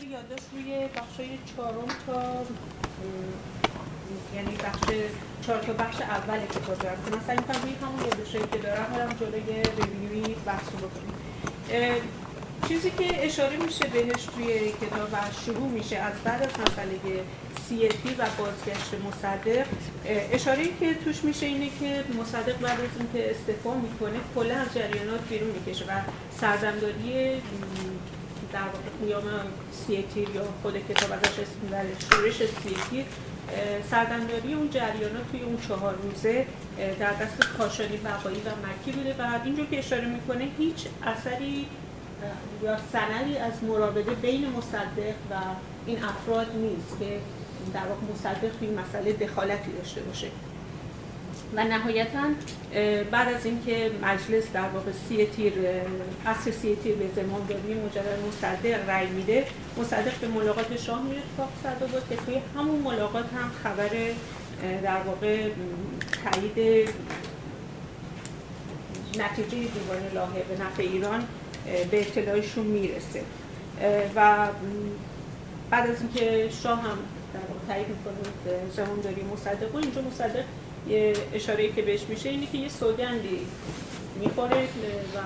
سری یادداشت روی بخشای چهارم تا یعنی بخش چهار تا بخش اول کتاب دارم. که سعی می‌کنم روی همون یادداشتی که دارم برم جلوی ریویوی بحث بکنیم چیزی که اشاره میشه بهش توی کتاب و شروع میشه از بعد از مسئله سیتی و بازگشت مصدق اشاره که توش میشه اینه که مصدق بعد از اینکه استعفا می‌کنه کلا از جریانات بیرون می‌کشه و سردمداری در واقع قیام سیتیر یا خود کتاب ازش اسم می‌بره شورش سیتیر سردمداری اون جریانات توی اون چهار روزه در دست کاشانی بقایی و مکی بوده. و اینجور که اشاره می‌کنه هیچ اثری یا سندی از مراوده بین مصدق و این افراد نیست که در واقع مصدق توی مسئله دخالتی داشته باشه. و نهایتا بعد از اینکه مجلس در واقع سی تیر اصر سی تیر به زمانداری مجرد مصدق رأی میده مصدق به ملاقات شاه میره اتفاق بود که توی همون ملاقات هم خبر در واقع تایید نتیجه دیوان لاهه به نفع ایران به اطلاعشون می‌رسه. و بعد از اینکه شاه هم در واقع تایید می‌کنه زمانداری مصدق و اینجا مصدق یه اشاره که بهش میشه اینه که یه سوگندی می‌خوره و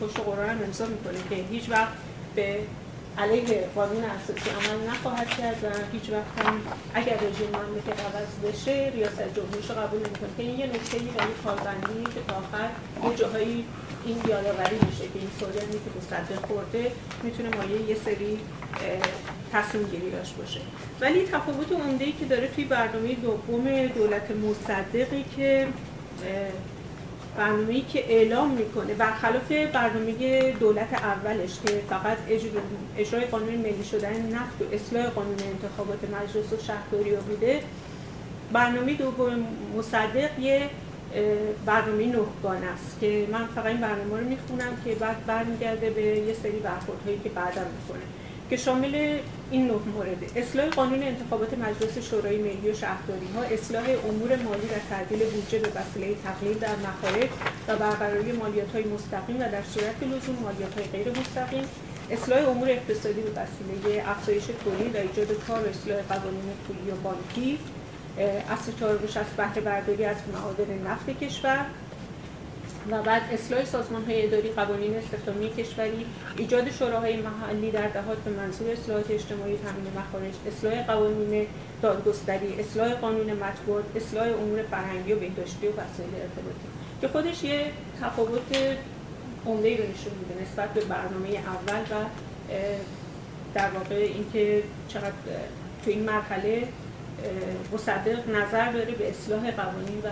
پشت قرآن هم امضا می‌کنه که هیچ وقت به علیه قانون اساسی عمل نخواهد کرد و هیچ وقت هم اگر رژیم مملکت عوض بشه ریاست جمهوریش قبول نمی‌کنه. که این یه نکته و یه که تا آخر یه جاهایی این یادآوری میشه که این سوگندی که مصدق خورده می‌تونه مایه یه سری تصمیم گیری داشت باشه. ولی تفاوت عمده ای که داره توی برنامه دوم دولت مصدقی که برنامه‌ای که اعلام می‌کنه برخلاف برنامه دولت اولش که فقط اجرای قانون ملی شدن نفت و اصلاح قانون انتخابات مجلس و شهرداری بوده برنامه دوم مصدق یه برنامه نهگانه است که من فقط این برنامه رو می‌خونم که بعد برمیگرده به یه سری برخوردهایی که بعدم می‌کنه که شامل این نه مورد. اصلاح قانون انتخابات مجلس شورای ملی و شهرداری ها اصلاح امور مالی و تعدیل بودجه به وسیله تقلیل در مخارج و برقراری مالیات های مستقیم و در صورت لزوم مالیات های غیر مستقیم اصلاح امور اقتصادی به وسیله افزایش تولید و ایجاد کار و اصلاح قوانین پولی و بانکی اصل 460 بهره برداری از معادن نفت کشور و بعد اصلاح سازمان های اداری قوانین استخدامی کشوری ایجاد شوراهای محلی در دهات به منظور اصلاحات اجتماعی تامین مخارج اصلاح قوانین دادگستری اصلاح قانون مطبوعات اصلاح امور فرهنگی و بهداشتی و وسایل ارتباطی. که خودش یه تفاوت عمده رو نشون میده نسبت به برنامه اول و در واقع اینکه چقدر تو این مرحله مصدق نظر داره به اصلاح قوانین و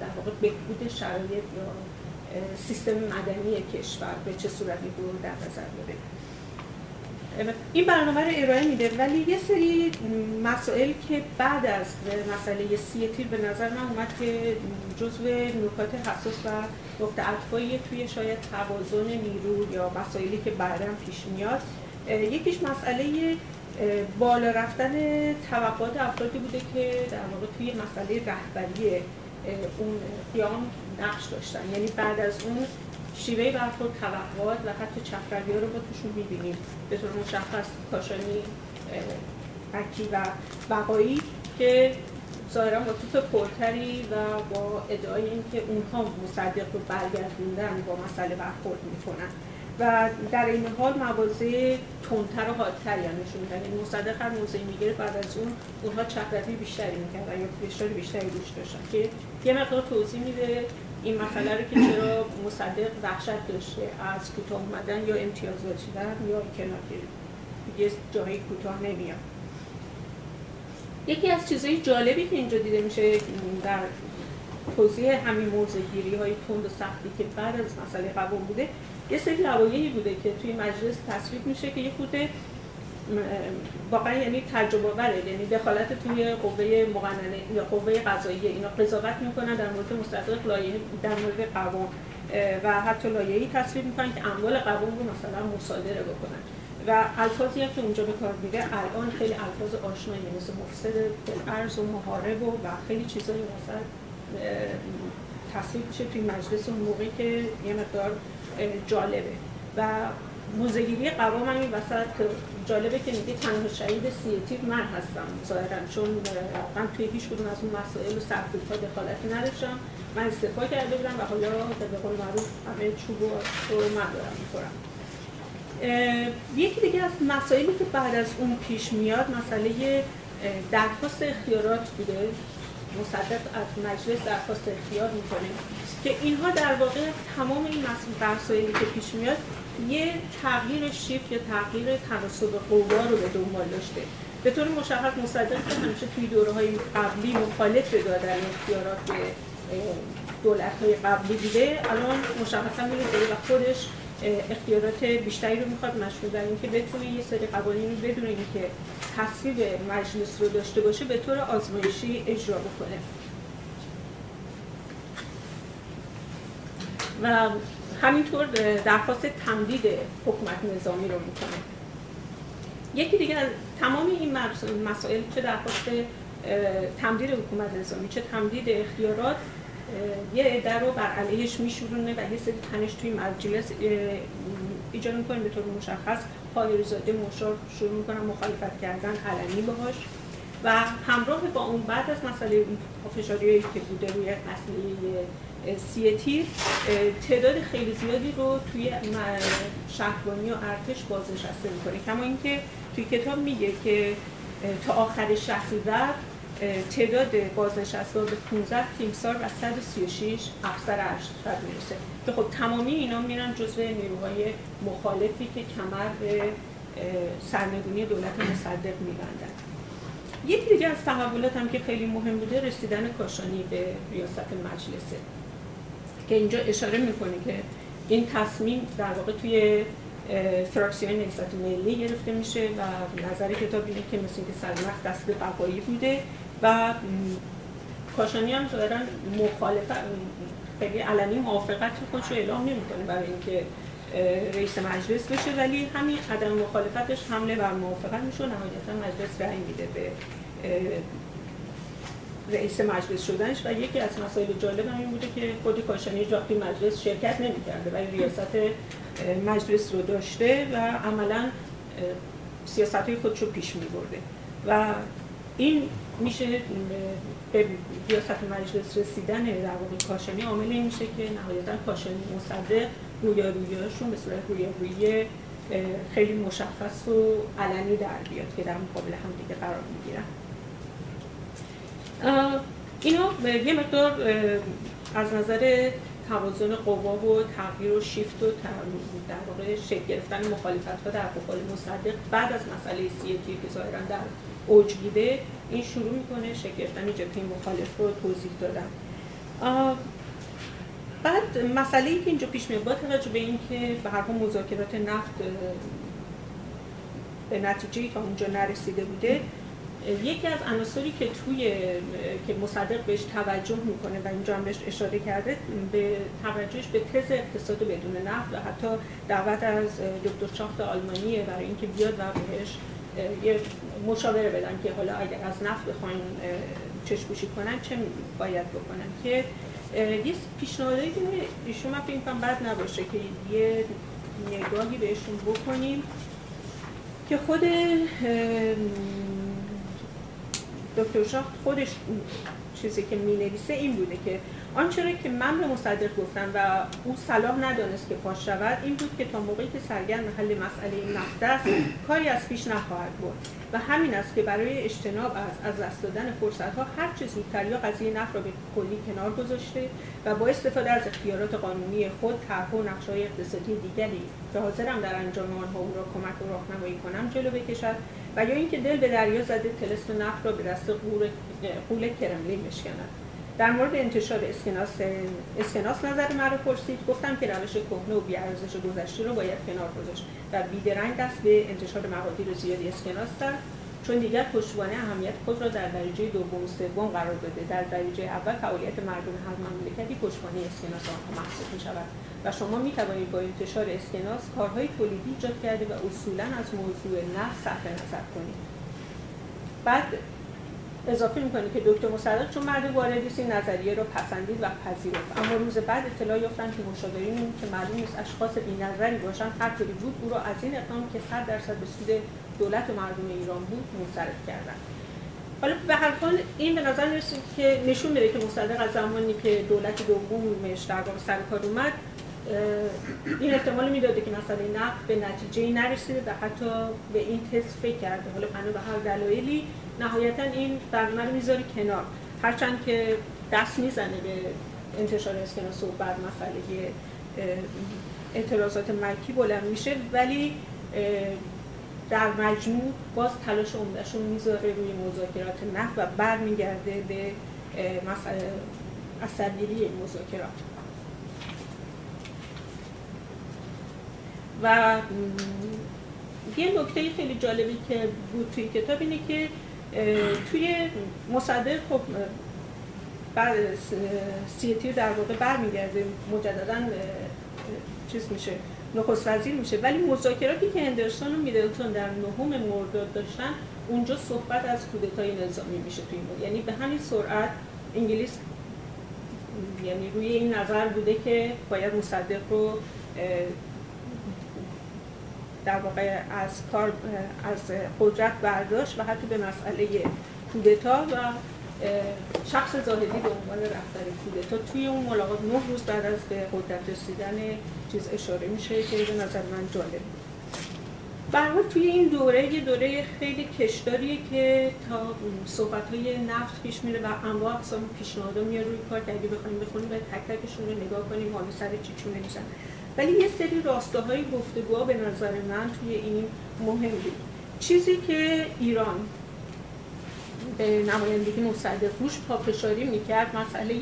در واقع بهبود شرایط یا سیستم مدنی کشور به چه صورتی رو در نظر داره. این برنامه رو ارائه میده ولی یه سری مسائل که بعد از مسئله سی تیر به نظر من اومد که جزو نکات حساس و نقطه عطفایی توی شاید توازن نیرو یا مسائلی که بعدا پیش میاد. یکیش مسئله بالا رفتن توقعات افرادی بوده که در واقع توی مسئله رهبری اون قیام نقش داشتن. یعنی بعد از اون شیوه برخورد توقعات و حتی ها رو با توشون می‌بینیم. به طور مشخص کاشانی بکی و بقایی که ظاهرا با توپ پرتری و با ادعای اینکه اونها مصدق رو برگردوندن با مسئله برخورد می‌کنن. و در این حال موازه تندتر و حادتری هم نشون میدن این مصدق هر موضعی می‌گیره بعد از اون اونها چپروی بیشتری می‌کردن یا فشار بیشتری روش داشتن که یه مقدار توضیح میده این مسئله رو که چرا مصدق وحشت داشته از کوتاه اومدن یا امتیازات شدن یا کنار دیگه جایی کوتاه نمیاد. یکی از چیزهای جالبی که اینجا دیده میشه در توضیح همین موضوع گیری های تند و سختی که بعد از مسئله قبول بوده یه سری لوایحی بوده که توی مجلس تصویب میشه که یه خورده واقعا یعنی تجربه بره یعنی دخالت توی قوه مقننه یا قوه قضاییه. اینا قضاوت می‌کنن در مورد مستقل لایحه در مورد قوام و حتی لایحه‌ای تصویب می‌کنن که اموال قوام رو مثلا مصادره بکنن. و الفاظی هم که اونجا به کار میره الان خیلی الفاظ آشنایی مثل مفسد ارز و محارب و, و خیلی چیزایی مثلا تصویب میشه توی مجلس اون موقعی که یه مقدار جالبه. و موزگیری قوام هم این وسط جالبه که میگه تنها شهید سیتیو من هستم ظاهرا چون من توی هیچ کدوم از اون مسائل و ها دخالتی نداشتم. من استفا کرده بودم و حالا به قول معروف همه چوب رو من دارم می‌خورم. یکی دیگه از مسائلی که بعد از اون پیش میاد مسئله درخواست اختیارات بوده. مصدق از مجلس درخواست اختیار می‌کنه که اینها در واقع تمام این مسائلی که پیش میاد یه تغییر شیفت یا تغییر تناسب قوا رو به دنبال داشته. به طور مشخص مصدق که همیشه توی دوره های قبلی مخالف دادن اختیارات به دولت های قبلی بوده الان مشخصا میره و خودش اختیارات بیشتری رو می‌خواد مشروع در اینکه بتونه یه سری قوانین رو بدون اینکه تصویب مجلس رو داشته باشه به طور آزمایشی اجرا بکنه. و همینطور درخواست تمدید حکومت نظامی رو می‌کنه. یکی دیگه از تمام این مسائل چه درخواست تمدید حکومت نظامی چه تمدید اختیارات یه عده رو بر علیهش میشورونه و یه سری تنش توی مجلس ایجاد می‌کنه به طور مشخص. زاده مشار شروع می‌کنن مخالفت کردن علنی باهاش. و همراه با اون بعد از مسئله فشاری که بوده روی مسئله سی تیر تعداد خیلی زیادی رو توی شهربانی و ارتش بازنشسته می‌کنه. کما اینکه توی کتاب میگه که تا آخر شهریور تعداد بازنشسته به 15 تیمسار و 136 افسر ارشد می‌رسه. که خب تمامی اینا میرن جزو نیروهای مخالفی که کمر به سرنگونی دولت مصدق میبندن. یکی دیگه از تحولات هم که خیلی مهم بوده رسیدن کاشانی به ریاست مجلسه. که اینجا اشاره می‌کنه که این تصمیم در واقع توی فراکسیون نهضت ملی گرفته میشه و نظر کتاب اینه که مثل اینکه سلمخ دست بقایی بوده و کاشانی هم ظاهرا مخالفت خیلی علنی موافقت خودش رو اعلام نمی‌کنه برای اینکه رئیس مجلس بشه. ولی همین عدم مخالفتش حمله بر موافقت میشه و نهایتا مجلس رأی میده به رئیس مجلس شدنش. و یکی از مسائل جالب هم این بوده که خود کاشانی جاقی مجلس شرکت نمی‌کرده ولی ریاست مجلس رو داشته و عملا سیاست های خودش رو پیش می برده و این میشه به ریاست مجلس رسیدن در واقع عامل این میشه که نهایتا کاشانی مصدق رویا رویاشون به صورت رویا روی خیلی مشخص و علنی در بیاد که در مقابل هم دیگه قرار می‌گیرن. اینا یه مقدار از نظر توازن قوا و تغییر و شیفت و در واقع شکل گرفتن مخالفت ها در قبال مصدق بعد از مسئله سی که ظاهرا در اوج بوده این شروع می‌کنه شکل گرفتن جبهه مخالف رو توضیح دادم. بعد مسئله ای که اینجا پیش میاد با توجه به اینکه به هر مذاکرات نفت به نتیجه که اونجا نرسیده بوده یکی از عناصری که توی که مصدق بهش توجه می‌کنه و اینجا هم بهش اشاره کرده به توجهش به تز اقتصاد بدون نفت و حتی دعوت از دکتر شاخت آلمانیه برای اینکه بیاد و بهش یه مشاوره بدن که حالا اگر از نفت بخواین چشپوشی کنن چه باید بکنن؟ که یه پیشنهادایی که ایشون من فکر بد نباشه که یه نگاهی بهشون بکنیم که خود دکتر شاه خودش چیزی که می نویسه این بوده که آنچه که من به مصدق گفتم و او صلاح ندانست که پاش شود این بود که تا موقعی که سرگرم محل مسئله نفت است کاری از پیش نخواهد بود و همین است که برای اجتناب از از دست دادن فرصت ها هر چه زودتر یا قضیه نفت را به کلی کنار گذاشته و با استفاده از اختیارات قانونی خود طرح و نقشه‌های اقتصادی دیگری که حاضرم در انجام آنها او را کمک و راهنمایی کنم جلو بکشد و یا اینکه دل به دریا زده تلسم نفت را به دست قول کرملین بشکند. در مورد انتشار اسکناس اسکناس نظر مرا پرسید. گفتم که روش کهنه و بیارزش گذشته رو باید کنار گذاشت و بیدرنگ دست به انتشار مقادیر زیادی اسکناس داد چون دیگر پشتوانه اهمیت خود را در درجه دوم و سوم قرار داده. در درجه اول فعالیت مردم هر مملکتی پشتوانه اسکناس آنها محسوب می شود و شما می توانید با انتشار اسکناس کارهای تولیدی ایجاد کرده و اصولا از موضوع نفت صرف نظر کنید. بعد اضافه می‌کنه که دکتر مصدق چون مرد واردی این نظریه رو پسندید و پذیرفت. اما روز بعد اطلاع یافتن که مشاورین که معلوم نیست اشخاص بی‌نظری باشن هر طوری بود او را از این اقدام که 100 درصد به سود دولت و مردم ایران بود منصرف کردند. حالا به هر حال این به نظر می‌رسه که نشون میده که مصدق از زمانی که دولت دومش در واقع سر کار اومد این احتمال می‌داده که مسئله نفت به نتیجه نرسیده و حتی به این تست فکر کرده. حالا به هر دلایلی نهایتا این برنامه رو می‌ذاره کنار. هرچند که دست می‌زنه به انتشار اسکناس و بعد مسئله اعتراضات ملکی بلند میشه ولی در مجموع باز تلاش عمدهش رو می‌ذاره روی مذاکرات نفت و برمیگرده به مسئله اثرگیری مذاکرات. و یه نکته خیلی جالبی که بود توی کتاب اینه که توی مصدق خب بعد سیتی در واقع برمیگرده مجددا چیز میشه نخست وزیر میشه. ولی مذاکراتی که هندرسون و میدلتون در نهم مرداد داشتن اونجا صحبت از کودتای نظامی میشه توی این یعنی به همین سرعت انگلیس یعنی روی این نظر بوده که باید مصدق رو در واقع از کار از قدرت برداشت و حتی به مسئله کودتا و شخص زاهدی به عنوان رهبر کودتا توی اون ملاقات نه روز بعد از به قدرت رسیدن چیز اشاره میشه که به نظر من جالب. برای توی این دوره یه دوره خیلی کشداریه که تا صحبت های نفت پیش میره و انواع اقسام پیشنهادها میاد روی کار که اگه بخوایم بخونیم باید تک تکشون رو نگاه کنیم حالا سر چی چونه میزن ولی یه سری راستاهای گفتگوها به نظر من توی این مهم بود. چیزی که ایران به نمایندگی مصدق روش پافشاری می‌کرد مسئله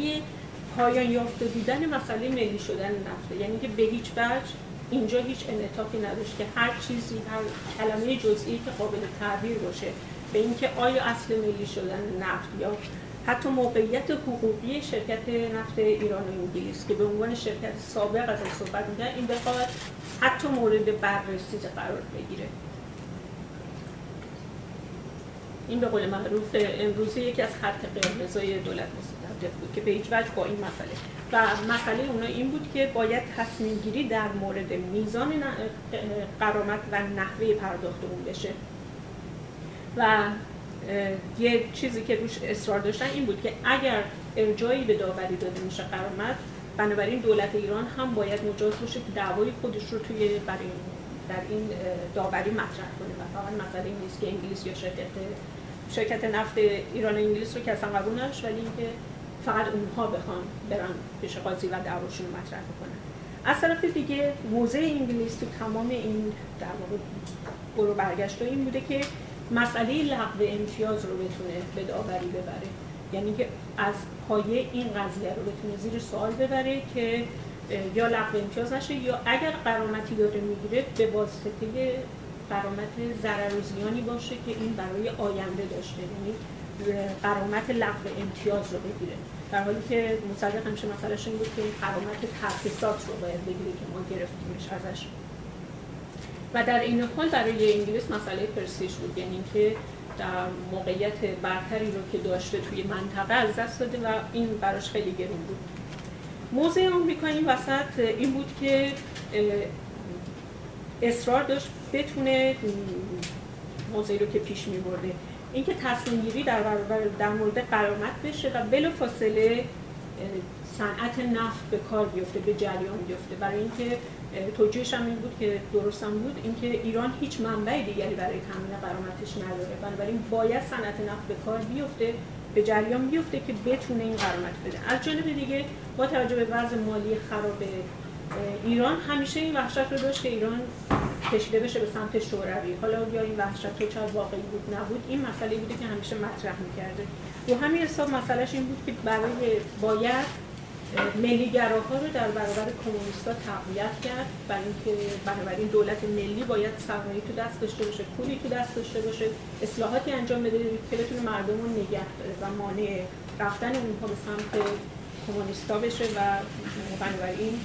پایان یافته بودن مسئله ملی شدن نفته. یعنی که به هیچ وجه اینجا هیچ انعطافی نداشت که هر چیزی هر کلمه جزئی که قابل تعبیر باشه به اینکه آیا اصل ملی شدن نفت یا حتی موقعیت حقوقی شرکت نفت ایران و انگلیس که به عنوان شرکت سابق از صحبت میگن این بخواد حتی مورد بررسی قرار بگیره. این به قول معروف امروزی یکی از خط قرمزای دولت مستقل بود که به هیچ وجه با این مسئله. و مسئله اونا این بود که باید تصمیم گیری در مورد میزان قرامت و نحوه پرداخت اون بشه. و یه چیزی که روش اصرار داشتن این بود که اگر ارجایی به داوری داده میشه قرامت بنابراین دولت ایران هم باید مجاز باشه که دعوای خودش رو توی برای در این داوری مطرح کنه. و فقط مسئله این نیست که انگلیس یا شرکت شرکت نفت ایران و انگلیس رو که اصلا قبول نداشت ولی اینکه فقط اونها بخوان برن پیش قاضی و دعواشون رو مطرح بکنن. از طرف دیگه موضع انگلیس تو تمام این در واقع برو برگشت این بوده که مسئله لغو امتیاز رو بتونه به داوری ببره. یعنی که از پایه این قضیه رو بتونه زیر سوال ببره که یا لغو امتیاز نشه یا اگر قرامتی داره می‌گیره به واسطه قرامت ضرر و زیانی باشه که این برای آینده داشته. یعنی قرامت لغو امتیاز رو بگیره. در حالی که مصدق همیشه مسئلهش این بود که قرامت تاسیسات رو باید بگیره که ما گرفتیمش ازش. و در این حال برای انگلیس مسئله پرسیش بود. یعنی که در موقعیت برتری رو که داشته توی منطقه از دست داده و این براش خیلی گرون بود. موضع آمریکا این وسط این بود که اصرار داشت بتونه موضعی رو که پیش می برده اینکه تصمیم گیری در, در مورد قرامت بشه و بلا فاصله صنعت نفت به کار بیفته به جریان بیفته. برای اینکه توجیهش هم این بود که درستم بود. اینکه ایران هیچ منبع دیگری برای تامین قرامتش نداره. بنابراین باید صنعت نفت به کار بیفته به جریان بیفته که بتونه این قرامت بده. از جانب دیگه با توجه به وضع مالی خراب ایران همیشه این وحشت رو داشت که ایران کشیده بشه به سمت شوروی. حالا یا این وحشت که واقعی بود نبود این مسئله بوده که همیشه مطرح می‌کرده. و همین حساب مسئلهش این بود که برای باید ملیگراها رو در برابر کمونیستا تقویت کرد برای اینکه بنابراین دولت ملی باید سرمایه تو دست داشته باشه پولی تو دست داشته باشه اصلاحاتی انجام بده که بتونه مردم رو نگه داره و مانع رفتن اونها به سمت کمونیستا بشه و بنابراین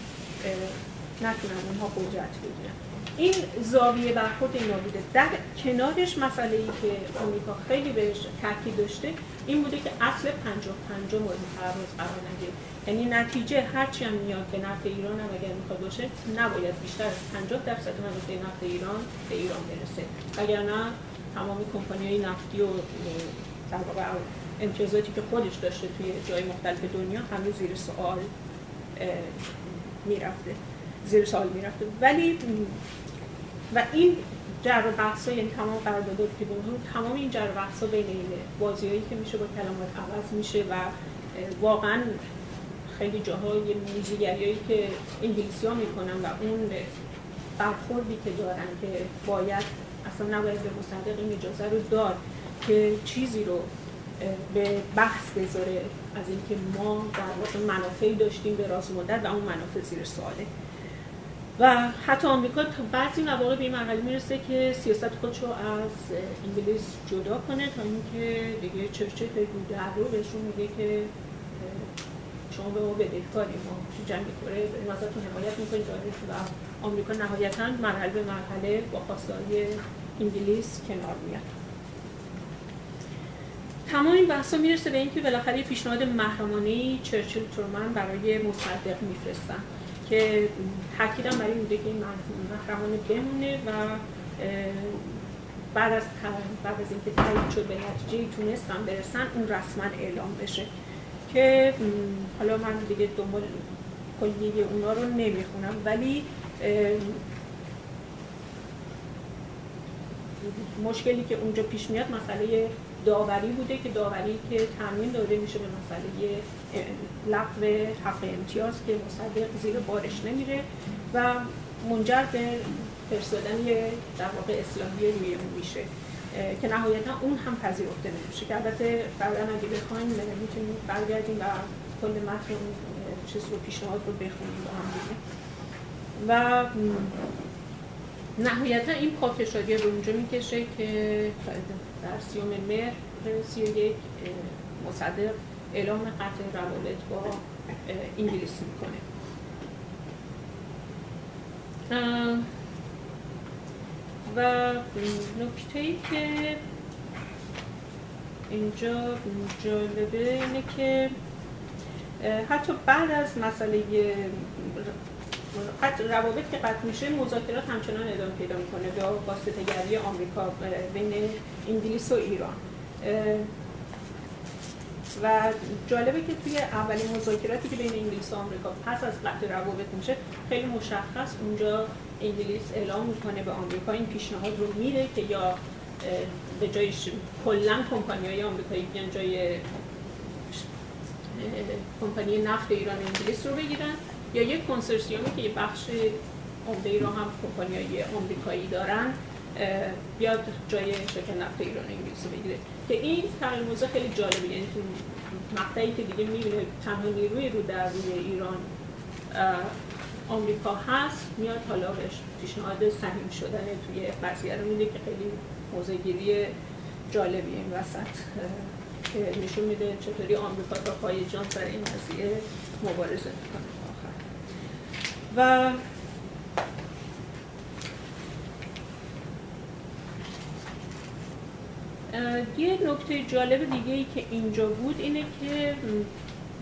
نتونن اونها قدرت بگیرن. این زاویه برخورد اینا بوده. در کنارش مسئله ای که آمریکا خیلی بهش تاکید داشته این بوده که اصل 50 50 مورد تعرض قرار نگیره یعنی نتیجه هرچی هم میاد به نفع ایران هم اگر می‌خواد باشه نباید بیشتر از 50 درصد منافع نفت ایران به ایران برسه. وگرنه تمام کمپانی های نفتی و در واقع امتیازاتی که خودش داشته توی جای مختلف دنیا همه زیر سوال می‌رفته. زیر سوال می‌رفته. ولی و این جر و بحثا یعنی تمام قراردادات که تمام این جر و بحثا بین این بازیایی که میشه با کلمات عوض میشه و واقعا خیلی جاها یه موزیگریایی که انگلیسی ها می‌کنن و اون برخوردی که دارن که باید اصلا نباید به مصدق این اجازه رو داد که چیزی رو به بحث بذاره از اینکه ما در واقع منافعی داشتیم به راز مدت و اون منافع زیر سواله. و حتی آمریکا تو بعضی مواقع به این مرحله می‌رسه که سیاست خودش رو از انگلیس جدا کنه تا اینکه دیگه چرچه رو در رو بهشون میگه که شما به ما بدهکاری ما تو جنگ کره تو حمایت می‌کنید. و آمریکا نهایتا مرحله به مرحله با خواستهای انگلیس کنار میاد. تمام این بحثا می‌رسه به اینکه بالاخره پیشنهاد محرمانه چرچیل ترومن برای مصدق میفرستن. که تاکیدم برای بوده که این محرمانه بمونه و بعد از بعد از اینکه تایید شد به نتیجه تونستن برسن اون رسما اعلام بشه. که حالا من دیگه دنبال کلیه اونا رو نمی‌خونم ولی مشکلی که اونجا پیش میاد مسئله داوری بوده که داوری که تامین داده میشه به مسئله لغو حق امتیاز که مصدق زیر بارش نمیره و منجر به فرستادن در واقع اسلامی روی میشه که نهایتا اون هم پذیرفته نمیشه. که البته بعدا اگه بخوایم می‌تونیم برگردیم و کل متن چیز رو پیشنهاد رو بخونیم با هم دیگه. و نهایتا این پافشاری به اونجا می‌کشه که در سیوم مهر سی یک مصدق اعلام قطع روابط با انگلیس می‌کنه. و نکته ای که اینجا جالبه اینه که حتی بعد از مسئله روابط که قطع میشه مذاکرات همچنان ادامه پیدا می‌کنه با واسطه‌گری آمریکا بین انگلیس و ایران. و جالبه که توی اولین مذاکراتی که بین انگلیس و آمریکا پس از قطع روابط میشه خیلی مشخص اونجا انگلیس اعلام می‌کنه به آمریکا این پیشنهاد رو میره که یا به جای کلا کمپانی های آمریکایی بیان جای کمپانی نفت ایران انگلیس رو بگیرن یا یک کنسرسیومی که یه بخش عمده ای رو هم کمپانی های آمریکایی دارن بیاد جای شرکت نفت ایران انگلیسی بگیره. که این تغییر خیلی جالبه. یعنی تو مقطعی که دیگه می‌بینه تنها نیروی رو در روی ایران آمریکا هست میاد حالا بهش پیشنهاد سهیم شدن توی قضیه رو میده که خیلی موضع گیری جالبی این وسط که نشون میده چطوری آمریکا تا پای جان سر این قضیه مبارزه می‌کنه. و یه نکته جالب دیگه ای که اینجا بود اینه که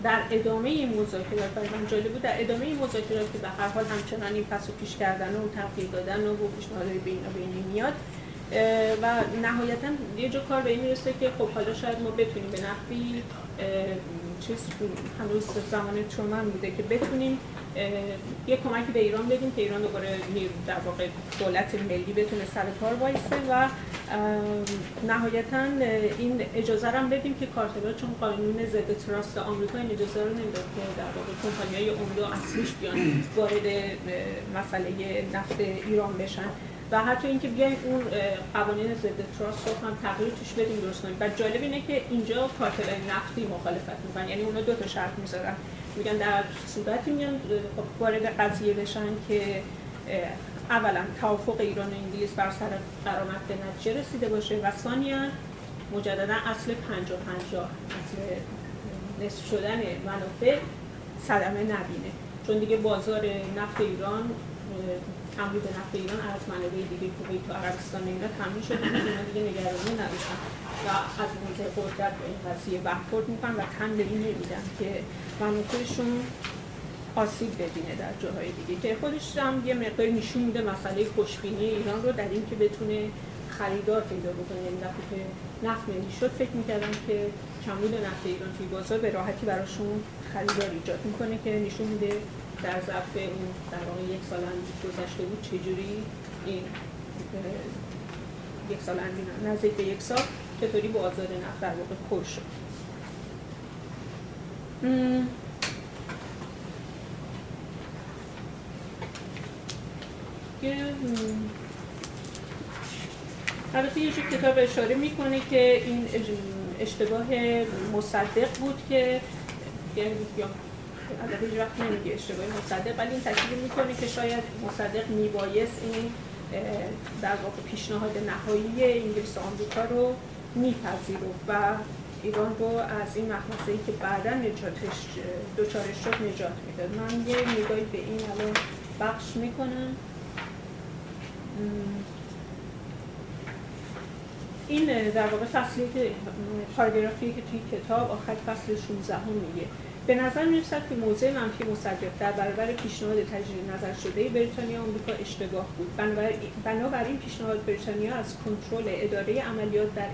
در ادامه مذاکرات من جالب بود در ادامه مذاکرات که به هر حال همچنان این پس و پیش کردن و تغییر دادن و پیشنهادهای بین بینی میاد و نهایتا یه جا کار به این می‌رسه که خب حالا شاید ما بتونیم به نحوی چیز هنوز زمان چومن بوده که بتونیم یه کمکی به ایران بدیم که ایران دوباره در واقع دولت ملی بتونه سر کار وایسه و نهایتا این اجازه رو بدیم که کارتلا چون قانون ضد تراست آمریکا این اجازه رو نمی‌داد که در واقع کمپانی‌های عمده اصلیش بیان وارد مسئله نفت ایران بشن. و حتی اینکه بیایم اون قوانین ضد تراست رو هم تغییر توش بدیم درست کنیم و جالب اینه که اینجا کارتلای نفتی مخالفت می‌کنن. یعنی اونا دو تا شرط می‌ذارن. میگن در صورتی میان خب وارد قضیه بشن که اولا توافق ایران و انگلیس بر سر قرامت به نتیجه رسیده باشه و ثانیا مجددا اصل 50 50 اصل نصف شدن منافع صدمه نبینه. چون دیگه بازار نفت ایران تمویل نفت ایران از منابع دیگه کویت و عربستان اینا تامین شده. اینا دیگه نگرانی نداشتن. و از موضع قدرت به این قضیه برخورد می‌کنن و تن به این نمیدن که منافعشون آسیب ببینه در جاهای دیگه. که خودش هم یه مقدار نشون میده مسئله خوشبینی ایران رو در اینکه بتونه خریدار پیدا بکنه. یعنی وقتی که نفت ملی شد فکر می‌کردم که کمبود نفت ایران توی بازار به راحتی براشون خریدار ایجاد می‌کنه که نشون میده در ظرف اون در واقع یک سال گذشته بود چجوری این یک سال نزدیک به یک سال چطوری بازار نفت در واقع پر شد؟ البته یه کتاب اشاره می‌کنه که این اشتباه مصدق بود که یعنی البته هیچ وقت نمیگه اشتباه مصدق ولی این تشکیل می‌کنه که شاید مصدق میبایست این در واقع پیشنهاد نهایی انگلیس آمریکا رو میپذیرفت و ایران رو از این مخمسه ای که بعدا نجاتش دوچارش شد نجات می‌داد. من یه نگاهی به این الان بخش می‌کنم. این در واقع فصلی که پاراگرافی که توی کتاب آخر فصل 16 هم میگه. به نظر می‌رسد که موضع منفی مصدق در برابر پیشنهاد تجدید نظر شده بریتانیا آمریکا اشتباه بود. بنابراین پیشنهاد بریتانیا از کنترل اداره عملیات در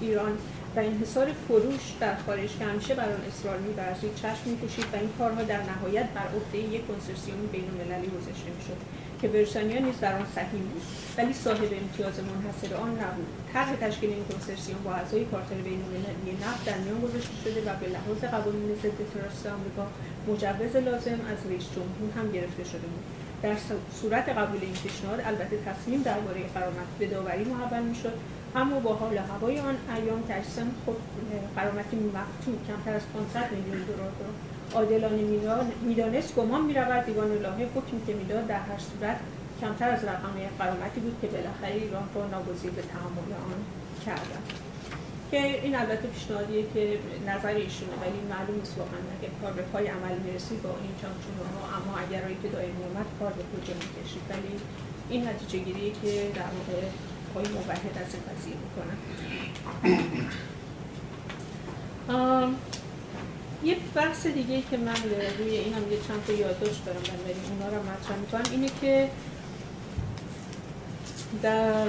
ایران و انحصار فروش در خارج که همیشه بر آن اصرار می‌ورزید چشم می‌پوشید و این کارها در نهایت بر عهده یک کنسرسیوم بین‌المللی گذاشته می‌شد. که بریتانیا نیز در آن سهیم بود ولی صاحب امتیاز منحصر آن نبود. طرح تشکیل این کنسرسیوم با اعضای کارتر بینالمللی نفت در میان گذاشته شده و به لحاظ قوانین ضد تروریست آمریکا مجوز لازم از رئیس جمهور هم گرفته شده بود. در صورت قبول این پیشنهاد البته تصمیم درباره قرامت به داوری محول می‌شد اما با حال هوای آن ایام که خود قرامتی مقتول کمتر از 500 میلیون دلار عادلانه می‌دانست گمان می‌رود دیوان الهه حکمی که می‌داد در هر صورت کمتر از رقم قرامتی بود که بالاخره ایران را ناگزیر به تحمل آن کردن که این البته پیشنهادیه که نظر ایشونه ولی معلوم نیست واقعا اگه کار به پای عمل می‌رسید با این ها اما اگر که دایر اومد کار به کجا می‌کشید. ولی این نتیجه گیریه که در واقع پای موحد از این قضیه می‌کنن یه بحث دیگه که من روی این هم یه چند تا یادداشت دارم بنابراین اونا رو مطرح می‌کنم اینه که در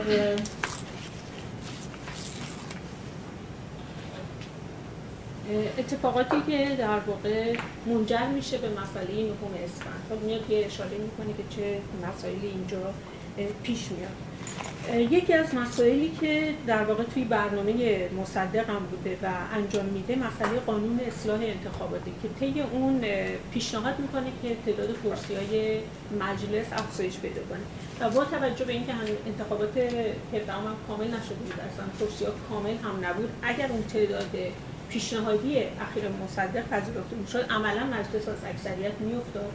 اتفاقاتی که در واقع منجر میشه به مسئله نهم اسفند. خب میاد یه اشاره می‌کنه که چه مسائلی اینجا پیش میاد. یکی از مسائلی که در واقع توی برنامه مصدق هم بوده و انجام میده مسئله قانون اصلاح انتخاباتی که طی اون پیشنهاد می‌کنه که تعداد کرسی های مجلس افزایش پیدا کنه. و با توجه به اینکه انتخابات 17 هم کامل نشده بود اصلا کرسی ها کامل هم نبود اگر اون تعداد پیشنهادی اخیر مصدق پذیرفته می‌شد عملا مجلس از اکثریت میافتاد.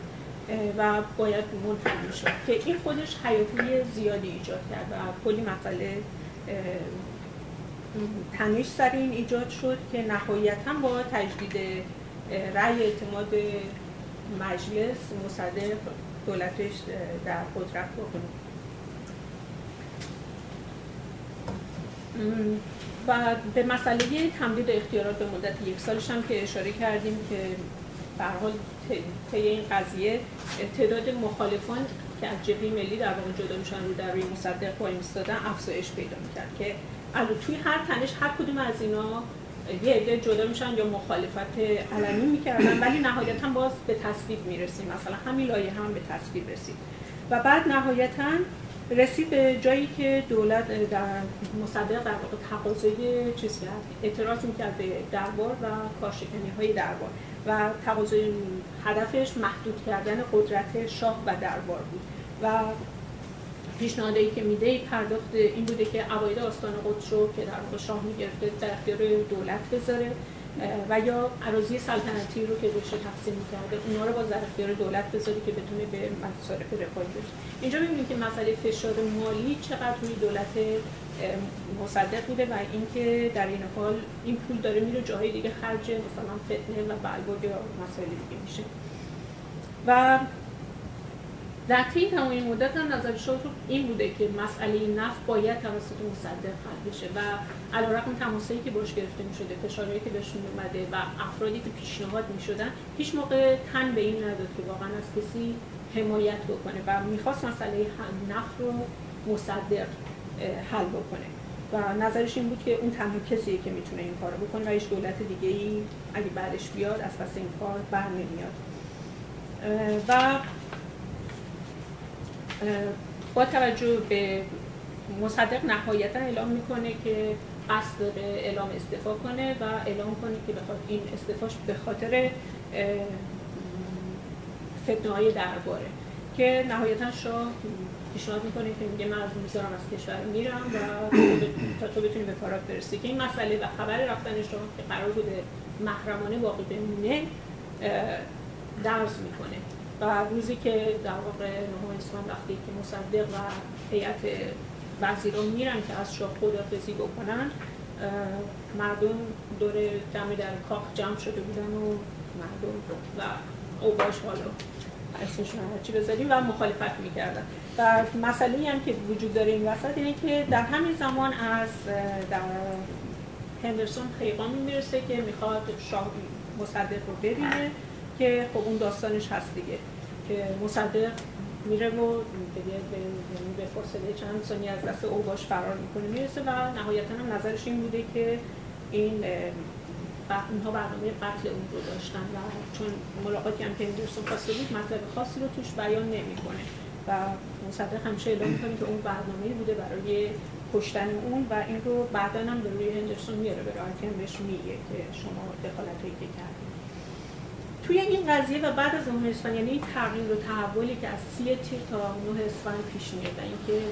و باید منتقل شد که این خودش حیاتی زیادی ایجاد کرد و کلی مسئله تنش سر این ایجاد شد که نهایتا با تجدید رأی اعتماد مجلس مصدق دولتش در قدرت بکنه. و به مسئله تمدید اختیارات به مدت یک سالش هم که اشاره کردیم که حال طی این قضیه تعداد مخالفان که از جبهه ملی در واقع جدا میشن رو در روی مصدق وای ایستادن افزایش پیدا می‌کرد که الو توی هر تنش هر کدوم از اینا یه عده جدا میشن یا مخالفت علنی می‌کردن ولی نهایتا باز به تصویب می‌رسیم. مثلا همین لایه هم به تصویب رسید. و بعد نهایتا رسید به جایی که دولت در مصدق در واقع تقاضای چیز کرد اعتراض می‌کرد به دربار و کارشکنی های دربار. و تقاضای هدفش محدود کردن قدرت شاه و دربار بود. و پیشنهادی که میده پرداخت این بوده که عواید آستان قدس رو که در واقع شاه می‌گرفته در اختیار دولت بذاره و یا عراضی سلطنتی رو که روش تقسیم می‌کرده اونا رو با در اختیار دولت بذاره که بتونه به مصارف رفاهی برسه اینجا می‌بینیم که مسئله فشار مالی چقدر روی دولت مصدق بوده و اینکه در این حال این پول داره میره جاهای دیگه خرج مثلا فتنه و بلبود یا مسائل دیگه میشه. و در طی تمام این مدت هم نظر این بوده که مسئله نفت باید توسط مصدق حل بشه و علیرغم تماسایی که باش گرفته می شده فشارهایی که بهشون اومده و افرادی که پیشنهاد می شدن هیچ موقع تن به این نداد که واقعا از کسی حمایت بکنه. و می‌خواست مسئله نفت رو مصدق حل بکنه. و نظرش این بود که اون تنها کسیه که می‌تونه این کارو بکنه و هیچ دولت دیگه ای اگه بعدش بیاد از پس این کار بر نمیاد. و با توجه به مصدق نهایتا اعلام می‌کنه که قصد داره اعلام استفا کنه و اعلام کنه که بخاطر این استفاش به خاطر فتنه های درباره. که نهایتا شاه پیشنهاد می‌کنه که میگه من از می‌ذارم از کشور میرم و تا تو بتونی به کارات برسی. که این مسئله و خبر رفتن شاه که قرار بوده محرمانه باقی بمونه درز می‌کنه. و روزی که در واقع نهم اسفند وقتی که مصدق و هیئت وزیران میرن که از شاه خدافزی بکنن مردم دور جمع در کاخ جمع شده بودن و مردم و اوباش حالا اسمشون هرچی بذاریم و مخالفت می‌کردن. و مسئله هم که وجود داره این وسط اینه که در همین زمان از در هندرسون پیغامی می‌رسه که می‌خواد شاه مصدق رو ببینه که خب اون داستانش هست دیگه که مصدق میره و دیگه به فاصله چند ثانیه از دست اوباش فرار می‌کنه می‌رسه و نهایتا هم نظرش این بوده که این اینها برنامه قتل اون رو داشتن و چون ملاقاتی هم که هندرسون خواسته بود مطلب خاصی رو توش بیان نمی‌کنه. و مصدق همیشه اعلام می‌کنه که اون برنامه بوده برای کشتن اون و این رو بعدا هم به روی هندرسون میاره به هم بهش میگه که شما دخالت که توی این قضیه و بعد از 9 اسفند یعنی این تغییر و تحولی که از سی تیر تا 9 اسفند پیش میاد و اینکه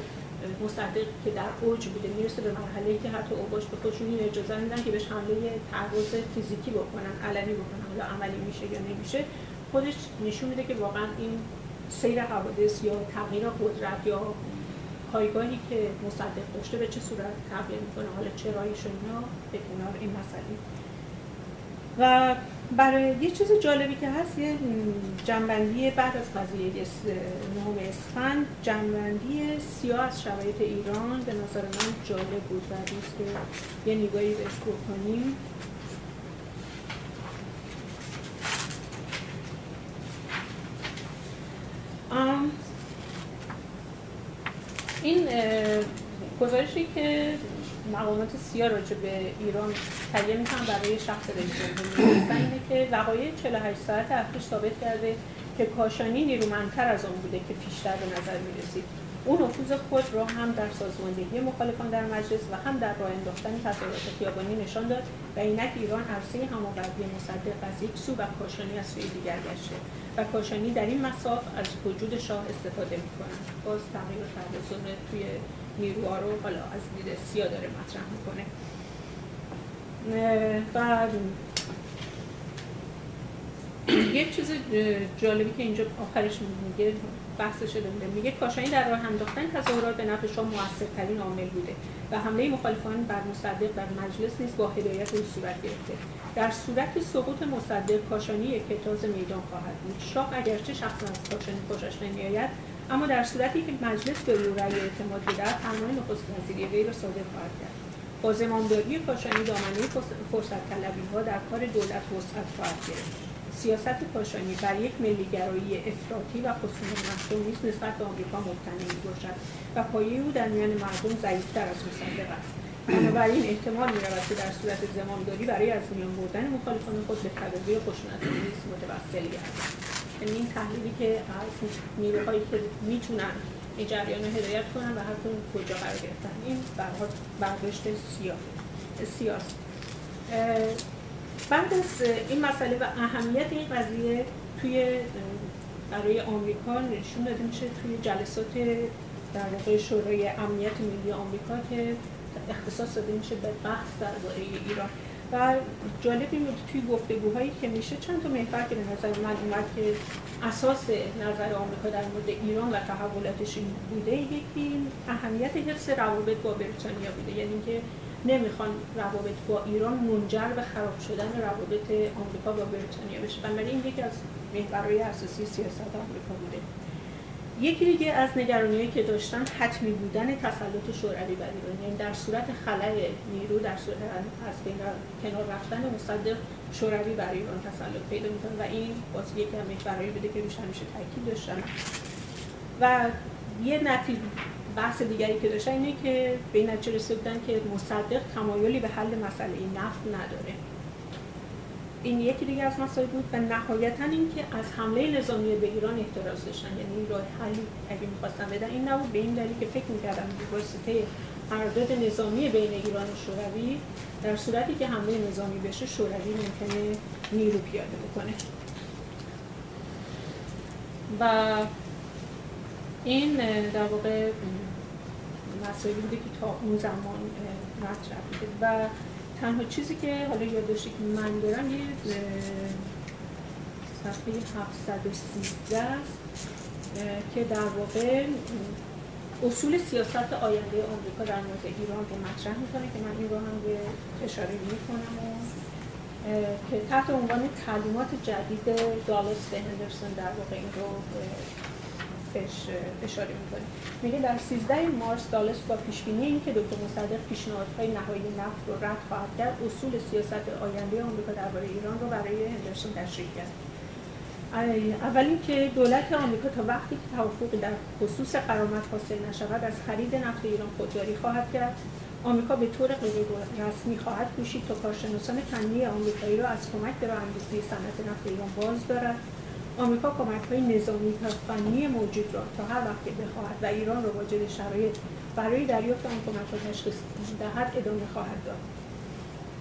مصدق که در اوج بوده می‌رسه به مرحله که حتی اوباش به خودشون اجازه میدن که بهش حمله تعرض فیزیکی بکنن علنی بکنن حالا عملی میشه یا نمیشه خودش نشون میده که واقعا این سیر حوادث یا تغییر قدرت یا پایگاهی که مصدق داشته به چه صورت تغییر می‌کنه؟ حالا چرایش اینا؟ به کنار این مسئله. و برای یه چیز جالبی که هست یه جنبندی بعد از قضیه نهم اسفند جنبندی سیاه از شرایط ایران به نظر من جالب بود. و دوست که یه نگاهی بهش بکنیم این گزارشی که مقامات سیاه راجع به ایران تهیه می‌کنن برای شخص رئیس اینه که وقایع 48 ساعت اخیر ثابت کرده که کاشانی نیرومندتر از آن بوده که پیشتر به نظر می‌رسید او نفوذ خود را هم در سازماندهی مخالفان در مجلس و هم در راه انداختن تظاهرات خیابانی نشان داد و اینک ایران عرصه همآوردی مصدق از یک سو و کاشانی از سوی دیگر گشته و کاشانی در این مساف از وجود شاه استفاده می‌کنند. باز تغییر و توی نیروها رو حالا از دید سیا داره مطرح می‌کنه. و یه چیز جالبی که اینجا آخرش میگه بحث شده بوده. میگه کاشانی در راه انداختن تظاهرات به نفع شاه موثرترین عامل بوده و حمله مخالفان بر مصدق در مجلس نیز با هدایت او صورت گرفته. در صورت سقوط مصدق کاشانی یک میدان خواهد بود. شاه اگرچه شخصا از کاشانی خوشش نمیآید اما در صورتی که مجلس به او رأی اعتماد بدهد فرمان نخست وزیری وی را صادر خواهد کرد. با زمامداری کاشانی دامنه فرصت طلبی ها در کار دولت وسعت خواهد گرفت. سیاست کاشانی بر یک ملیگرایی افراطی و خصوص مردم نیست نسبت به آمریکا مبتنی باشد و پایه او در میان مردم ضعیفتر از مصدق است. بنابراین احتمال می‌رود که در صورت زمامداری برای از میان بردن مخالفان خود به تدابیر خشونتآمیز متوسل گردد یعنی این تحلیلی که از نیروهایی که می‌تونن این جریان رو هدایت کنن و هر کجا قرار گرفتن این برداشت سیاه سیاست بعد از این مسئله و اهمیت این قضیه توی برای آمریکا نشون داده میشه توی جلسات در واقع شورای امنیت ملی آمریکا که اختصاص داده میشه به بحث درباره ایران. و جالب این بود توی گفتگوهایی که میشه چند تا محور که به نظر من اومد که اساس نظر آمریکا در مورد ایران و تحولاتش بوده یکی اهمیت حفظ روابط با بریتانیا بوده. یعنی که نمی‌خوان روابط با ایران منجر به خراب شدن روابط آمریکا با بریتانیا بشه. بنابراین یکی از محورهای اساسی سیاست آمریکا بوده. یکی دیگه از نگرانیهایی که داشتن حتمی بودن تسلط شوروی بر ایران. یعنی در صورت خلای نیرو در صورت از کنار رفتن مصدق شوروی بر ایران تسلط پیدا می‌کنه و این باز یکی از محورهایی بوده که روش همیشه تاکید داشتن. و یه نتیجه بحث دیگری که داشتن اینه که به این نتیجه رسیدن که مصدق تمایلی به حل مسئله نفت نداره. این یکی دیگه از مسائل بود و نهایتا اینکه از حمله نظامی به ایران احتراز داشتن. یعنی راه حلی اگه می‌خواستن بدن این نبود. به این دلیل که فکر می‌کردم به واسطه قرارداد نظامی بین ایران و شوروی در صورتی که حمله نظامی بشه شوروی ممکنه نیرو پیاده بکنه. و این در واقع مسائلی بوده که تا اون زمان مطرح بوده. و تنها چیزی که حالا یادداشتی که من دارم یه صفحه 713 است که در واقع اصول سیاست آینده آمریکا در مورد ایران رو مطرح می‌کنه که من این رو هم به اشاره می‌کنم و که تحت عنوان تعلیمات جدید دالاس هندرسون در واقع این رو بهش اشاره می‌کنه. میگه در 13 مارس دالس با پیشبینی اینکه دکتر مصدق پیشنهادهای نهایی نفت رو رد خواهد کرد اصول سیاست آینده آمریکا درباره ایران رو برای هندرسون تشریح کرد. اول اینکه دولت آمریکا تا وقتی که توافقی در خصوص قرامت حاصل نشود از خرید نفت ایران خودداری خواهد کرد. آمریکا به طور غیر رسمی خواهد کوشید تا کارشناسان فنی آمریکایی را از کمک به راهاندازی صنعت نفت ایران باز دارد. آمریکا کمک های نظامی و فنی موجود را تا هر وقت بخواهد و ایران را واجد شرایط برای دریافت آن کمک ها تشخیص دهد ادامه خواهد داد.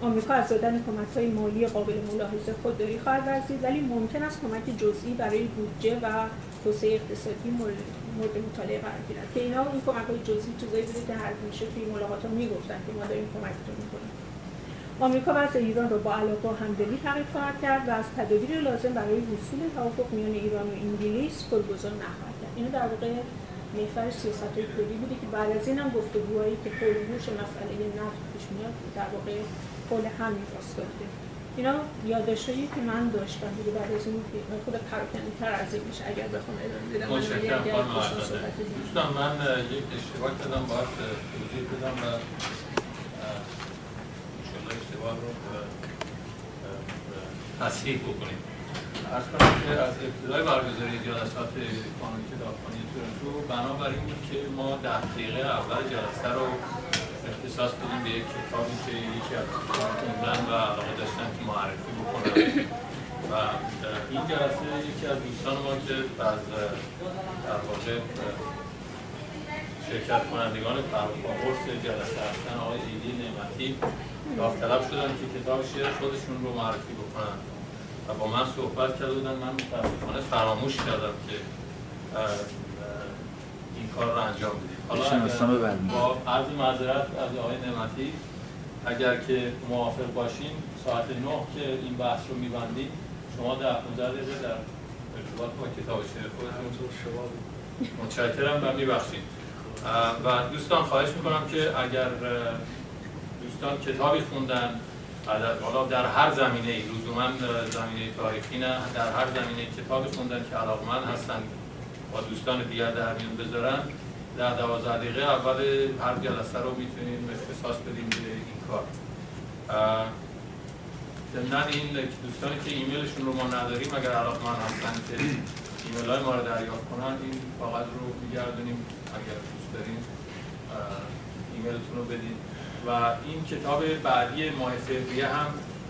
آمریکا از دادن کمک های مالی قابل ملاحظه خودداری خواهد ورزید ولی ممکن است کمک جزئی برای بودجه و توسعه اقتصادی مورد, مطالعه قرار گیرد. که اینا این کمک های جزئی چیزایی بوده که هر میشه توی ملاقات ها می‌گفتن که ما داریم کمکتون می‌کنیم. آمریکا وضع ایران را با علاقه و همدلی تعریف خواهد کرد و از تدابیر لازم برای حصول توافق میان ایران و انگلیس برگزار نخواهد کرد. اینو در واقع محور سیاست های کلی بوده که بعد از این هم گفتگوهایی که حول مسئله نفت پیش میاد در واقع حول همین بوده. اینا یادداشتایی که من داشتم دیگه بعد از این خود پراکنی تر از این میشه. اگر بخوام ادامه بدم متشکرم دوستان من یک اشتباه کردم باید توضیح بدم و اشتباه رو تصحیح بکنیم از که از ابتدای برگزاری جلسات قانونی کتابخانه تورنتو بنابراین بود که ما در دقیقه اول جلسه رو اختصاص بدیم به یک کتابی که یکی از دوستان خوندن و علاقه داشتن که معرفی بکنن و این جلسه یکی از دوستان ما که از در واقع شرکت کنندگان قرص جلسه هستن آقای ایدی نعمتی. داوطلب شدن که کتاب شعر خودشون رو معرفی بکنن. و با من صحبت کرده بودن من متاسفانه فراموش کردم که این کار رو انجام بدیم حالا با عرض معذرت از آقای نعمتی اگر که موافق باشین ساعت نه که این بحث رو میبندیم. شما در 15 دقیقه در ارتباط با کتاب شعر خودتون متشکرم و میبخشید. و دوستان خواهش می‌کنم که اگر دوستان کتابی خوندن حالا در هر زمینه ای لزوما زمینه تاریخی نه در هر زمینه کتابی خوندن که علاقمند هستن با دوستان دیگر در میون بذارن. در دوازده دقیقه اول هر جلسه رو می‌تونیم اختصاص بدیم به این کار. ضمن این دوستانی که ایمیلشون رو ما نداریم اگر علاقمند هستن که ایمیل های ما رو دریافت کنن این کاغذ رو میگردونیم. اگر دوست دارین ایمیلتون رو بدید و این کتاب بعدی ماه فوریه هم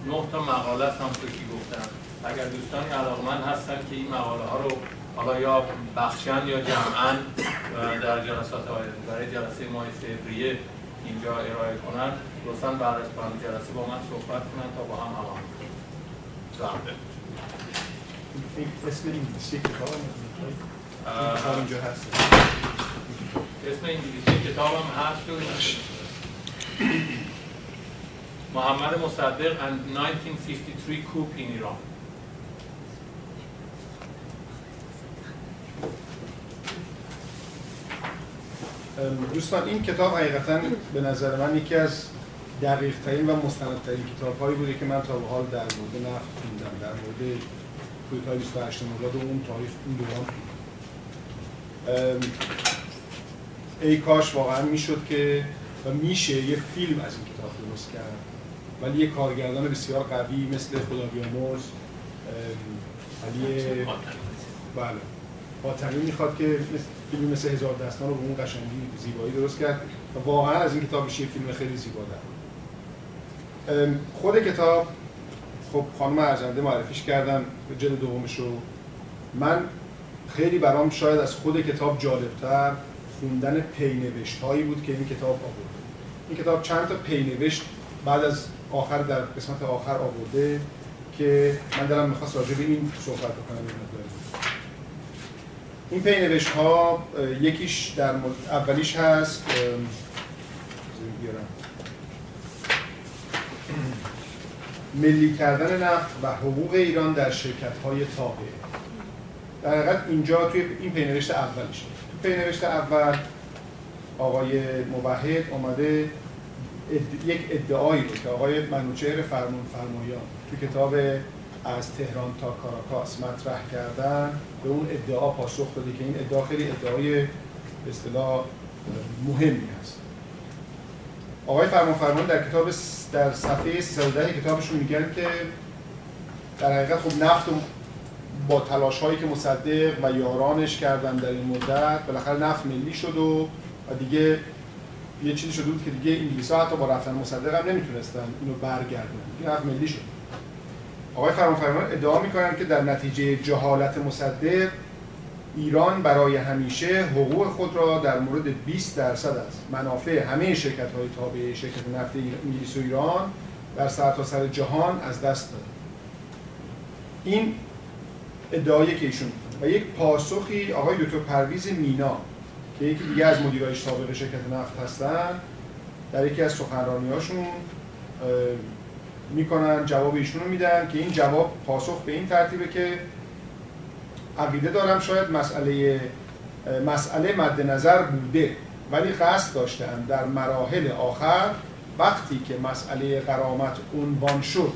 نه تا مقاله است هم که گفتم. اگر دوستانی علاقمند هستن که این مقاله ها رو حالا یا بخشن یا جمعا در جلسات آینده برای جلسه ماه فوریه اینجا ارائه کنن لطفا بعد از پایان جلسه با من صحبت کنن تا با هم هماهنگ کنیم اسم انگلیسی کتاب اینجا هست. اسم انگلیسی کتاب هم هست محمد مصدق and 1953 coup in ایران دوستان این کتاب حقیقتا به نظر من یکی از دقیق ترین و مستند ترین کتاب هایی بوده که من تا به حال در مورد نفت خوندم در مورد کودتای 28 مرداد و اون تاریخ اون دوران ای کاش واقعا می‌شد که و میشه یه فیلم از این کتاب درست کرد. ولی یه کارگردان بسیار قوی مثل خدا بیامرز علی بله. باطنی می‌خواد که فیلم مثل هزار دستان رو به اون قشنگی زیبایی درست کرد و واقعا از این کتاب میشه فیلم خیلی زیبا در خود کتاب خب خانم ارجنده معرفیش کردن جلد دومش رو. من خیلی برام شاید از خود کتاب جالبتر خوندن پینوشت هایی بود که این کتاب آورده. این کتاب چند تا پینوشت بعد از آخر در قسمت آخر آورده که من دارم می‌خواست راجع به این صحبت بکنم. این پینوشت ها یکیش در اولیش هست ملی کردن نفت و حقوق ایران در شرکت های تابعه در حقیقت اینجا توی این پینوشت اولش تو پینوشت اول آقای مبهد اومده یک ادعایی رو که آقای منوچهر فرمون فرمایان تو کتاب از تهران تا کاراکاس مطرح کردن به اون ادعا پاسخ داده که این ادعا خیلی ادعای اصطلاح مهمی هست. آقای فرمان فرمان در کتاب در صفحه 310 کتابشون میگن که در حقیقت خب نفت با تلاش هایی که مصدق و یارانش کردن در این مدت بالاخره نفت ملی شد و, و دیگه یه چیزی شده بود که دیگه انگلیس ها حتی با رفتن مصدق هم نمی‌تونستن اینو برگردن دیگه نفت ملی شد. آقای فرمان فرمان ادعا می‌کنن که در نتیجه جهالت مصدق ایران برای همیشه حقوق خود را در مورد 20 درصد از منافع همه شرکت های تابع شرکت نفت انگلیس و ایران در سرتاسر سر جهان از دست داد این ادعایی که ایشون و یک پاسخی آقای دکتر پرویز مینا که یکی دیگه از مدیرای سابق شرکت نفت هستن در یکی از سخنرانیاشون می‌کنن جواب ایشون رو میدن که این جواب پاسخ به این ترتیبه که عقیده دارم شاید مسئله مسئله مد نظر بوده ولی قصد داشتن در مراحل آخر وقتی که مسئله قرامت عنوان شد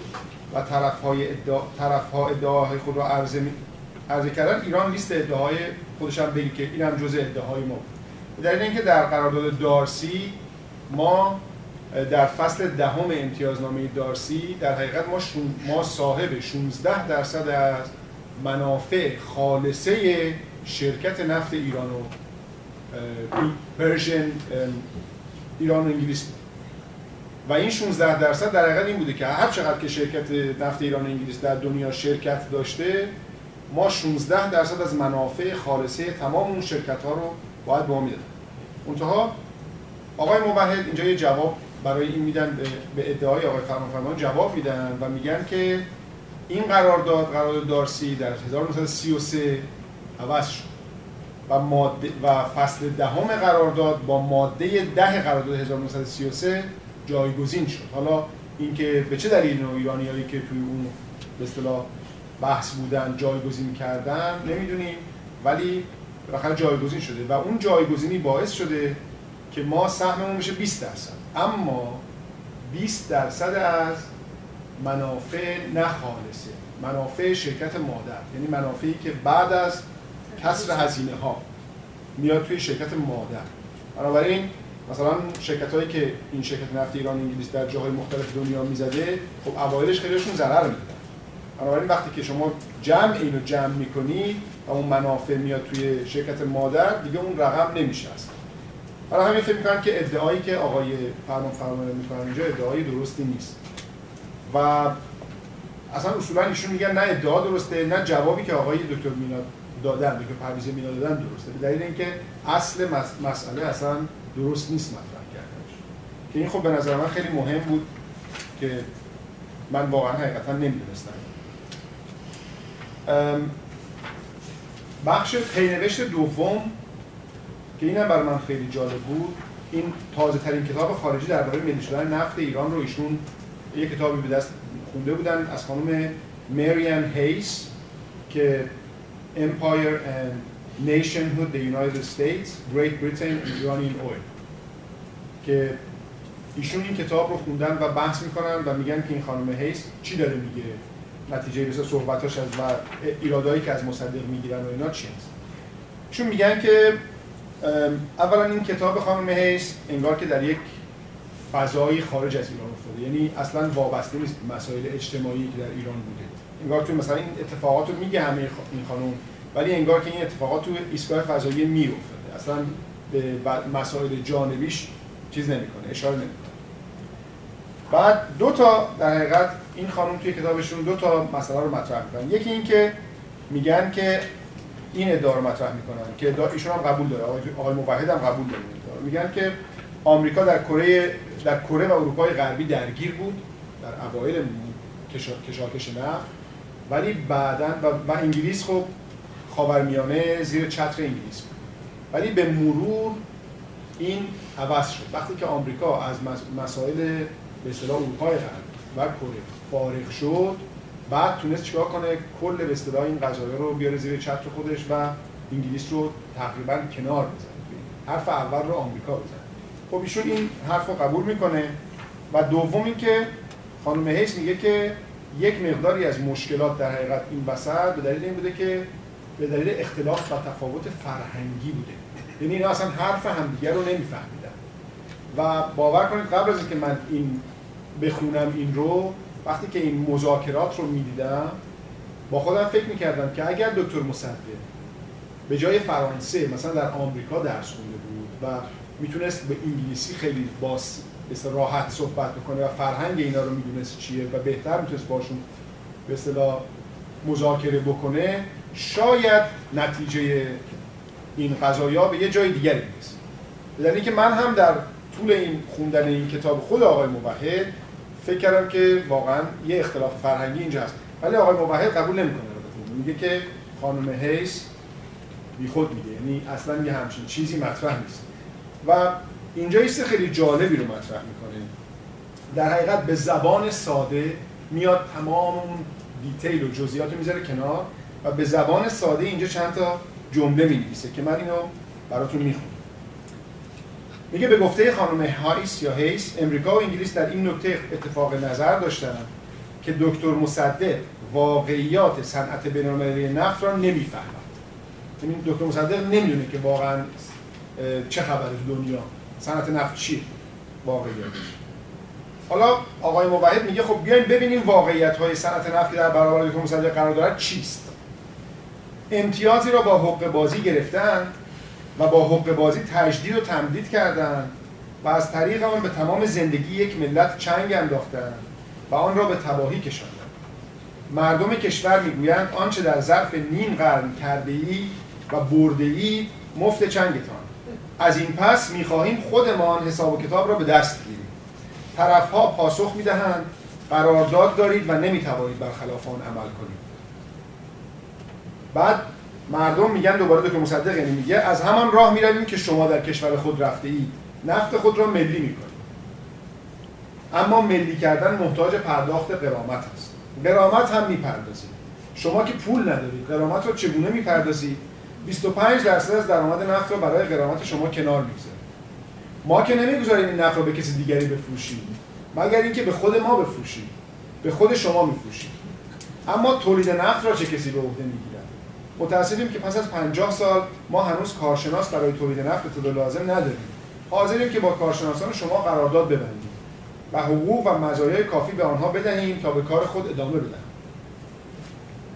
و طرف های ادعا، طرف ها ادعاهای خود را عرضه, عرضه کردن. ایران لیست ادعاهای خودش هم بگی که این جزء ادعاهای ما بود. در اینکه در قرارداد دارسی ما در فصل دهم امتیازنامه دارسی در حقیقت ما, ما صاحب 16 درصد از منافع خالصه شرکت نفت ایران و پرژن ایران و انگلیس و این 16 درصد در حقیقت این بوده که هر چقدر که شرکت نفت ایران و انگلیس در دنیا شرکت داشته ما 16 درصد از منافع خالصه تمام اون شرکت ها رو باید به ما می‌دادن منتها آقای موحد اینجا یه جواب برای این میدن به ادعای آقای فرمان جواب میدن و میگن که این قرارداد قرارداد دارسی در 1933 عوض شد و ماده و فصل دهم قرارداد با ماده ده قرارداد 1933 جایگزین شد. حالا اینکه به چه دلیل ایرانیایی که توی اون به اصطلاح بحث بودن جایگزین کردن نمی‌دونیم ولی بالاخره جایگزین شده و اون جایگزینی باعث شده که ما سهممون بشه 20 درصد. اما 20 درصد از منافع نخالصه. منافع شرکت مادر. یعنی منافعی که بعد از کسر هزینه ها میاد توی شرکت مادر. بنابراین مثلا شرکت هایی که این شرکت نفت ایران انگلیس در جاهای مختلف دنیا می‌زده خب اوایلش خیلیشون ضرر میدن بنابراین وقتی که شما جمع اینو جمع می‌کنی و اون منافع میاد توی شرکت مادر دیگه اون رقم نمیشه اصلا. حالا همین فکر می‌کنم که ادعایی که آقای فرمان فرمان می‌کنن اینجا ادعای درستی نیست. و اصلا اصولا ایشون میگن نه ادعا درسته نه جوابی که آقای دکتر مینا دادن دکتر پرویز مینا دادن درسته. به دلیل اینکه اصل مسئله اصلا درست نیست مطرح کردنش. که این خب به نظر من خیلی مهم بود که من واقعا حقیقتا نمی‌دونستم. بخش پینوشت دوم که اینم برای من خیلی جالب بود این تازه ترین کتاب خارجی درباره ملی شدن نفت ایران رو ایشون یه کتابی به دست خونده بودن از خانم مریان هیس که Empire and Nationhood the United States Great Britain Iranian Oil. که ایشون این کتاب رو خوندن و بحث می‌کنن و میگن که این خانم هیس چی داره میگه؟ نتیجه مثل صحبتاش از و ایرادایی که از مصدق می‌گیرن و اینا چی هست؟ چون میگن که اولا این کتاب خانم هیس انگار که در یک فضایی خارج از ایران افتاده. یعنی اصلا وابسته نیست مسائل اجتماعی که در ایران بوده. انگار تو مثلا این اتفاقات رو میگه همه این خانم. ولی انگار که این اتفاقات تو ایستگاه فضایی میافتاده. اصلا به مسائل جانبیش چیز نمی‌کنه اشاره نمی‌کنه. بعد دو تا در حقیقت این خانم توی کتابشون دو تا مسئله رو مطرح می‌کنن. یکی این که میگن که این ادعا رو مطرح می‌کنن که ایشون هم قبول داره آقای موحد هم قبول داره میگن که آمریکا در کره در کره و اروپای غربی درگیر بود در اوایل کشاکش نفت ولی بعدا و, و انگلیس خب خاورمیانه زیر چتر انگلیس. بود ولی به مرور این عوض شد. وقتی که آمریکا از مسائل به اصطلاح اروپای غربی و کره فارغ شد بعد تونست چیکار کنه؟ کل به اصطلاح این قضایا رو بیاره زیر چتر خودش و انگلیس رو تقریبا کنار بزنه. حرف اول رو آمریکا بزنه. خب ایشون این حرف رو قبول می‌کنه و دوم این که خانم هیس میگه که یک مقداری از مشکلات در حقیقت این وسط به دلیل این بوده که به دلیل اختلاف و تفاوت فرهنگی بوده. یعنی اینا اصلا حرف همدیگر رو نمیفهمیدن. و باور کنید قبل از اینکه من این بخونم این رو وقتی که این مذاکرات رو می‌دیدم با خودم فکر می‌کردم که اگر دکتر مصدق به جای فرانسه مثلا در آمریکا درس خونده بود و می‌تونست به انگلیسی خیلی باس راحت صحبت بکنه و فرهنگ اینا رو می‌دونست چیه و بهتر می‌تونست باشون به اصطلاح مذاکره بکنه شاید نتیجه این قضایا به یه جای دیگری می‌رسه. یعنی که من هم در طول این خوندن این کتاب خود آقای موحد فکر کردم که واقعا یه اختلاف فرهنگی اینجا هست. ولی آقای موحد قبول نمی‌کنه میگه که خانم هیس بی خود میگه. یعنی اصلا یه همچین چیزی مطرح نیست. و اینجا ایست خیلی جالبی رو مطرح می‌کنه. در حقیقت به زبان ساده میاد تمام اون دیتیل و جزئیات رو می‌ذاره کنار. و به زبان ساده اینجا چند تا جمله می‌نویسه که من اینو براتون می‌خونم. میگه به گفته خانم هایس یا هیس امریکا و انگلیس در این نکته اتفاق نظر داشتن که دکتر مصدق واقعیات صنعت بین‌المللی نفت را نمی‌فهمد. یعنی دکتر مصدق نمی‌دونه که واقعا چه خبر تو دنیا صنعت نفت چیه واقعیتش حالا آقای موحد میگه خب بیایم ببینیم واقعیت های صنعت نفت در برابر دکتر مصدق قرار دارد چیست. امتیازی را با حق بازی گرفتن و با حق بازی تجدید و تمدید کردند و از طریق آن به تمام زندگی یک ملت چنگ انداختند و آن را به تباهی کشاندند مردم کشور می‌گویند آنچه در ظرف نیم قرن کرده ای و برده ای مفت چنگتان. از این پس می‌خواهیم خودمان حساب و کتاب را به دست گیریم طرفها پاسخ می‌دهند قرارداد دارید و نمی‌توانید برخلاف آن عمل کنید. بعد مردم میگن دوباره دکتر مصدق یعنی میگه از همان راه می‌رویم که شما در کشور خود رفته اید. نفت خود را ملی می‌کنید. اما ملی کردن محتاج پرداخت قرامت است. قرامت هم می‌پردازید. شما که پول ندارید قرامت رو چگونه می‌پردازید؟ 25 درصد از درآمد نفت رو برای قرامت شما کنار می‌گذارید. ما که نمی‌گذاریم این نفت رو به کسی دیگری بفروشیم مگر اینکه به خود ما بفروشیم. به خود شما میفروشیم. اما تولید نفت را چه کسی به عهده می‌گیرد متاسفیم که پس از 50 سال ما هنوز کارشناس برای تولید نفت اطلاع لازم نداریم. حاضریم که با کارشناسان شما قرارداد ببندیم و حقوق و مزایای کافی به آنها بدهیم تا به کار خود ادامه بدن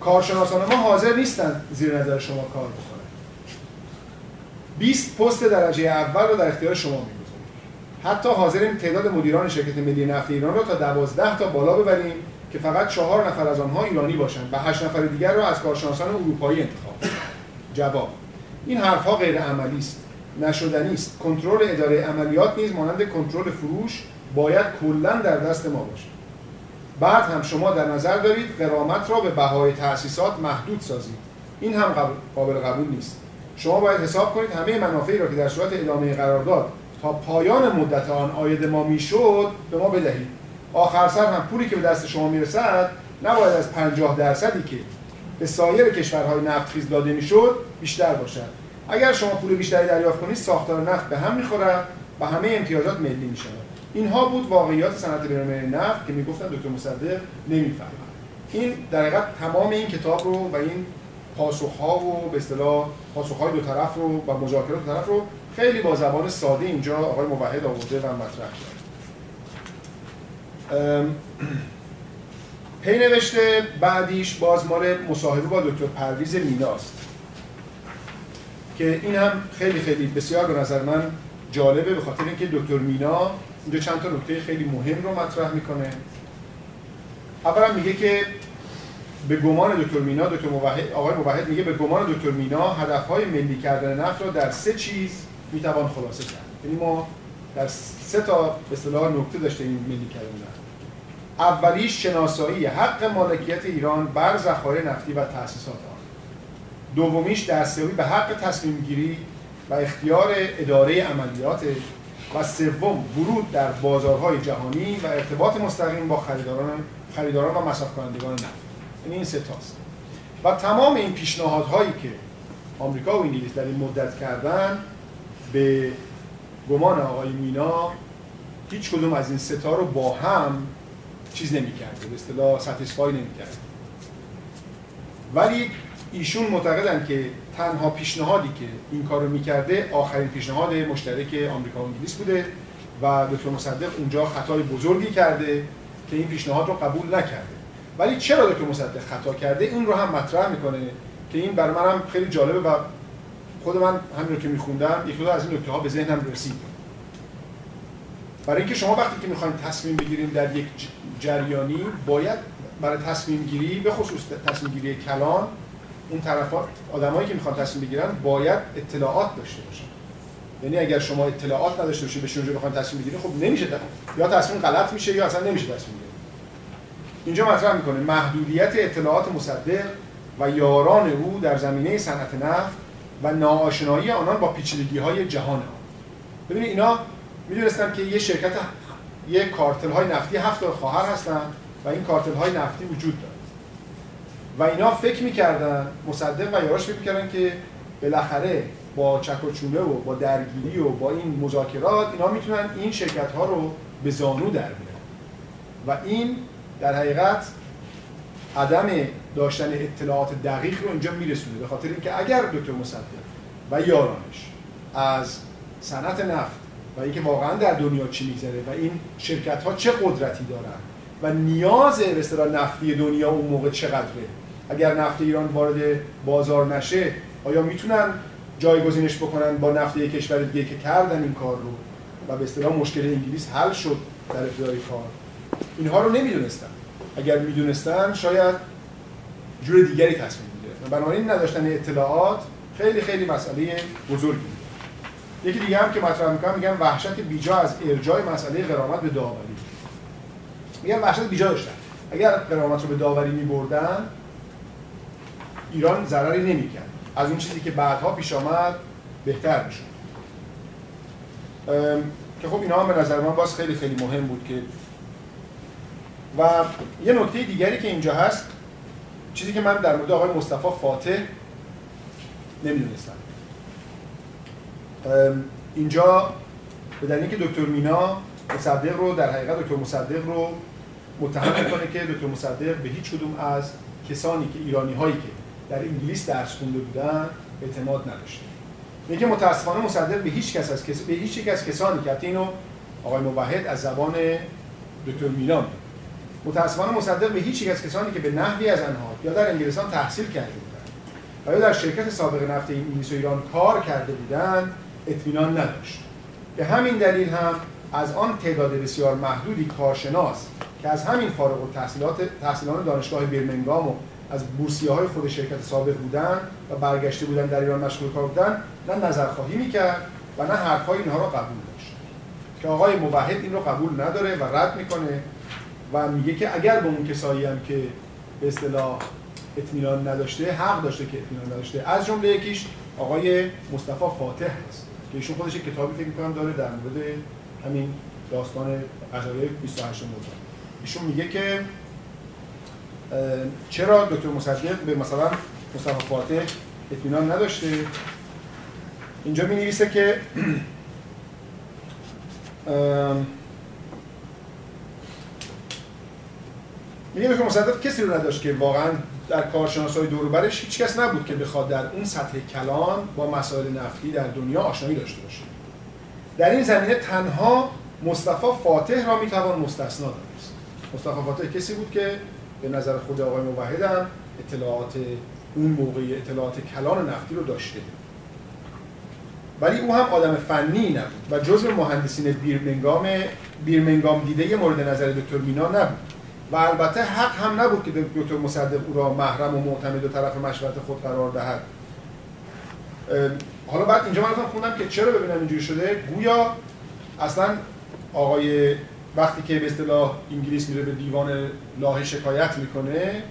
کارشناسان ما حاضر نیستند زیر نظر شما کار بکنند. 20 پست درجه اول رو در اختیار شما می‌گذاریم. حتی حاضریم تعداد مدیران شرکت ملی نفت ایران رو تا 12 تا بالا ببریم که فقط چهار نفر از آنها ایرانی باشند و هشت نفر دیگر را از کارشناسان اروپایی انتخاب جواب این حرفها غیر عملی است. نشدنی است. کنترل اداره عملیات نیز مانند کنترل فروش باید کلا در دست ما باشد. بعد هم شما در نظر دارید قرامت را به بهای تأسیسات محدود سازید. این هم قابل قبول نیست. شما باید حساب کنید همه منافعی را که در صورت ادامه قرارداد تا پایان مدت آن آید ما می‌شد به ما بدهید. آخر سر هم پولی که به دست شما می‌رسد نباید از 50 درصدی که به سایر کشورهای نفتخیز داده می‌شد بیشتر باشد. اگر شما پول بیشتری دریافت کنید ساختار نفت به هم می‌خورد و همه امتیازات ملی می‌شود. اینها بود واقعیات صنعت بین‌المللی نفت که می‌گفتن دکتر مصدق نمی‌فهمد. این در حقیقت تمام این کتاب رو و این پاسخ ها و به اصطلاح پاسخ های دو طرف رو و مذاکرات دو طرف رو خیلی با زبان ساده اینجا آقای موحد آورده و مطرح کرد. پی نوشته بعدیش باز مال مصاحبه با دکتر پرویز میناست. که این هم خیلی خیلی بسیار به نظر من جالبه به خاطر اینکه دکتر مینا اینجا چند تا نکته خیلی مهم رو مطرح می‌کنه. اولا میگه که به گمان دکتر مینا دکتر موحد آقای موحد میگه به گمان دکتر مینا هدفهای ملی کردن نفت را در سه چیز می‌توان خلاصه کرد. یعنی ما در سه تا به اصطلاح نکته داشته این ملی کردن اولیش شناسایی حق مالکیت ایران بر ذخایر نفتی و تأسیسات آن. دومیش دستیابی به حق تصمیم گیری و اختیار اداره عملیات. و سوم ورود در بازارهای جهانی و ارتباط مستقیم با خریداران خریداران و مصرف کنندگان نفت. یعنی این سه تاست. و تمام این پیشنهادهایی که آمریکا و انگلیس در این مدت کردن به گمان آقای مینا هیچ کدوم از این ستا رو با هم چیز نمی‌کرده به اصطلاح ساتیسفای نمی‌کرده. ولی ایشون معتقدن که تنها پیشنهادی که این کار رو می‌کرده آخرین پیشنهاد مشترک آمریکا و انگلیس بوده و دکتر مصدق اونجا خطای بزرگی کرده که این پیشنهاد رو قبول نکرده. ولی چرا دکتر مصدق خطا کرده؟ این رو هم مطرح می‌کنه که این برای منم خیلی جالبه و خود من همین رو که میخوندم یک از این نکته ها به ذهنم رسید. برای اینکه شما وقتی که می‌خوایم تصمیم بگیریم در یک جریانی باید برای تصمیم گیری به خصوص تصمیم گیری کلان اون طرفات آدمایی که می‌خوان تصمیم بگیرن باید اطلاعات داشته باشن. یعنی اگر شما اطلاعات نداشته باشید به اونجا بخواید تصمیم بگیرید خب نمیشه یا تصمیم غلط میشه یا اصلا نمیشه تصمیم گیری. اینجا مطرح می‌کنه محدودیت اطلاعات مصدق و یاران او در زمینه صنعت نفت و ناآشنایی آنان با پیچیدگی های جهان آن. ببینید اینا می‌دونستن که یه شرکت یه کارتل های نفتی هفت خواهر هستن و این کارتل های نفتی وجود داره و اینا فکر می‌کردن مصدق و یاراش فکر می‌کردن که بالاخره با چک و چوله و با درگیری و با این مذاکرات اینا می‌تونن این شرکت ها رو به زانو در بیارن. و این در حقیقت عدم داشتن اطلاعات دقیق رو اینجا میرسونه. به خاطر اینکه اگر دکتر مصدق و یارانش از صنعت نفت و اینکه واقعا در دنیا چی میگذره و این شرکت ها چه قدرتی دارن و نیاز به نفتی دنیا اون موقع چقدره اگر نفت ایران وارد بازار نشه آیا می‌تونن جایگزینش بکنن با نفت یک کشور دیگه که کردن این کار رو و به اصطلاح مشکل انگلیس حل شد در ابتدای کار؟ اینها رو نمی‌دونستن. اگر می‌دونستن شاید جور دیگری تصمیم می‌گرفتن. بنابراین نداشتن اطلاعات خیلی خیلی مسئله بزرگی یکی دیگه هم که مطرح می‌کنم میگن وحشت بیجا از ارجاع مسئله قرامت به داوری. میگن وحشت بیجا داشتن. اگر قرامت رو به داوری میبردن ایران ضرری نمی‌کرد. از اون چیزی که بعدها پیش آمد بهتر می‌شد. که خب اینا هم به نظر من باز خیلی خیلی مهم بود که و یه نکته دیگری که اینجا هست چیزی که من در مورد آقای مصطفی فاتح نمی‌دونستم. اینجا به دلیل که دکتر مینا مصدق رو در حقیقت دکتر مصدق رو متهم می‌کنه که دکتر مصدق به هیچ کدوم از کسانی که ایرانی هایی که در انگلیس درس خونده بودن اعتماد نداشته. میگه متاسفانه مصدق به هیچ کس از کس به هیچ یک از کسانی که اینو آقای موحد از زبان دکتر میلان متاسفانه مصدق به هیچ یک از کسانی که به نحوی از آنها یا در انگلستان تحصیل کرده بودند و یا در شرکت سابق نفت انگلیس و ایران کار کرده بودند اطمینان نداشت. به همین دلیل هم از آن تعداد بسیار محدودی کارشناس که از همین فارغ التحصیلات تحصیلان دانشگاه برمنگام و از بورسیه های خود شرکت سابق بودن و برگشته بودن در ایران مشغول کار بودن نه نظرخواهی می‌کرد و نه حرفهای اینها را قبول داشت. که آقای موحد این رو قبول نداره و رد می‌کنه و میگه که اگر به اون کسایی هم که به اصطلاح اطمینان نداشته حق داشته که اطمینان نداشته. از جمله یکیش آقای مصطفی فاتح هست که ایشون خودش کتابی فکر می‌کنم داره در مورد همین داستان قضایای 28 مرداد. ایشون میگه که چرا دکتر مصدق به مثلا مصطفی فاتح اطمینان نداشته؟ اینجا می نویسه که میگه دکتر مصدق کسی رو نداشت که واقعا در کارشناسای دور برش هیچ کس نبود که بخواد در اون سطح کلان با مسائل نفتی در دنیا آشنایی داشته باشه. در این زمینه تنها مصطفی فاتح را می‌توان مستثنا دانست. مصطفی فاتح کسی بود که به نظر خود آقای موحد اطلاعات اون موقعی اطلاعات کلان نفتی رو داشته. ولی او هم آدم فنی نبود و جزء مهندسین بیرمنگام بیرمنگام دیده مورد نظر دکتر مینا نبود. و البته حق هم نبود که دکتر مصدق او را محرم و معتمد و طرف مشورت خود قرار دهد. حالا بعد اینجا من خوندم که چرا ببینم اینجوری شده. گویا اصلا آقای وقتی که به اصطلاح انگلیس میره به دیوان لاهه شکایت می‌کنه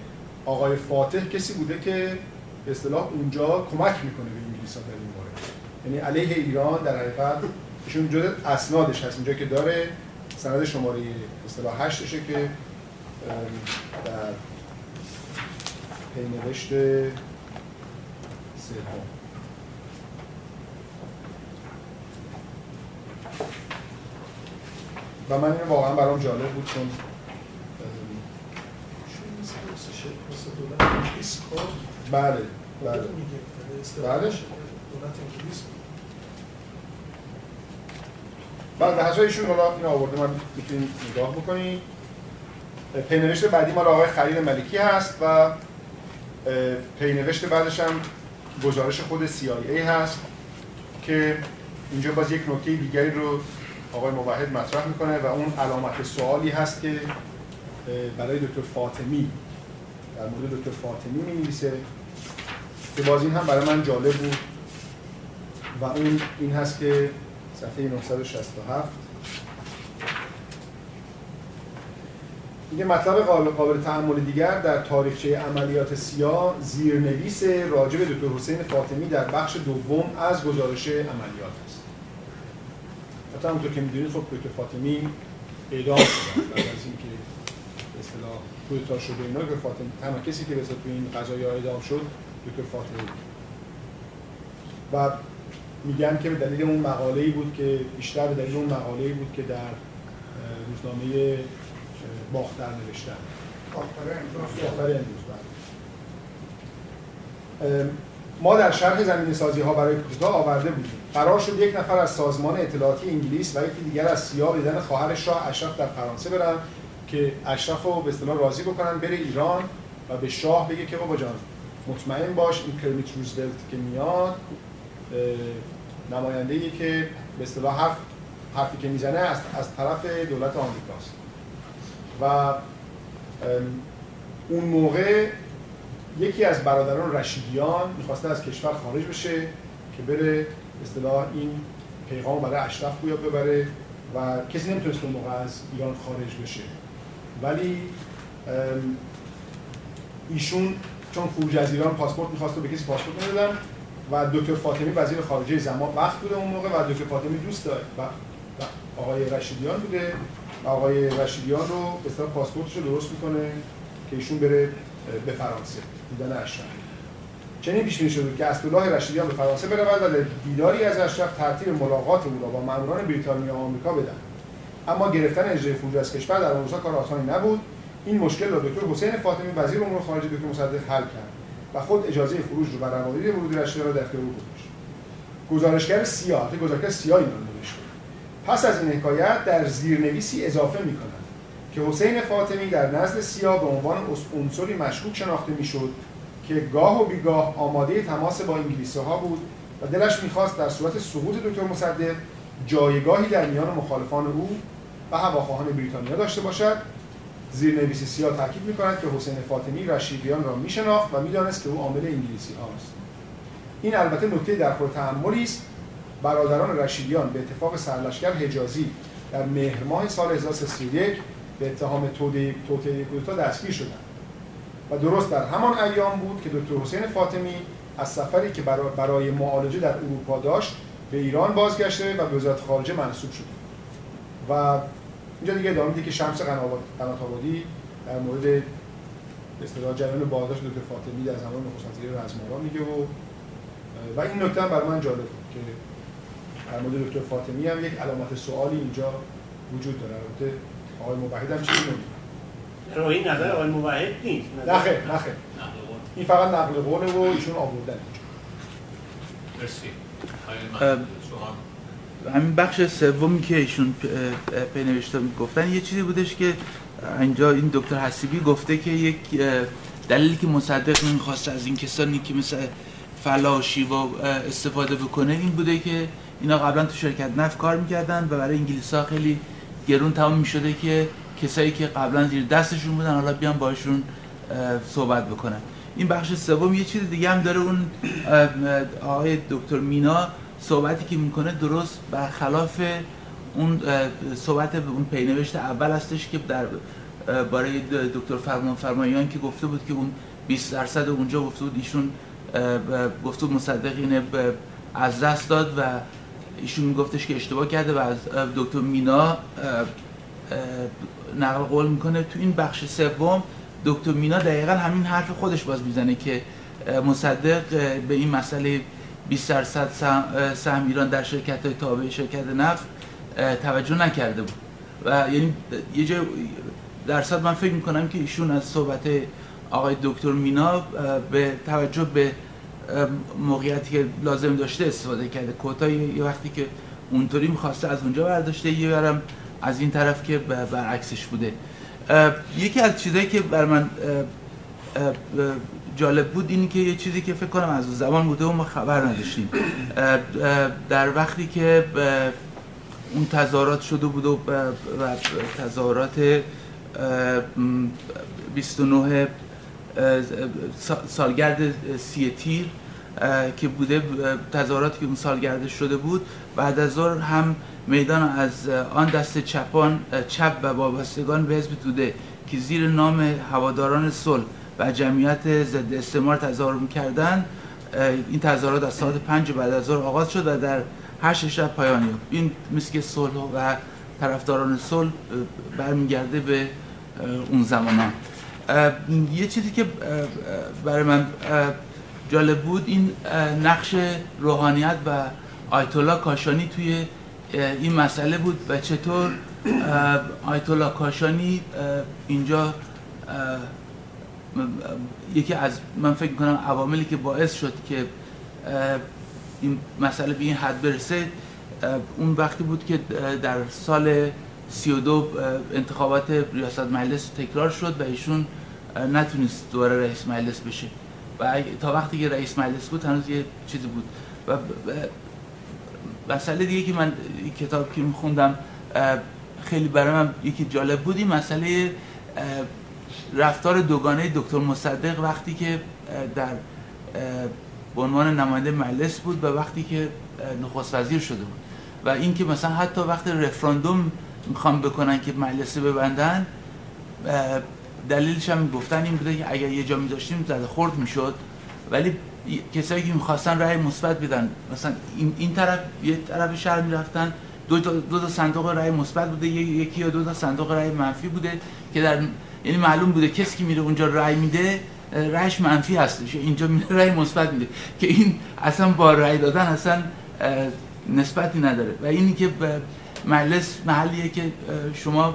آقای فاتح کسی بوده که به اصطلاح اونجا کمک می‌کنه به انگلیس ها در این مورد یعنی علیه ایران در حقیقت ایشون جزء اسنادش هست. اینجا که داره سند شماره اصطلاح هشتشه که در پینوشت سوم. و من این واقعا برام جالب بود چون بله بله. بله. بعد به ایشون حالا این آورده من می‌تونیم نگاه بکنیم. پینوشت بعدی مال آقای خرید ملکی هست و پینوشت بعدش هم گزارش خود CIA هست که اینجا باز یک نکته دیگری رو آقای موحد مطرح می‌کنه و اون علامت سوالی هست که برای دکتر فاطمی در مورد دکتر فاطمی می نویسه که باز این هم برای من جالب بود و اون این هست که صفحه 967 میگه مطلب قابل تعمل دیگر در تاریخچه عملیات سیا زیرنویس راجب دکتر حسین فاطمی در بخش دوم از گزارش عملیات است. حتی همونطور که می‌دونید خب دکتر فاطمی اعدام شد بعد از اینکه اصطلاح کودتا شده اینا که فاطمی تنها کسی که به تو این قضایا اعدام شد دکتر فاطمی و میگن که به دلیل اون مقاله‌ای بود که بیشتر به دلیل اون مقاله‌ای بود که در روزنامه باختر نوشتن. باختر امروز. بله. ما در شرح زمین سازی ها برای کودتا آورده بودیم. قرار شد یک نفر از سازمان اطلاعاتی انگلیس و یکی دیگر از سیا بدن خواهر شاه اشرف در فرانسه برن که اشرف رو به اصطلاح راضی بکنن بره ایران و به شاه بگه که بابا جان مطمئن باش این کرمیت روزولت که میاد نماینده ای که به اصطلاح حرف حرفی که می‌زنه از, از طرف دولت آمریکاست. و اون موقع یکی از برادران رشیدیان می‌خواسته از کشور خارج بشه که بره اصطلاح این پیغام برای اشرف بویا ببره و کسی نمی‌تونست اون موقع از ایران خارج بشه. ولی ایشون چون خروج از ایران پاسپورت می‌خواست به کسی پاسپورت نمی‌دادن و دکتر فاطمی وزیر خارجه زمان وقت بوده اون موقع و دکتر فاطمی دوست داره و آقای رشیدیان بوده. و آقای رشیدیان رو به اصطلاح پاسپورتش رو درست می‌کنه که ایشون بره به فرانسه. دیدن اشرف. چنین پیش شده که اسدالله رشیدیان به فرانسه برود و دیداری از اشرف ترتیب ملاقات او را با ماموران بریتانیا و آمریکا بدن. اما گرفتن اجرای خروج از کشور در اون کار آسانی نبود. این مشکل را دکتر حسین فاطمی وزیر امور خارجه دکتر مصدق حل کرد و خود اجازه خروج رو بر عقاید ورودی رشیدیان را در اختیار گذاشت. گزارشگر سیاه گزارشگر سیاه این نوشته. پس از این حکایت در زیرنویسی اضافه می که حسین فاطمی در نزد سیا به عنوان عنصری مشکوک شناخته می‌شد که گاه و بیگاه آماده تماس با انگلیسی ها بود و دلش می‌خواست در صورت سقوط دکتر مصدق جایگاهی در میان مخالفان او و هواخواهان بریتانیا داشته باشد. زیرنویس سیا تاکید می‌کند که حسین فاطمی رشیدیان را میشناخت و می‌دانست که او عامل انگلیسی هاست. این البته نکته در خور تحملی است برادران رشیدیان به اتفاق سرلشکر حجازی در مهر ماه سال 1331 به اتهام توطئه کودتا دستگیر شدند. و درست در همان ایام بود که دکتر حسین فاطمی از سفری که برای معالجه در اروپا داشت به ایران بازگشته و به وزارت خارجه منصوب شده و اینجا دیگه ادامه که شمس قنات آبادی در مورد اصطلاح جریان بازداشت دکتر فاطمی در زمان نخست وزیر رزمارا میگه و و این نکته برای من جالب بود که در مورد دکتر فاطمی هم یک علامت سوالی اینجا وجود داره. البته آقای مبهد هم چیزی این نظر آقای موحد نیست. نه خیر نه خیر. این فقط نقل قوله و ایشون آوردن مرسی. همین بخش سومی که ایشون پی نوشته گفتن یه چیزی بودش که اینجا این دکتر حسیبی گفته که یک دلیلی که مصدق نمی‌خواست از این کسانی که مثل فلاشی و استفاده بکنه این بوده که اینا قبلا تو شرکت نفت کار می‌کردن و برای انگلیس ها خیلی گرون تمام می‌شده که کسایی که قبلا زیر دستشون بودن حالا بیان باشون صحبت بکنن. این بخش سوم یه چیز دیگه هم داره. اون آقای دکتر مینا صحبتی که می‌کنه درست برخلاف اون صحبت اون پینوشت اول هستش که در برای دکتر فرمان فرمایان که گفته بود که اون 20 درصد اونجا گفته بود ایشون گفته بود مصدق اینه از دست داد و ایشون میگفتش که اشتباه کرده و از دکتر مینا نقل قول می‌کنه. تو این بخش سوم دکتر مینا دقیقا همین حرف خودش باز می‌زنه که مصدق به این مسئله 20 درصد سهم ایران در شرکت های تابع شرکت نفت توجه نکرده بود. و یعنی یه جای درصد من فکر می‌کنم که ایشون از صحبت آقای دکتر مینا به توجه به موقعیتی که لازم داشته استفاده کرده. کوتا یه وقتی که اونطوری می‌خواسته از اونجا برداشته یه برم از این طرف که برعکسش بوده. یکی از چیزایی که بر من جالب بود اینی که یه چیزی که فکر کنم از زمان بوده و ما خبر نداشتیم. در وقتی که اون تظاهرات شده بود و تظاهرات 29 سالگرد سی تیر که بوده تظاهراتی که اون سالگرد شده بود. بعد از ظهر هم میدان از آن دست چپان چپ و وابستگان به حزب توده که زیر نام هواداران صلح و جمعیت ضد استعمار تظاهر می‌کردن این تظاهرات از ساعت پنج بعد از ظهر آغاز شد و در هشت شب پایانی این مثل صلح و طرفداران صلح برمیگرده به اون زمان یه چیزی که برای من جالب بود این نقش روحانیت و آیت الله کاشانی توی این مسئله بود و چطور آیت الله کاشانی اینجا یکی از من فکر کنم عواملی که باعث شد که این مسئله به این حد برسه اون وقتی بود که در سال 32 انتخابات ریاست مجلس تکرار شد و ایشون نتونست دوباره رئیس مجلس بشه. و تا وقتی که رئیس مجلس بود هنوز یه چیزی بود. و مسئله دیگه که من کتاب که میخوندم خیلی برای من یکی جالب بود این مسئله رفتار دوگانه دکتر مصدق وقتی که در به عنوان نماینده مجلس بود و وقتی که نخست وزیر شده بود. و اینکه مثلا حتی وقتی رفراندوم می‌خوام بکنن که مجلس ببندن دلیلش هم گفتن این بوده که اگر یه جا میذاشتیم زده خورد می‌شد. ولی کسایی که می‌خواستن رأی مثبت بدن مثلا این, این طرف یه طرف شهر می‌رفتن دو تا, دو تا صندوق رأی مثبت بوده یکی یا دو تا صندوق رأی منفی بوده که در یعنی معلوم بوده کسی که میره اونجا رأی میده رأیش منفی هستش اینجا میره رأی مثبت میده. که این اصلا با رأی دادن اصلا نسبتی نداره. و اینی که مجلس محلیه که شما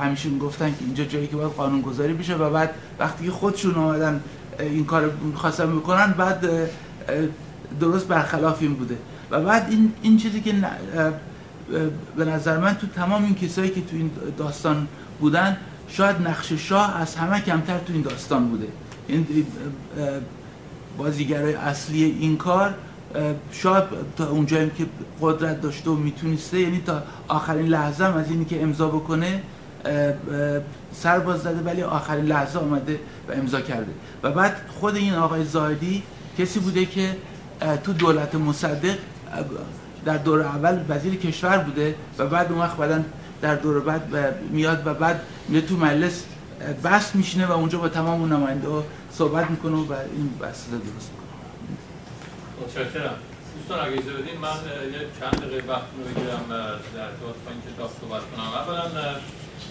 همیشه گفتن که اینجا جایی که باید قانون گذاری بشه و بعد وقتی خودشون آمدن این کار خواستن بکنن بعد درست برخلاف این بوده. و بعد این, این چیزی که به نظر من تو تمام این کسایی که تو این داستان بودن شاید نقش شاه از همه کمتر تو این داستان بوده. این بازیگرای اصلی این کار شاید تا اونجایی که قدرت داشته و می‌تونسته یعنی تا آخرین لحظه هم از اینی که امضا بکنه سر باز زده ولی آخرین لحظه آمده و امضا کرده. و بعد خود این آقای زاهدی کسی بوده که تو دولت مصدق در دور اول وزیر کشور بوده و بعد اون وقت بعدن در دور بعد میاد و بعد میاد تو مجلس بحث میشینه و اونجا با تمام اون نماینده صحبت می‌کنه و این رو درست متشکرم. دوستان اگه اجازه بدین من چند دقیقه وقت رو بگیرم در ارتباط با این کتاب صحبت کنم. اولا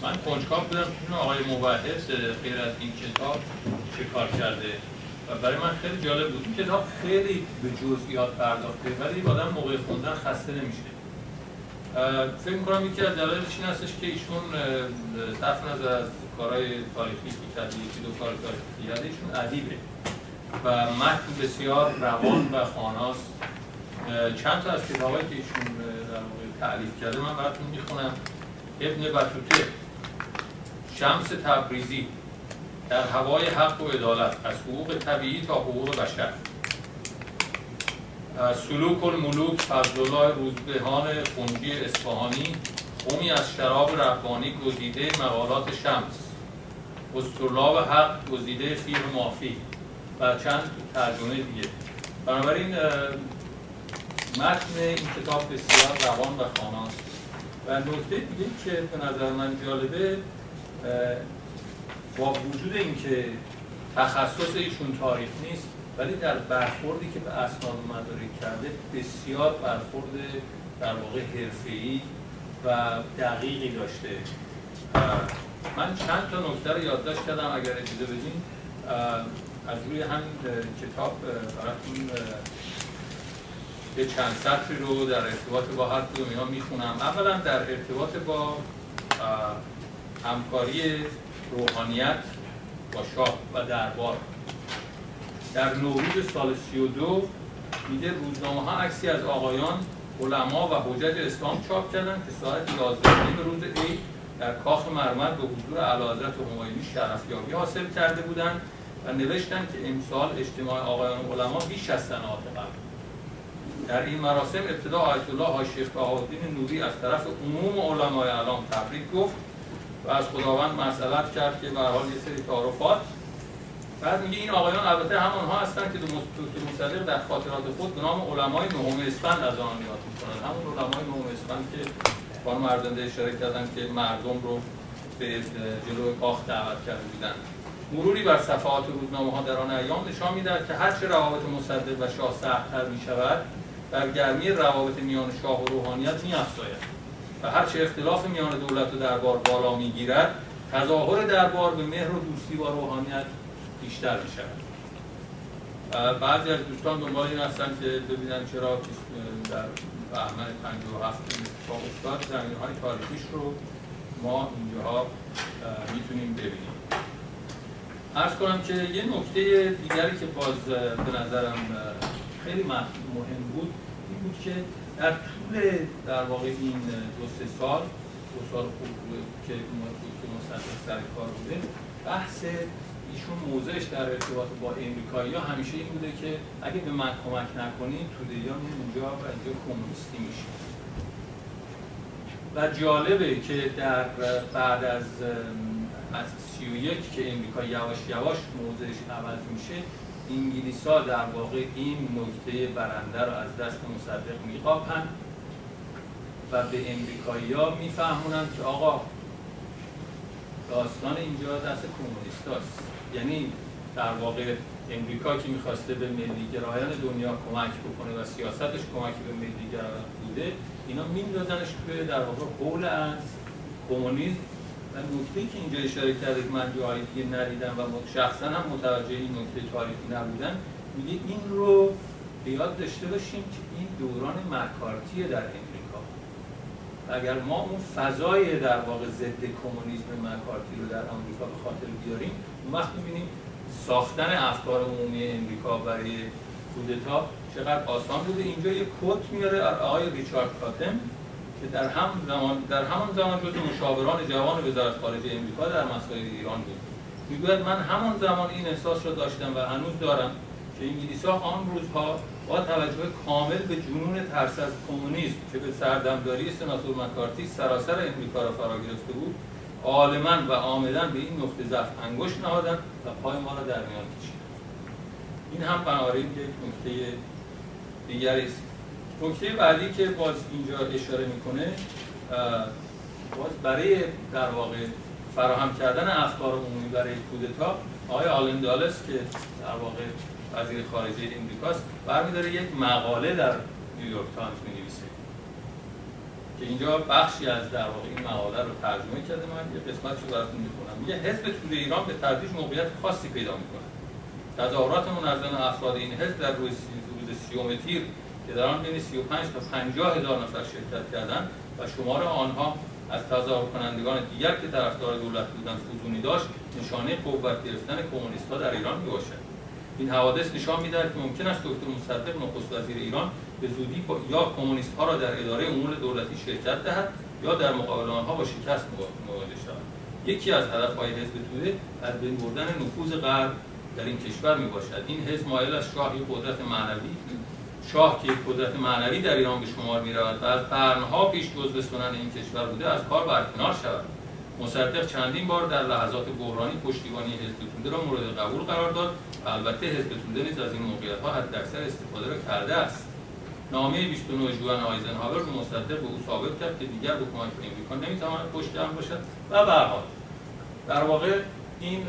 من کنجکاو بودم. که آقای مبحث غیر از این کتاب چه کار کرده؟ و برای من خیلی جالب بود. این کتاب خیلی به جزئیات پرداخته ولی آدم موقع خوندن خسته نمیشه. فکر کنم یکی از دلایلش این هستش که ایشون صرف نظر از کارهای تاریخی که کرده یکی دو کار تاریخی کرده ایشون ادیبه. و متن بسیار روان و خاناست. چند تا از کتابایی که ایشون در تعلیف کرده من براتون می‌خونم. ابن بطوته شمس تبریزی در هوای حق و عدالت از حقوق طبیعی تا حقوق بشر. سلوک الملوک فضلالله روزبهان خونجی اصفهانی قومی از شراب ربانی گزیده مقالات شمس. و حق گزیده فیر مافی و چند ترجمه دیگه. بنابراین متن این کتاب بسیار روان و خاناست و نکته دیگه که به نظر من جالبه با وجود اینکه تخصص ایشون تاریخ نیست ولی در برخوردی که به اسناد و مدارک کرده بسیار برخورد در واقع حرفه‌ای و دقیقی داشته. من چند تا نکته رو یادداشت کردم اگر اجازه بدین. از روی همین کتاب براتون یه چند سطری رو در ارتباط با هر کدوم اینا می‌خونم. اولا در ارتباط با همکاری روحانیت با شاه و دربار. در نوروز سال 32 میده روزنامه ها عکسی از آقایان علما و حجج اسلام چاپ کردن که ساعت 11 به روز عید در کاخ مرمر به حضور اعلیحضرت همایونی شرفیابی حاصل کرده بودند. و نوشتن که امسال اجتماع آقایان علما بیش از سنوات قبل. در این مراسم ابتدا آیت الله های شیخ نوری از طرف عموم علمای علام تبریک گفت و از خداوند مسئلت کرد که به حال یه سری تعارفات. بعد میگه این آقایان البته همونها هستند که دکتر مصدق در خاطرات خود به نام علمای نهم اسفند از آن یاد می‌کنند همون علمای نهم اسفند که خانم مردنده اشاره کردن که مردم رو به جلو کاخ دعوت کرده بودند مروری بر صفحات روزنامه ها در آن ایام نشان می‌دهد که هرچه روابط مصدق و شاه سختتر می شود در گرمی روابط میان شاه و روحانیت می افزاید و هرچه اختلاف میان دولت و دربار بالا می‌گیرد تظاهر دربار به مهر و دوستی با روحانیت بیشتر می شود بعضی از دوستان دنبال این هستن که ببینن چرا در بهمن 57 اتفاق افتاد زمین های تاریخیش رو ما اینجاها می‌تونیم ببینیم. ارز کنم که یه نکته دیگری که باز به نظرم خیلی مهم بود این بود که در طول در واقع این دو سه سال دو سال خوب که مصدق سر کار بوده بحث ایشون موضعش در ارتباط با امریکایی ها همیشه این بوده که اگه به من کمک نکنید توده ها اونجا و اینجا کمونیستی میشه و جالبه که در بعد از از 31 که امریکا یواش یواش موضعش عوض میشه انگلیس ها در واقع این نکته برنده رو از دست مصدق میقاپن و به امریکایی ها میفهمونن که آقا داستان اینجا دست کمونیست. یعنی در واقع امریکا که می‌خواسته به ملیگرایان دنیا کمک بکنه و سیاستش کمکی به ملیگرایان بوده اینا میندازنش توی در واقع قول از کمونیسم نکته که اینجا اشاره کرده که من جایی دیگه ندیدم و شخصا هم متوجه این نکته تاریخی نبودن میگه این رو به یاد داشته باشیم که این دوران مکارتیه در امریکا. اگر ما اون فضای در واقع ضد کمونیسم مکارتی رو در آمریکا به خاطر بیاریم اون وقت می‌بینیم ساختن افکار عمومی امریکا برای کودتا چقدر آسان بوده. اینجا یه کت میاره آقای ریچارد کاتم که در هم زمان در همان زمان جز مشاوران جوان وزارت خارجه امریکا در مسائل ایران بود. می‌گوید من همان زمان این احساس را داشتم و هنوز دارم که انگلیس ها آن روزها با توجه کامل به جنون ترس از کمونیسم که به سردمداری سناتور مکارتی سراسر امریکا را فرا گرفته بود عالما و آمدن به این نقطه ضعف انگشت نهادن و پای ما را در میان کشیدن این هم بنابراین یک نکته دیگری است. نکته بعدی که باز اینجا اشاره می‌کنه باز برای در واقع فراهم کردن افکار عمومی برای کودتا آقای آلن دالس که در واقع وزیر خارجه امریکاست برمیداره یک مقاله در نیویورک تایمز می نویسه که اینجا بخشی از در واقع این مقاله رو ترجمه کرده من یه قسمتش رو براتون می‌کنم میگه حزب توده ایران به تدریج موقعیت خاصی پیدا می‌کنه تظاهرات منظم افراد این حزب در روز سیوم تیر که در آن بین 35 تا 50 هزار نفر شرکت کردند و شمار آنها از تظاهر کنندگان دیگر که طرفدار دولت بودند فزونی داشت نشانه قوت گرفتن کمونیست در ایران می‌باشد این حوادث نشان می‌دهد که ممکن است دکتر مصدق نخست وزیر ایران به زودی یا کمونیست ها را در اداره امور دولتی شرکت دهد یا در مقابل آنها با شکست مواجه شود. یکی از هدفهای حزب توده از بین بردن نفوذ غرب در این کشور می باشد این حزب مایل از شاهی قدرت معنوی شاه که قدرت معنوی در ایران به شمار می رود و از قرنها پیش جزو سنن این کشور بوده از کار برکنار شود. مصدق چندین بار در لحظات بحرانی پشتیبانی حزب توده را مورد قبول قرار داد و البته حزب توده نیز از این موقعیت ها حداکثر استفاده را کرده است. نامه 29 جوان آیزنهاور به مصدق به او ثابت کرد که دیگر به کمک امریکا نمی‌تواند پشت جمع باشد و به در واقع این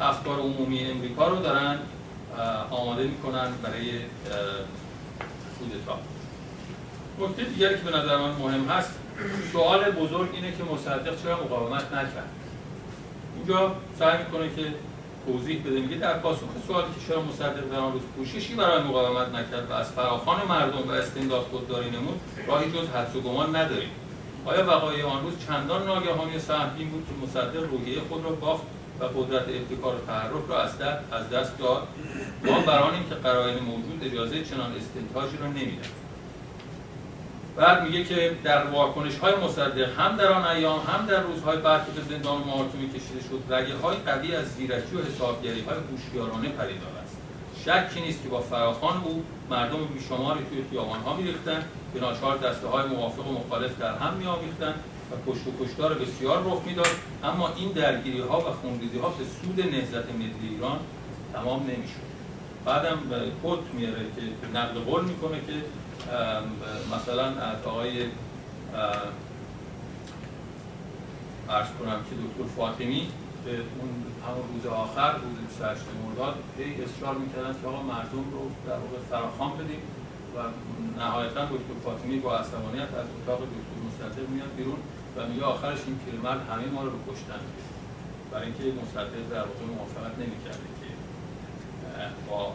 افکار عمومی امریکا رو دارن آماده می‌کنن برای کودتا نکته دیگری که به نظر من مهم هست سوال بزرگ اینه که مصدق چرا مقاومت نکرد؟ اینجا سعی می‌کنه که توضیح بده میگه در پاسخ سوالی که چرا مصدق در آن روز کوششی برای مقاومت نکرد و از فراخان مردم و استمداد خودداری نمود راهی جز حدس و گمان نداریم. آیا وقایع آن روز چندان ناگهانی سهمگین بود که مصدق روحیه خود را باخت و قدرت ابتکار و تحرک را از دست, از دست داد؟ ما برای اینکه قرائن موجود اجازه چنان استنتاجی را نمی‌دهد. بعد میگه که در واکنش های مصدق هم در آن ایام هم در روزهای بعد که به زندان و محاکمه کشیده شد رگه های قوی از زیرکی و حسابگری های هوشیارانه پدیدار است شکی نیست که با فراخان او مردم بیشماری توی خیابان ها میریختند به ناچار دسته های موافق و مخالف در هم میآمیختند و کشت و کشتار بسیار رخ می‌داد. اما این درگیری ها و خونریزی ها به سود نهضت ملی ایران تمام نمی‌شد. بعدم کت میاره که نقل قول می‌کنه که مثلا از آقای ارز کنم که دکتر فاطمی به اون همون روز آخر روز 28 مرداد هی اصرار می‌کردن که آقا مردم رو در واقع فراخوان بدیم و نهایتا دکتر فاطمی با عصبانیت از اتاق دکتر مصدق میاد بیرون و میگه آخرش این پیرمرد همه ما رو کشتن برای اینکه مصدق در واقع موافقت نمی‌کرده که با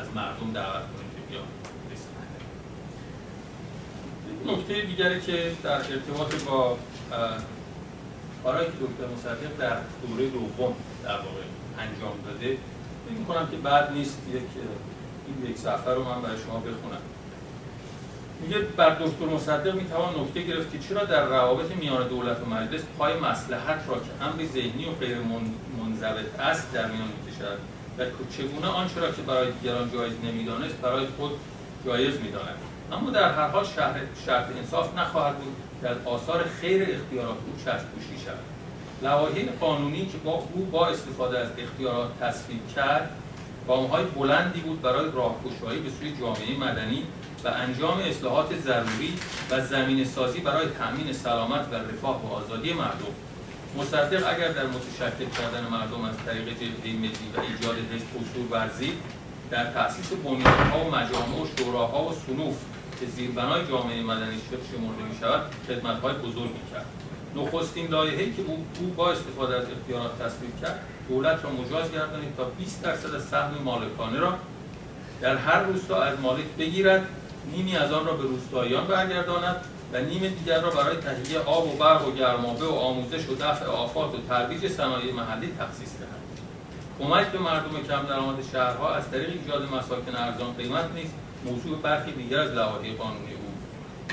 از مردم دعوت کنیم که بیان نکته دیگری که در ارتباط با کارهایی که دکتر مصدق در دوره دوم در واقع انجام داده فکر کنم که بعد نیست یک این یک صفحه رو من برای شما بخونم. میگه بر دکتر مصدق می‌توان نکته گرفت که چرا در روابط میان دولت و مجلس پای مسلحت را که امری ذهنی و غیر منضبط است در میان می‌کشد و چگونه آنچه را که برای دیگران جایز نمی‌دانست برای خود جایز می‌داند. اما در هر حال شهر شرط انصاف نخواهد بود. از آثار خیر اختیارات او چشم پوشی شود لوایح قانونی که با او با استفاده از اختیارات تصویب کرد گامهای بلندی بود برای راهگشایی به سوی جامعه مدنی و انجام اصلاحات ضروری و زمین سازی برای تأمین سلامت و رفاه و آزادی مردم. مصدق اگر در متشکل کردن مردم از طریق جبهه ملی و ایجاد حزب اصول ورزی در تأسیس بنیادها و مجامع و شوراها و صنوف که زیربنای جامعه مدنی شمرده می شود خدمتهای بزرگی کرد نخستین لایحه‌ای که او با استفاده از اختیارات تصویب کرد دولت را مجاز گردانید تا 20 درصد از سهم مالکانه را در هر روستا از مالک بگیرد نیمی از آن را به روستاییان برگرداند و نیم دیگر را برای تهیه آب و برق و گرمابه و آموزش و دفع آفات و ترویج صنایع محلی تخصیص دهد کمک به مردم کم درآمد شهرها از طریق ایجاد مساکن ارزان قیمت نیز موضوع برخی دیگر از لوایح قانونی بود.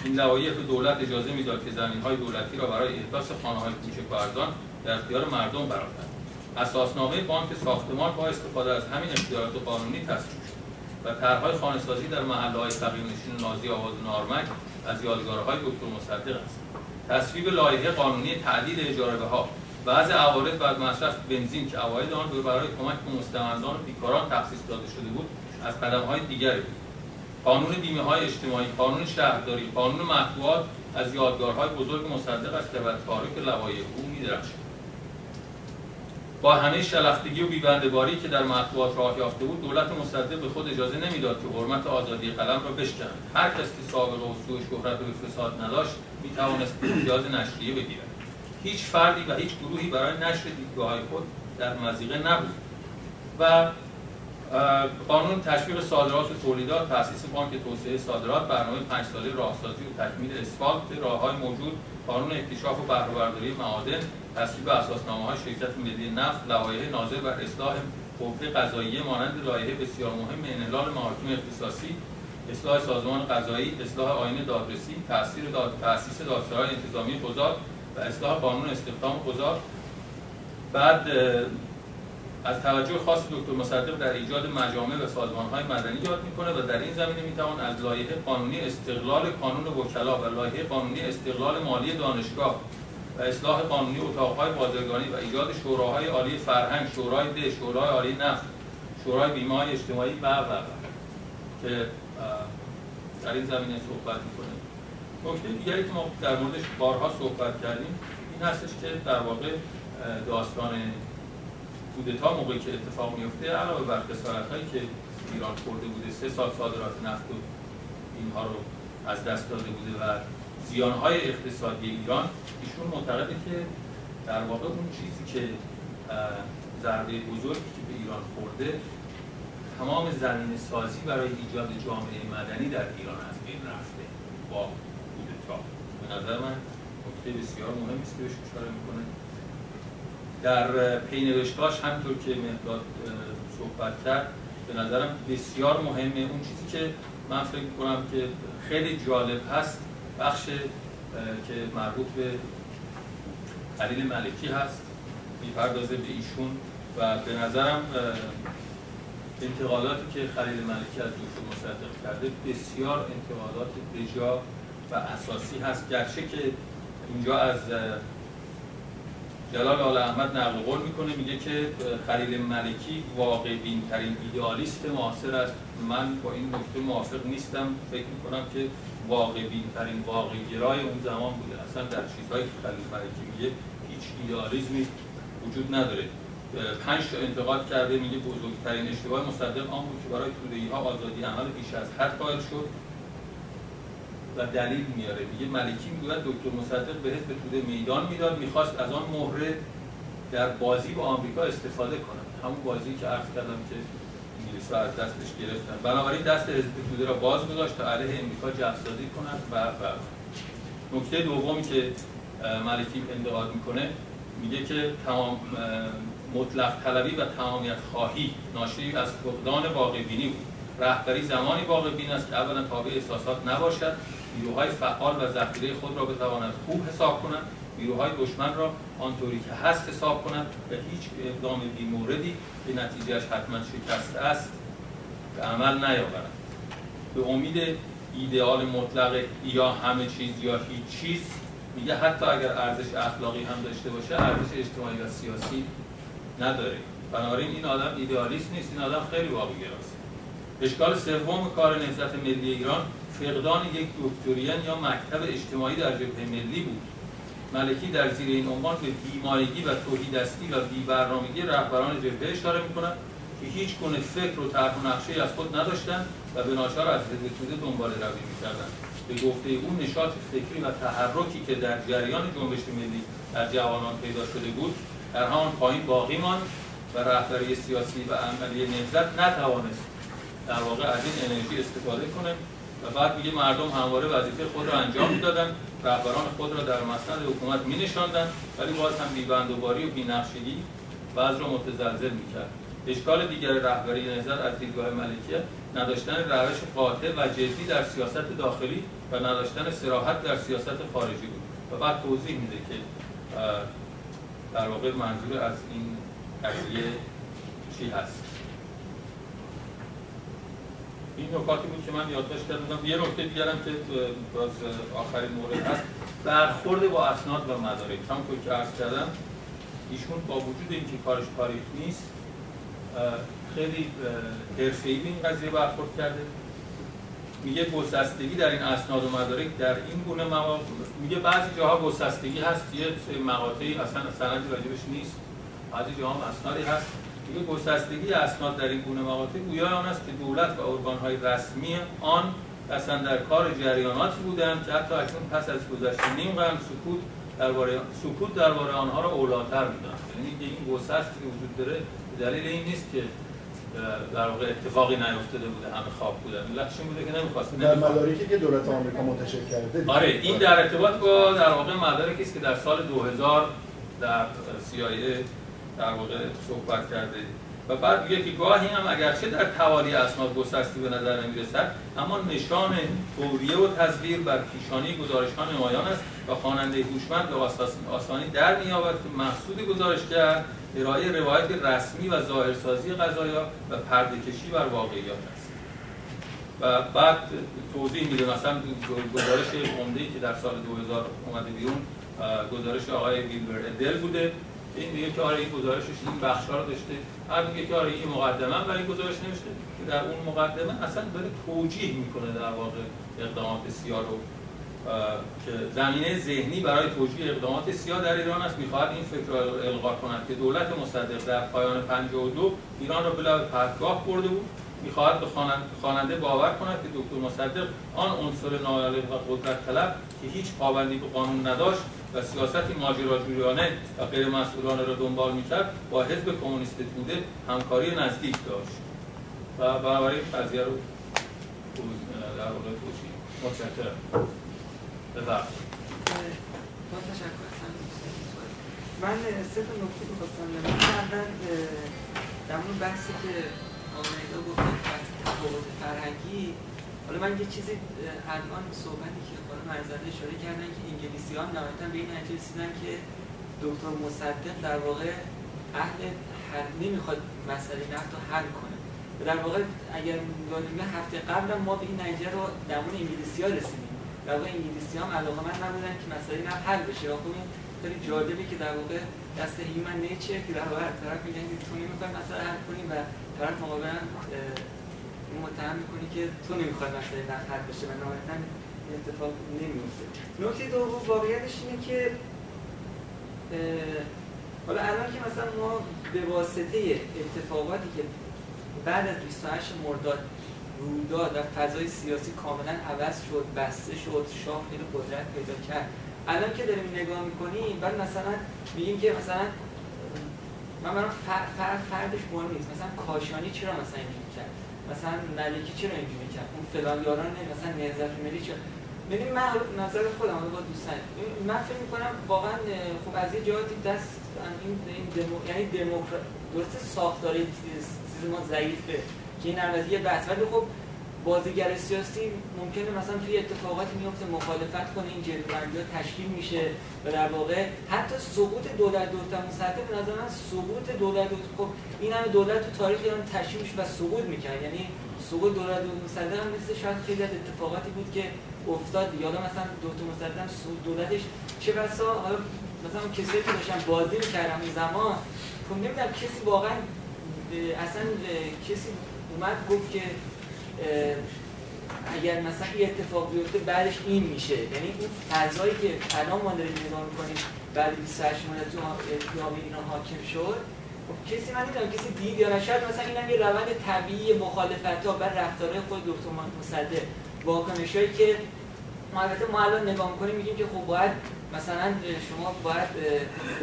این لوایح به دولت اجازه می‌داد که زمینهای دولتی را برای احداث خانه‌های کوچک و ارزان در اختیار مردم قرار دهد اساسنامه بانک ساختمان با استفاده از همین اختیارات قانونی تصویب شد و طرحهای خانه‌سازی در محله‌های نشین نازی آباد و نارمک از یادگارهای دکتر مصدق است. تصویب لایحه قانونی تعدیل اجاره ها بعض عوارض بعد مصرف بنزین که عواید آن برای کمک به مستمندان و بیکاران تخصیص داده شده بود از قدم‌های دیگری بود. قانون بیمه های اجتماعی قانون شهرداری قانون مطبوعات از یادگارهای بزرگ مصدق است که بر تاریک لوایح او می‌درخشد. با همه شلختگی و بیبندباری که در مطبوعات راه یافته بود دولت مصدق به خود اجازه نمی‌داد که حرمت آزادی قلم را بشکند. هر کس که سابقه و سوء شهرت و فساد نداشت می‌توانست امتیاز نشریه بگیرد. هیچ فردی و هیچ گروهی برای نشر دیدگاه خود در مزیقه نبود و قانون تشویق صادرات و تولیدات تاسیس بانک توسعه صادرات برنامه پنج ساله راهسازی و تکمیل اسفالت راههای موجود قانون اکتشاف و بهره‌برداری معادن تصویب اساسنامه های شرکت ملی نفت لوایح ناظر بر اصلاح حقوق قضاییه مانند لایحه بسیار مهم انحلال محاکم اختصاصی اصلاح سازمان قضایی اصلاح آین دادرسی تاثیر داد تاسیس دادسرای انتظامی قضات و اصلاح قانون استخدام قضات بعد از توجه خاص دکتر مصدق در ایجاد مجامع و سازمانهای مدنی یاد می‌کنه و در این زمینه می‌توان از لایحه قانونی استقلال قانون وکلا و لایحه قانونی استقلال مالی دانشگاه و اصلاح قانونی اتاقهای بازرگانی و ایجاد شوراهای عالی فرهنگ، شورای ده، شورای عالی نفت، شورای بیمه اجتماعی و و که در این زمینه صحبت می‌کنه نکته دیگری که ما در موردش بارها صحبت کردیم این هستش که در واقع داستان کودتا موقعی که اتفاق میفته علاوه بر خسارت هایی که ایران خورده بوده سه سال صادرات نفت و اینها رو از دست داده بوده و زیان های اقتصادی ایران ایشون معتقده که در واقع اون چیزی که ضربه بزرگی که به ایران خورده تمام زمین سازی برای ایجاد جامعه مدنی در ایران از بین رفته با کودتا به نظر من نکته بسیار مهمی است که بهش اشاره می‌کنه. در پینوشتاش همطور که مهداد صحبت کرد به نظرم بسیار مهمه. اون چیزی که من فکر کنم که خیلی جالب هست بخش که مربوط به خلیل ملکی هست می‌پردازه به ایشون و به نظرم انتقالاتی که خلیل ملکی از دکتر مصدق کرده بسیار انتقالات بجا و اساسی هست. گرچه که اینجا از جلال آل احمد نقل قول می‌کنه میگه که خلیل ملکی واقع بین ترین ایدئالیست معاصر است. من با این نکته موافق نیستم. فکر می‌کنم که واقع بین ترین واقع گرای اون زمان بوده. اصلا در چیزهایی که خلیل ملکی میگه هیچ ایدئالیزمی وجود نداره. پنج تا انتقاد کرده میگه بزرگترین اشتباه مصدق آن بود که برای توده‌ای ها آزادی عمل بیش از حد قائل شد. و دلیل میاره میگه ملکی می‌گوید دکتر مصدق به حزب توده میدان می‌داد می‌خواست از آن مهره در بازی با آمریکا استفاده کنه همون بازی که عرض کردم که انگلیس از دستش گرفتن. بنابراین دست حزب توده را باز گذاشت تا علیه امریکا جفسازی کنند و و نکته دومی که ملکی انتقاد می‌کنه میگه که تمام مطلق طلبی و تمامیت خواهی ناشی از فقدان واقع بینی بود. رهبری زمانی واقع بین است که اولا تابع احساسات نباشد نیروهای فعال و ذخیره خود را بتواند خوب حساب کنند نیروهای دشمن را آنطوری که هست حساب کنند و هیچ اقدام بیموردی به نتیجهش حتما شکست است. به عمل نیاورند به امید ایدئال مطلق یا همه چیز یا هیچ چیز میگه حتی اگر ارزش اخلاقی هم داشته باشه ارزش اجتماعی و سیاسی نداره. بنابراین این آدم ایدئالیست نیست. این آدم خیلی واقع‌گراست اشکال سوم کار نهضت ملی ایران فقدان یک دکترین یا مکتب اجتماعی در جبهه ملی بود. ملکی در زیر این عنوان به بیمارگی و توحیدستی و بیبرنامگی رهبران جبهه اشاره می‌کنند که هیچ گونه فکر و طرح و نقشه از خود نداشتند و به ناچار از حزب دنبال روی می‌کردند. به گفته او نشاط فکری و تحرکی که در جریان جنبش ملی در جوانان پیدا شده بود در همان پایین باقی ماند و رهبری سیاسی و عملی نهضت نتوانست در واقع از این انرژی استفاده کنه و بعد میگه مردم همواره وظیفه خود را انجام می‌دادن رهبران خود را در مسند حکومت می ولی باز هم بیبندوباری و بینقشگی بعض را متزلزل می‌کرد. اشکال دیگر رهبری نهضت از دیدگاه ملکیه نداشتن روش قاطع و جدی در سیاست داخلی و نداشتن سراحت در سیاست خارجی بود. و بعد توضیح میده که در واقع منظور از این قضیه چی هست. این نکاتی بود که من یادداشت کردم. یه نکته دیگرم که باز آخرین مورد هست. برخورد با اسناد و مدارک. همونطور که عرض کردم ایشون با وجود اینکه کارش تاریخ نیست خیلی حرفه‌ای به این قضیه برخورد کرده. میگه گسستگی در این اسناد و مدارک در این گونه مواقع میگه بعضی جاها گسستگی هست یه مقاطعی اصلا سندی راجبش نیست. بعضی جاها هم اسنادی هست. میگه گسستگی اسناد در این گونه مقاطع گویا آن است که دولت و ارگانهای رسمی آن اصلا در کار جریاناتی بودند که حتی اکنون پس از گذشت نیم قرن سکوت درباره سکوت درباره آنها را اولاتر می‌دانند. یعنی این گسستی که وجود داره دلیل این نیست که در واقع اتفاقی نیفتاده بوده همه خواب بودن. ملتشون بوده که نمی‌خواست در مدارکی که دولت آمریکا منتشر کرده آره این در ارتباط با در واقع مدارکی است که در سال 2000 در CIA در واقع صحبت کرده. و بعد میگه که گاهی هم اگرچه در توالی اسناد گسستی به نظر نمی‌رسد اما نشان توریه و تصویر بر پیشانی گزارش ها نمایان است و خواننده هوشمند به آسانی در مییابد که محصول گزارشگر ارائه روایت رسمی و ظاهرسازی قضایا و پرده کشی بر واقعیات است. و بعد توضیح میده مثلا گزارش عمده که در سال 2000 اومده بیرون گزارش آقای ویلبر ادل بوده. این میگه که آره این گزارشش این بخشا رو داشته. هر میگه که آره این مقدمه برای گزارش نوشته. که در اون مقدمه اصلا داره توجیه می‌کنه در واقع اقدامات سیا رو. که زمینه ذهنی برای توجیه اقدامات سیا در ایران است. می‌خواهد این فکر را القا کند که دولت مصدق در پایان 52 ایران را به پرتگاه برده بود. می‌خواهد به خواننده باور کند که دکتر مصدق آن عنصر نایالق و قدرت طلب که هیچ پابندی به قانون نداشت و سیاستی ماجراجویانه و غیر مسئولانه را دنبال می‌کرد با حزب کمونیست بوده همکاری نزدیک داشت. و بنابراین قضیه رو در واقع توجیه متشکرم. بفرمایید. من سه تا نکته می‌خواستم بگم در مورد بحثی که آقای گفتن فرهنگی حالا من یه چیزی الان صحبتی که خانم مرزاده اشاره کردن که انگلیسی ها نهایتا به این نتیجه رسیدن که دکتر مصدق در واقع اهل حل نمی‌خواد مسئله نفت رو حل کنه. در واقع اگر یادمه هفته قبل ما به این نتیجه رو در انگلیسی ها رسیدیم. در واقع انگلیسی هم علاقه من نبودن که مسئله نفت حل بشه. و خب این خیلی جالبه که در واقع دست هیومن نیچر که در واقع طرف میگن که تو نمی‌خوای مسئله حل کنیم و طرف مقابلا متهم می‌کنی که تو نمی‌خواد مسئله حل بشه و نهایتا اتفاق نمیفته نکته دوم واقعیتش اینه که حالا الان که مثلا ما به واسطه اتفاقاتی که بعد از 28 مرداد رویداد و فضای سیاسی کاملا عوض شد بسته شد شاه خیلی قدرت پیدا کرد. الان که داریم نگاه می‌کنیم بعد مثلا میگیم که مثلا من برام فرد فردش مهم نیست. مثلا کاشانی چرا مثلا اینجوری کرد؟ مثلا ملکی چرا اینجوری کرد؟ اون فلان یاران مثلا نهضت ملی چرا ببین من نظر خودم با دوستان من فکر می‌کنم واقعا خب از یه جهاتی دست این این دمو یعنی دموکرات درست ساختار چیز ما ضعیفه که این البته یه بحث. ولی خب بازیگر سیاسی ممکنه مثلا توی اتفاقاتی میفته مخالفت کنه این جلوبندی ها تشکیل میشه. و در واقع حتی سقوط دولت دولت مصدق به نظر من سقوط دولت دولت خب این همه دولت تو تاریخ ایران تشکیل و سقوط می‌کنه یعنی سقوط دولت دولت مصدق هم مثل شاید خیلی از اتفاقاتی بود که افتاد. یالا مثلا دکتر مصدق دولتش چه بسا؟ مثلا کسایی که داشتن بازی می‌کردن اون زمان خب نمی‌دونم کسی واقعا اصلا کسی اومد گفت که اگر مثلا یه اتفاق بیفته بعدش این میشه یعنی اون فضایی که الان ما داریم نگاه می‌کنیم بعد 28 ماه تو جامعه اینا حاکم شد خب کسی من کسی دید یا شاید مثلا اینم یه روند طبیعی مخالفت ها بر رفتارهای خود دکتر مصدق واکنش هایی که ما البته ما الان نگاه می‌کنیم میگیم که خب باید مثلا شما باید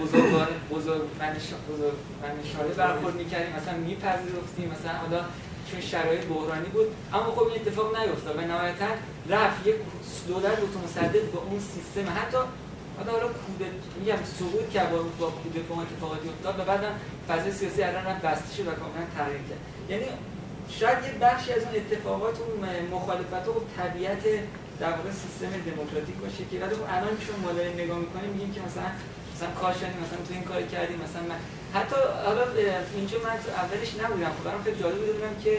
بزرگان بزرگ منشاله برخورد می‌کردیم مثلا میپذیرفتیم مثلا حالا چون شرایط بحرانی بود. اما خب این اتفاق نیفتاد. و نهایتا رفت یک دولت دو مصدق با اون سیستم. حتی حالا حالا کوده میگم سقوط کرد با با کوده اون اتفاقاتی افتاد و بعدم فضای سیاسی الان هم بسته شد و کاملا تغییر کرد. یعنی شاید یه بخشی از اون اتفاقات اون مخالفت و طبیعت در واقع سیستم دموکراتیک باشه که ولی خب الان چون داریم نگاه می‌کنیم میگیم که مثلا مثلا کاشانی مثلا تو این کار کردیم مثلا من حتی حالا اینجا من تو اولش نبودم. خب برام خیلی جالب بودم که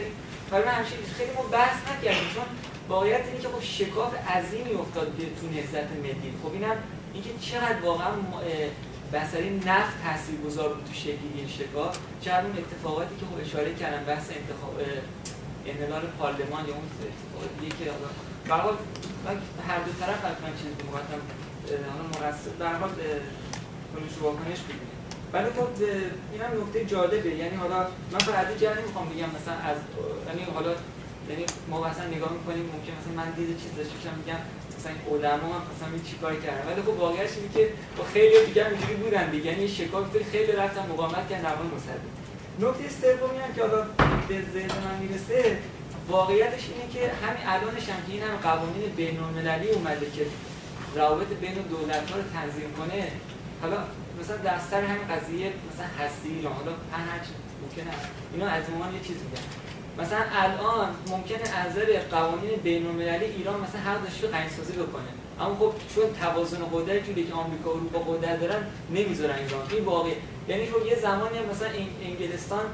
برای من همیشه خیلی ما بحث نکردیم چون واقعیت اینه که خب شکاف عظیمی افتاد تو نهضت ملی. خب اینم اینکه چقدر واقعا بسری نفت تاثیرگذار بود تو شکل این شکاف. چقدر اون اتفاقاتی که خب اشاره کردم بحث انتخاب انحلال پارلمان یا اون اتفاقات دیگه که حالا هر دو طرف حتما چیزی مقدم حالا مقصد در حال کنش واکنش بگیریم. ولی خب اینم نکته جالبه. یعنی حالا من فقط جا نمی‌خوام بگم مثلا از یعنی حالا یعنی ما مثلا نگاه می‌کنیم ممکن مثلا من دیده چیز داشته میگم مثلا این علما هم مثلا این چیکار کردن. ولی خب واقعیش اینه که با خیلی دیگه اینجوری بودن دیگه. یعنی شکاف خیلی رفتن مقاومت کردن مورد مصدق. نکته سومی هم که حالا به ذهن من می‌رسه واقعیتش اینه که همین الانش هم که این هم قوانین بین المللی اومده که روابط بین دولت ها رو تنظیم کنه حالا مثلا در سر همین قضیه مثلا هستی ایران حالا هر ممکنه. اینا از عنوان یه چیز میگن. مثلا الان ممکنه از نظر قوانین بین المللی ایران مثلا حق داشته سازی بکنه. اما خب چون توازن قدرتی که آمریکا و اروپا قدرت دارن نمی‌ذارن ایران. این واقعی یعنی خب یه زمانی مثلا انگلستان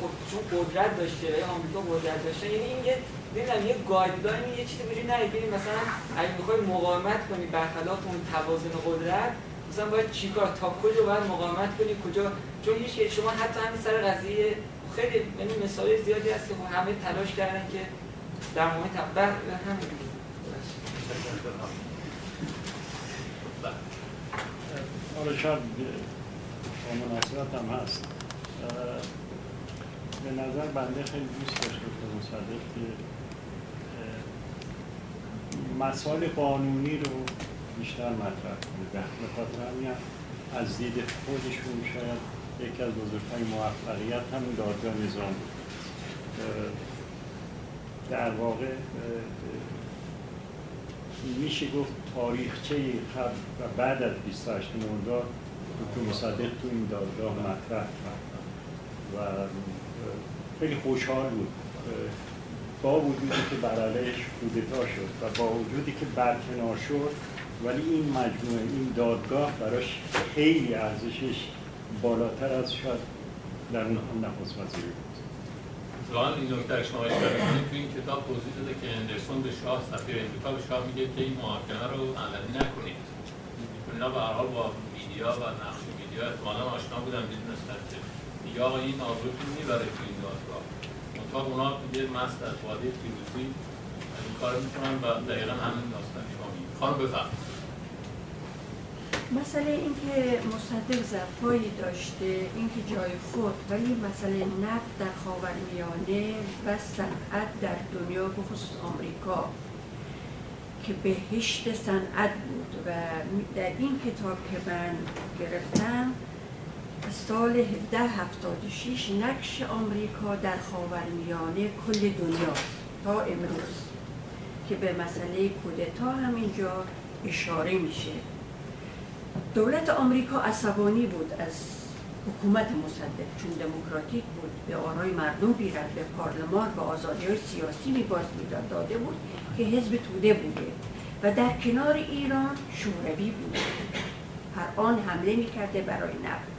خب چون قدرت داشته و آمریکا قدرت داشته یعنی این یه نمی‌دونم یه گایدلاین یه چیزی وجود نداره مثلا اگه می‌خوای مقاومت کنی برخلاف اون توازن قدرت مثلا باید چیکار؟ تا کجا باید مقاومت کنی؟ کجا؟ چون هیچ شما حتی همین سر قضیه خیلی یعنی مثال زیادی هست که خب همه تلاش کردن که در مورد تبع همین. آره شاید با مناسبت هم هست. به نظر بنده خیلی دوست داشت دکتر مصدق که مسائل قانونی رو بیشتر مطرح کنه. به خاطر همین از دید خودشون شاید یکی از بزرگترین موفقیت همون دادگاه نظام در واقع میشه گفت تاریخچه قبل و بعد از 28 مرداد دکتر مصدق تو این دادگاه مطرح و خیلی خوشحال بود. با وجودی که بر کودتا شد و با وجودی که برکنار شد ولی این مجموعه این دادگاه براش خیلی ارزشش بالاتر از شاید در نخست وزیری بود. اتفاقا این نکته شما اشاره تو این کتاب توضیح داده که اندرسون به شاه سفیر امریکا به شاه میگه که این محاکمه رو علنی نکنید. اینا به هر حال با میدیا و نقش میدیا احتمالا آشنا بودن می‌دونستن که یا آقا این آبروتون می‌بره تو این دادگاه. منتها اونا یه مست از واده پیروزی این کار می‌کنن و دقیقا همین داستان شما میگه خانم بفرم مسئله اینکه مصدق ظرفایی داشته اینکه جای خود ولی مسئله نفت در خاورمیانه و صنعت در دنیا بخصوص آمریکا که بهشت صنعت بود و در این کتاب که من گرفتم سال 1776 نقش آمریکا در خاورمیانه کل دنیا تا امروز که به مسئله کودتا همینجا اشاره میشه. دولت آمریکا عصبانی بود از حکومت مصدق چون دموکراتیک بود به آرای مردم بیرد به پارلمان و آزادی های سیاسی میباز می‌داد. داده بود که حزب توده بوده و در کنار ایران شوروی بود. هر آن حمله می‌کرده برای نفت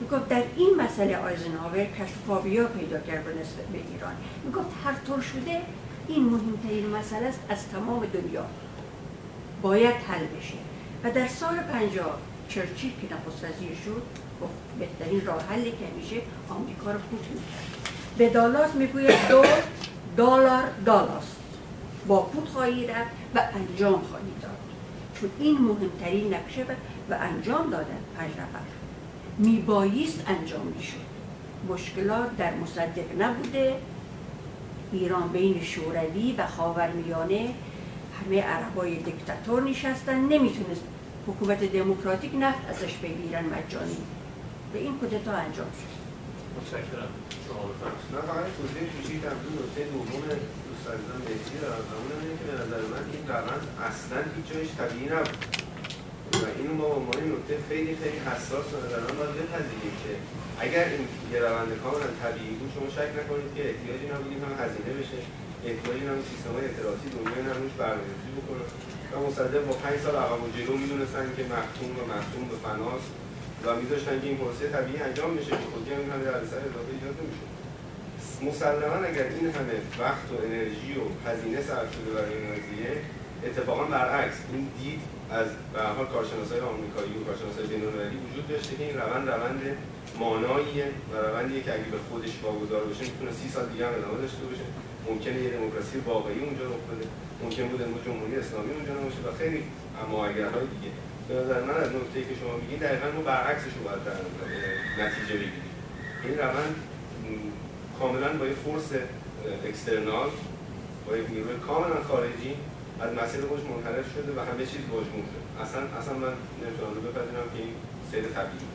می‌گفت در این مسئله آیزنهاور کشفابیا پیدا کرد به ایران. می‌گفت هر طور شده این مهمترین مسئله است از تمام دنیا. باید حل بشه. و در سال 50 چرچیل که نخست وزیر شد بهترین راه حلی که میشه آمریکا رو پوت می‌کرد. به دالاس می‌گوید دو دلار دالاست با پوت خواهی رفت و انجام خواهی داد. چون این مهمترین نقشه و انجام دادن پنج نفر. میباییست انجام می‌شد. مشکلات در مصدق نبوده. ایران بین شوروی و خاورمیانه همه عربای دیکتاتور نشستن. نمی‌تونست حکومت دموکراتیک نفت ازش بگیرن مجانی به این کودتا انجام شد. متشکرم. شما بفرمایید. من فقط توضیح کوچیک در نکته دوم دوست عزیزم مهدی دارم اینه که به نظر من این روند اصلا هیچ جایش طبیعی نبود. و اینو ما به عنوان نکته خیلی خیلی حساس به نظر من باید بپذیریم که اگر این یه روند کاملا طبیعی بود شما شک نکنید که احتیاجی نبود این همه هزینه بشه احتیاجی نبود سیستم های اطلاعاتی دنیا نبودش برنامه‌ریزی بکنه. و مصدق با پنج سال عقب و جلو می‌دونستن که مختوم و مختوم به فناست و میذاشتن که این پروسه طبیعی انجام میشه که خودی هم این همه سر اضافه ایجاد نمیشه. مسلما اگر این همه وقت و انرژی و هزینه صرف شده برای این قضیه اتفاقا برعکس این دید از به حال کارشناسای آمریکایی و کارشناسای بین‌المللی وجود داشته که این روند روند ماناییه و روندیه که اگه به خودش واگذار بشه می‌تونه سی سال دیگه هم ادامه داشته باشه. ممکنه یه دموکراسی واقعی اونجا رخ بده. ممکن بود امروز جمهوری اسلامی اونجا نباشه و خیلی های دیگه. به نظر من از نکته که شما میگین دقیقا ما برعکسش رو باید در نتیجه بگیریم. این روند کاملا با یه فورس اکسترنال با یک نیروی کاملا خارجی از مسیر خودش منحرف شده و همه چیز مجموع شده اصلا اصلا من نمی‌تونم بپذیرم که این سیر طبیعی.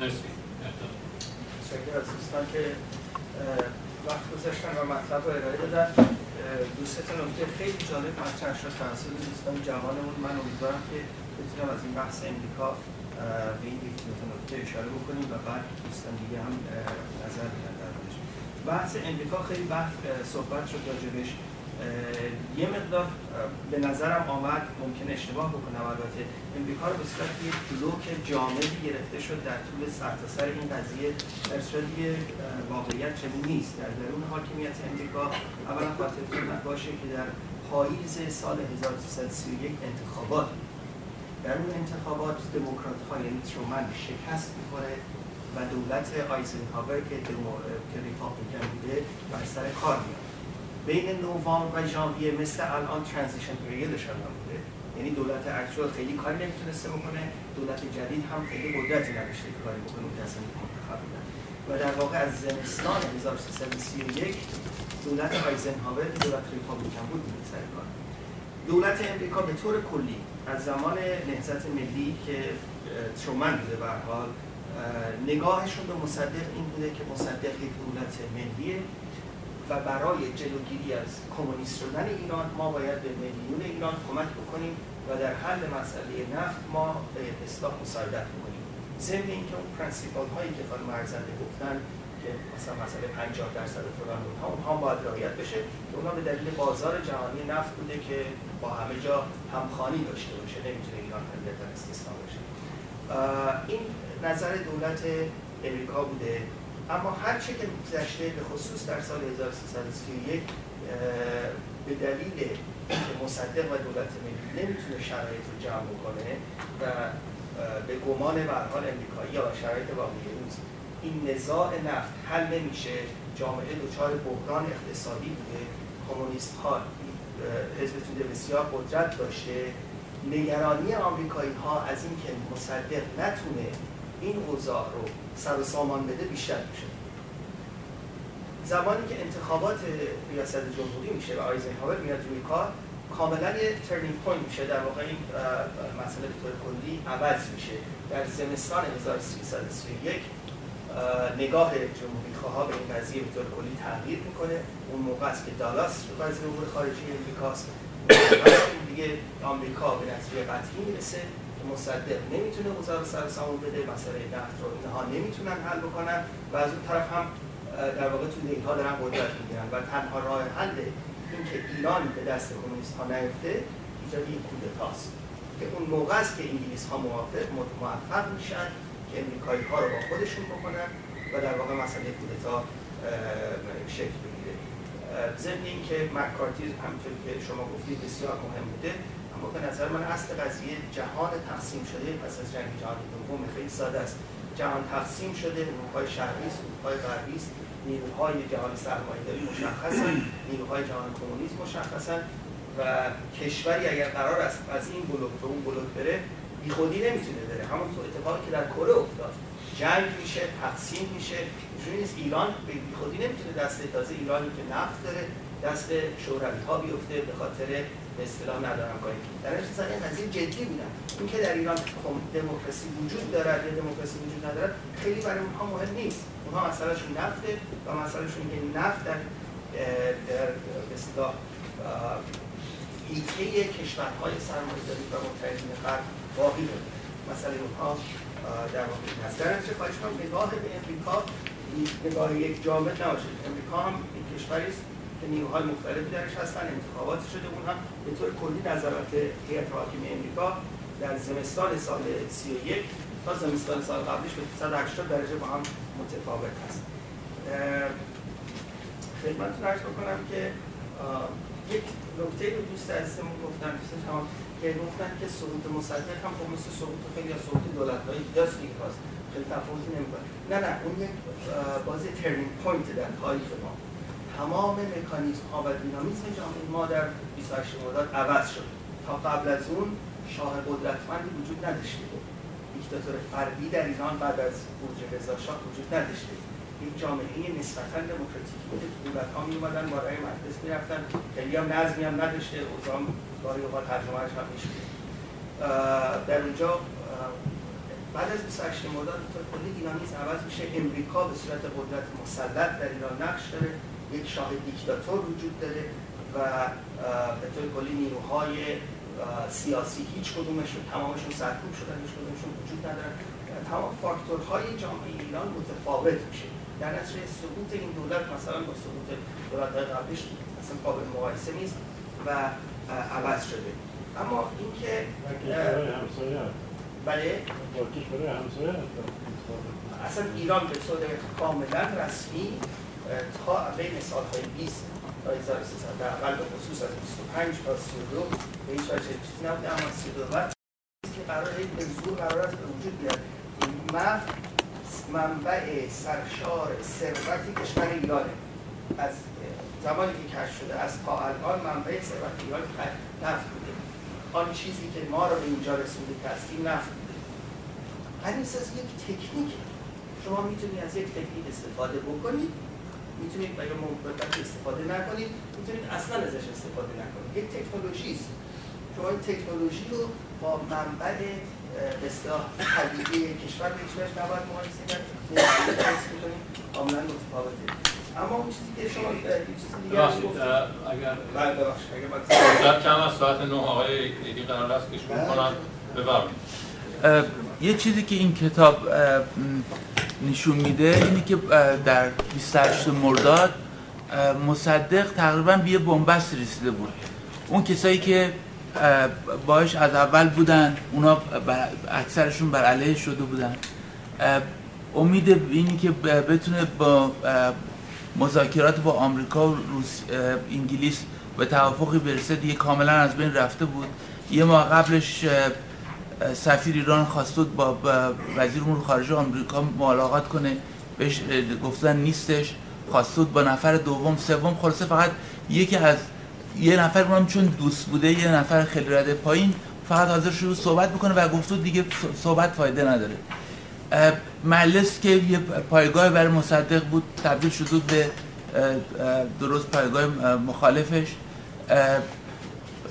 مرسی. شکر از دوستان که وقت گذاشتن و مطلب رو ارائه دادن. دو سه نکته خیلی جالب مطرح شد توسط دوستان جوانمون من امیدوارم که بتونم از این بحث امریکا به این یک نکته اشاره بکنیم و بعد دوستان دیگه هم نظر بدن در بحث امریکا خیلی بحث صحبت شد راجبش یه مقدار به نظرم آمد ممکن اشتباه بکنم البته. امریکا رو به صورت یک بلوک جامعی گرفته شد در طول سرتاسر سر این قضیه در صورت واقعیت چنین نیست. در درون حاکمیت امریکا اولا خاطرتون باشه که در پاییز سال 1331 انتخابات در اون انتخابات دموکرات های یعنی شکست می‌خوره و دولت آیزنهاور که, که Republican بوده بر سر کار میاد. بین نوامبر و ژانویه مثل الان transition period ش هم بوده یعنی دولت اکچوال خیلی کاری نمی‌تونسته بکنه دولت جدید هم خیلی قدرتی نداشته که کاری بکنه اون کسانی منتخب و در واقع از زمستان 1331 دولت آیزنهاور که دولت ریپابلیکن بود سر کار. دولت امریکا به طور کلی از زمان نهضت ملی که ترومن بوده به حال نگاهشون به مصدق این بوده که مصدق یک دولت ملیه. و برای جلوگیری از کمونیست شدن ایران ما باید به میلیون ایران کمک بکنیم و در حل مسئله نفت ما به اصلاح مساعدت بکنیم. ضمن اینکه اون پرنسیپال هایی که خانم ارزنده گفتن که مثلا مسئله 50 درصد فلان اونها اونها باید رعایت بشه که اونها به دلیل بازار جهانی نفت بوده که با همه جا همخوانی داشته باشه نمی‌تونه ایران در استثنا باشه این نظر دولت امریکا بوده. اما هر چه که گذشته به خصوص در سال 1331 به دلیل که مصدق و دولت ملی نمی‌تونه شرایط رو جمع بکنه و به گمان به حال امریکایی یا شرایط واقعی روز این نزاع نفت حل نمیشه. جامعه دچار بحران اقتصادی بوده. کمونیست ها حزب توده بسیار قدرت داشته. نگرانی آمریکایی ها از اینکه مصدق نتونه این اوضاع رو سر و سامان بده بیشتر میشه. زمانی که انتخابات ریاست جمهوری میشه و آیزنهاور میاد روی کار کاملا یه turning point میشه. در واقع این مسئله به طور کلی عوض میشه. در زمستان 1331 نگاه جمهوری خواه به این قضیه به طور کلی تغییر می‌کنه. اون موقع است که دالاس وزیر امور خارجه امریکاست. دیگه آمریکا به نتیجه قطعی می‌رسه. مصدق نمی‌تونه اوضاع رو سر سامون بده مسئله نفت رو اینها نمی‌تونن حل بکنن و از اون طرف هم در واقع تو اینها دارن قدرت می‌گیرن و تنها راه حل اینکه ایران به دست کمونیست ها نیفته ایجاد یک کودتاست که اون موقع است که انگلیس ها موافق موفق میشن که امریکایی ها رو با خودشون بکنن و در واقع مسئله کودتا شکل بگیره. ضمن اینکه مکارتی همونطور که شما گفتید بسیار مهم بوده. اما به نظر من اصل قضیه جهان تقسیم شده پس از جنگ جهانی دوم خیلی ساده است. جهان تقسیم شده اروپای شرقی است اروپای غربی است. نیروهای جهان سرمایه‌داری مشخصن نیروهای جهان کمونیسم مشخصن و کشوری اگر قرار است از این بلوک به اون بلوک بره بیخودی نمی‌تونه بره. همون تو اتفاقی که در کره افتاد. جنگ میشه تقسیم میشه. اینجوری نیست. ایران به بیخودی نمی‌تونه دست تازه ایرانی که نفت داره دست شوروی ها بیفته به خاطر به اصطلاح ندارم کاری در نتیجه این قضیه جدی بودن اینکه در ایران دموکراسی وجود دارد یا دموکراسی وجود ندارد خیلی برای اونها مهم نیست. اونها مسئلهشون نفته و مسئلهشون که نفت در در اصطلاح ایته کشورهای سرمایه‌داری و متحدین غرب باقی بوده مسئله اونها در واقع این هست در نتیجه خواهش نگاه به امریکا نگاه یک جامعه نباشه. امریکا هم این کشوری است نیروهای مختلفی درش هستن انتخابات شده اون هم به طور کلی نظرات هیئت حاکمه امریکا در زمستان سال 31 تا زمستان سال قبلش به 180 درجه با هم متفاوت هست. خدمتتون عرض بکنم که یک نکته رو دوست عزیزمون گفتن دوستان که گفتن که سقوط مصدق هم خب مثل سقوط خیلی از سقوط دولت‌های دیگه دیگه خیلی تفاوتی نمی‌کنه. نه نه اون یک basic turning point در تاریخ ما. تمام مکانیزم ها و دینامیزم جامعه ما در 28 مرداد عوض شد. تا قبل از اون شاه قدرتمندی وجود نداشته. دیکتاتور فردی در ایران بعد از خروج رضا شاه وجود نداشته. یک جامعه نسبتا دموکراتیکی بوده. دولت ها می اومدن بالای مجلس می‌رفتن. خیلی هم نظمی هم نداشته. اوضاع گاهی اوقات ترجمهش هم می‌شده در اونجا بعد از 28 مرداد طور کلی دینامیزم عوض میشه. امریکا به صورت قدرت مسلط در ایران نقش داره. یک شاه دیکتاتور وجود داره و به طور کلی نیروهای سیاسی هیچ کدومشون تمامشون سرکوب شدن هیچ کدومشون وجود ندارن. تمام فاکتورهای جامعه ایران متفاوت میشه. در نتیجه سقوط این دولت مثلا با سقوط دولت قبلش اصلا قابل مقایسه نیست و عوض شده. اما اینکه بله؟ اصلا ایران به طور کاملا رسمی تا بین سالهای 20 تا 1300 در اول به خصوص از 25 تا 32 به هیچ وجه چیزی نبوده اما 32 بعد که قرار به زور قرار است به وجود بیاد. منبع سرشار ثروت کشور ایرانه. از زمانی که کشف شده از تا الان منبع ثروت ایران نفت بوده آن چیزی که ما رو به اینجا رسونده هستیم نفت بوده همین یک تکنیکه. شما می‌تونید از یک تکنیک استفاده بکنید می‌تونید اگر مدت استفاده نکنید می‌تونید اصلا ازش استفاده نکنید. یک تکنولوژی است. شما این تکنولوژی رو با منبع به اصطلاح طبیعی کشور به هیچ نباید مقایسه کرد. کاملا متفاوته. اما اون چیزی که شما اگر بله اگر کم از ساعت 9 آقای ایدی قرار است که شروع کنن. بفرمایید. یه چیزی که این کتاب نشون میده اینه که در 28 مرداد مصدق تقریبا به یه بنبست رسیده بود. اون کسایی که باش از اول بودن اونا اکثرشون بر علیه شده بودن. امید اینی که بتونه با مذاکرات با آمریکا و روس انگلیس به توافقی برسه دیگه کاملا از بین رفته بود. یه ماه قبلش سفیر ایران خواست با وزیر امور خارجه آمریکا ملاقات کنه. بهش گفتن نیستش. خواست با نفر دوم سوم. خلاصه فقط یکی از یه نفر اونم چون دوست بوده یه نفر خیلی رده پایین فقط حاضر شروع صحبت بکنه و گفت دیگه صحبت فایده نداره. مجلس که یه پایگاه برای مصدق بود تبدیل شده به درست پایگاه مخالفش.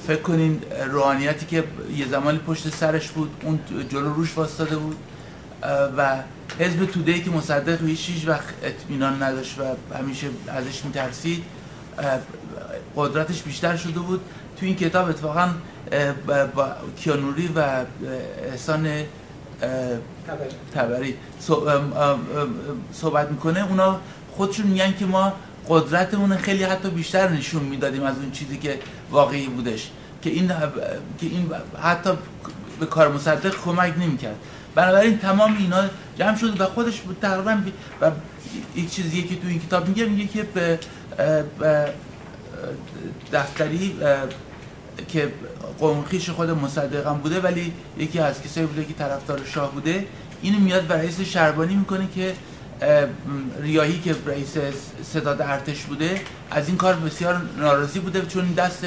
فکر کنین روحانیتی که یه زمانی پشت سرش بود اون جلو روش واسطاده بود و حزب توده که مصدق هیچ هیچ وقت اطمینان نداشت و همیشه ازش میترسید قدرتش بیشتر شده بود. تو این کتاب اتفاقا با کیانوری و احسان تبری صحبت می‌کنه. اونا خودشون میگن که ما قدرتمون خیلی حتی بیشتر نشون می‌دادیم از اون چیزی که واقعی بودش که این که این حتی به کار مصدق کمک نمی‌کرد. بنابراین تمام اینا جمع شد و خودش تقریبا و یک چیزی که تو این کتاب میگه میگه که به دفتری که قومخیش خود مصدقم بوده ولی یکی از کسایی بوده که طرفدار شاه بوده اینو میاد به رئیس شربانی می‌کنه که ریاهی که رئیس ستاد ارتش بوده از این کار بسیار ناراضی بوده چون دست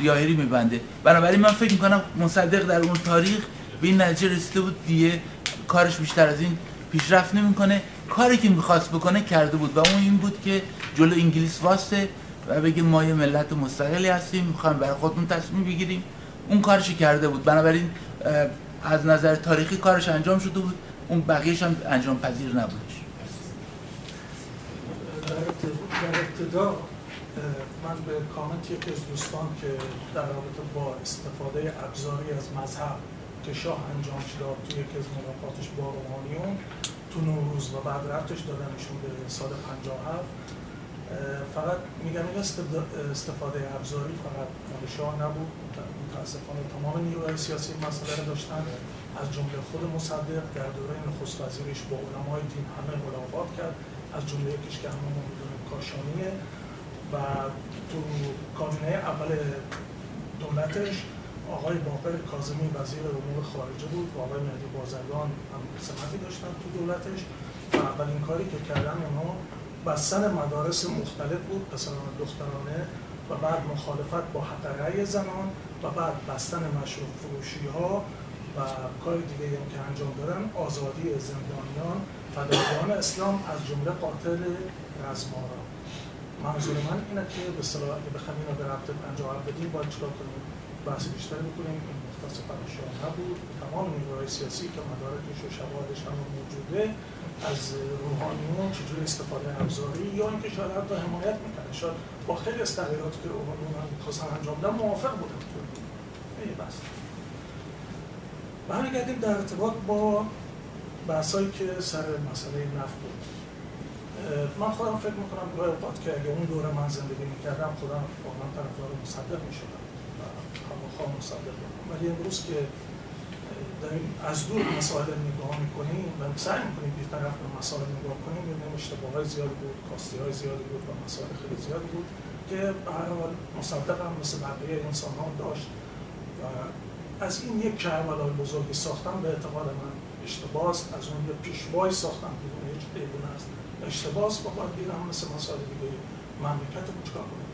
ریاهی میبنده. بنابراین من فکر می‌کنم مصدق در اون تاریخ به این نتیجه رسیده بود دیگه کارش بیشتر از این پیشرفت نمی‌کنه. کاری که می‌خواست بکنه کرده بود و اون این بود که جلو انگلیس واسه و بگه ما یه ملت مستقلی هستیم می‌خوایم برای خودمون تصمیم بگیریم. اون کارش کرده بود. بنابراین از نظر تاریخی کارش انجام شده بود. اون بقیهش هم انجام پذیر نبودش در ابتدا من به کامنت یکی از دوستان که در رابطه با استفاده ابزاری از مذهب که شاه انجام شد توی یکی از ملاقاتش با روحانیون تو نوروز و بعد رفتش دادنشون به سال 57 فقط میگم این استفاده ابزاری فقط مال شاه نبود. متاسفانه تمام نیروهای سیاسی مسئله رو داشتن. از جمله خود مصدق در دوره نخست وزیرش با علمای دین همه ملاقات کرد. از جمله یکیش که همه می‌دونیم کاشانیه. و تو کابینه اول دولتش آقای باقر کاظمی وزیر امور خارجه بود و آقای مهدی بازرگان هم سمتی داشتن تو دولتش. و اولین کاری که کردن اونها بستن مدارس مختلف بود. پسران دخترانه و بعد مخالفت با حق زنان و بعد بستن مشروب فروشی ها و کار دیگه هم که انجام دادن آزادی زندانیان فدایان اسلام از جمله قاتل رزمارا منظور من اینه که به صلاح اگه بخوایم اینو به ربط 57 بدیم باید چیکار کنیم؟ بحث بیشتری بکنیم. این مختص فرشان نبود. تمام نیروهای سیاسی که مدارکش و شواهدش هم موجوده از روحانیون چجوری استفاده ابزاری یا اینکه شاید حتی حمایت می‌کنه شاید با خیلی از تغییراتی که روحانیون هم می‌خواستن انجام بدن موافق بودن. این بحث برمیگردیم در ارتباط با بحثایی که سر مسئله نفت بود. من خودم فکر می‌کنم گاهی اوقات که اگه اون دوره من زندگی می‌کردم خودم واقعا طرفدار مصدق می‌شدم و هواخواه مصدق ولی امروز که داریم از دور مسائل نگاه می‌کنیم و سعی می‌کنیم بیطرف به مسائل نگاه کنیم. می‌بینیم اشتباه های زیادی بود کاستی های زیادی بود و مسائل خیلی زیادی بود که به هر حال مصدق هم مثل بقیه انسان ها داشت و از این یک کربلای بزرگی ساختن به اعتقاد من اشتباه از اون یه پیشوای ساختن بدون هیچ عیبونه است اشتباه با باید هم مثل مسائل دیگه مملکت رو کنیم؟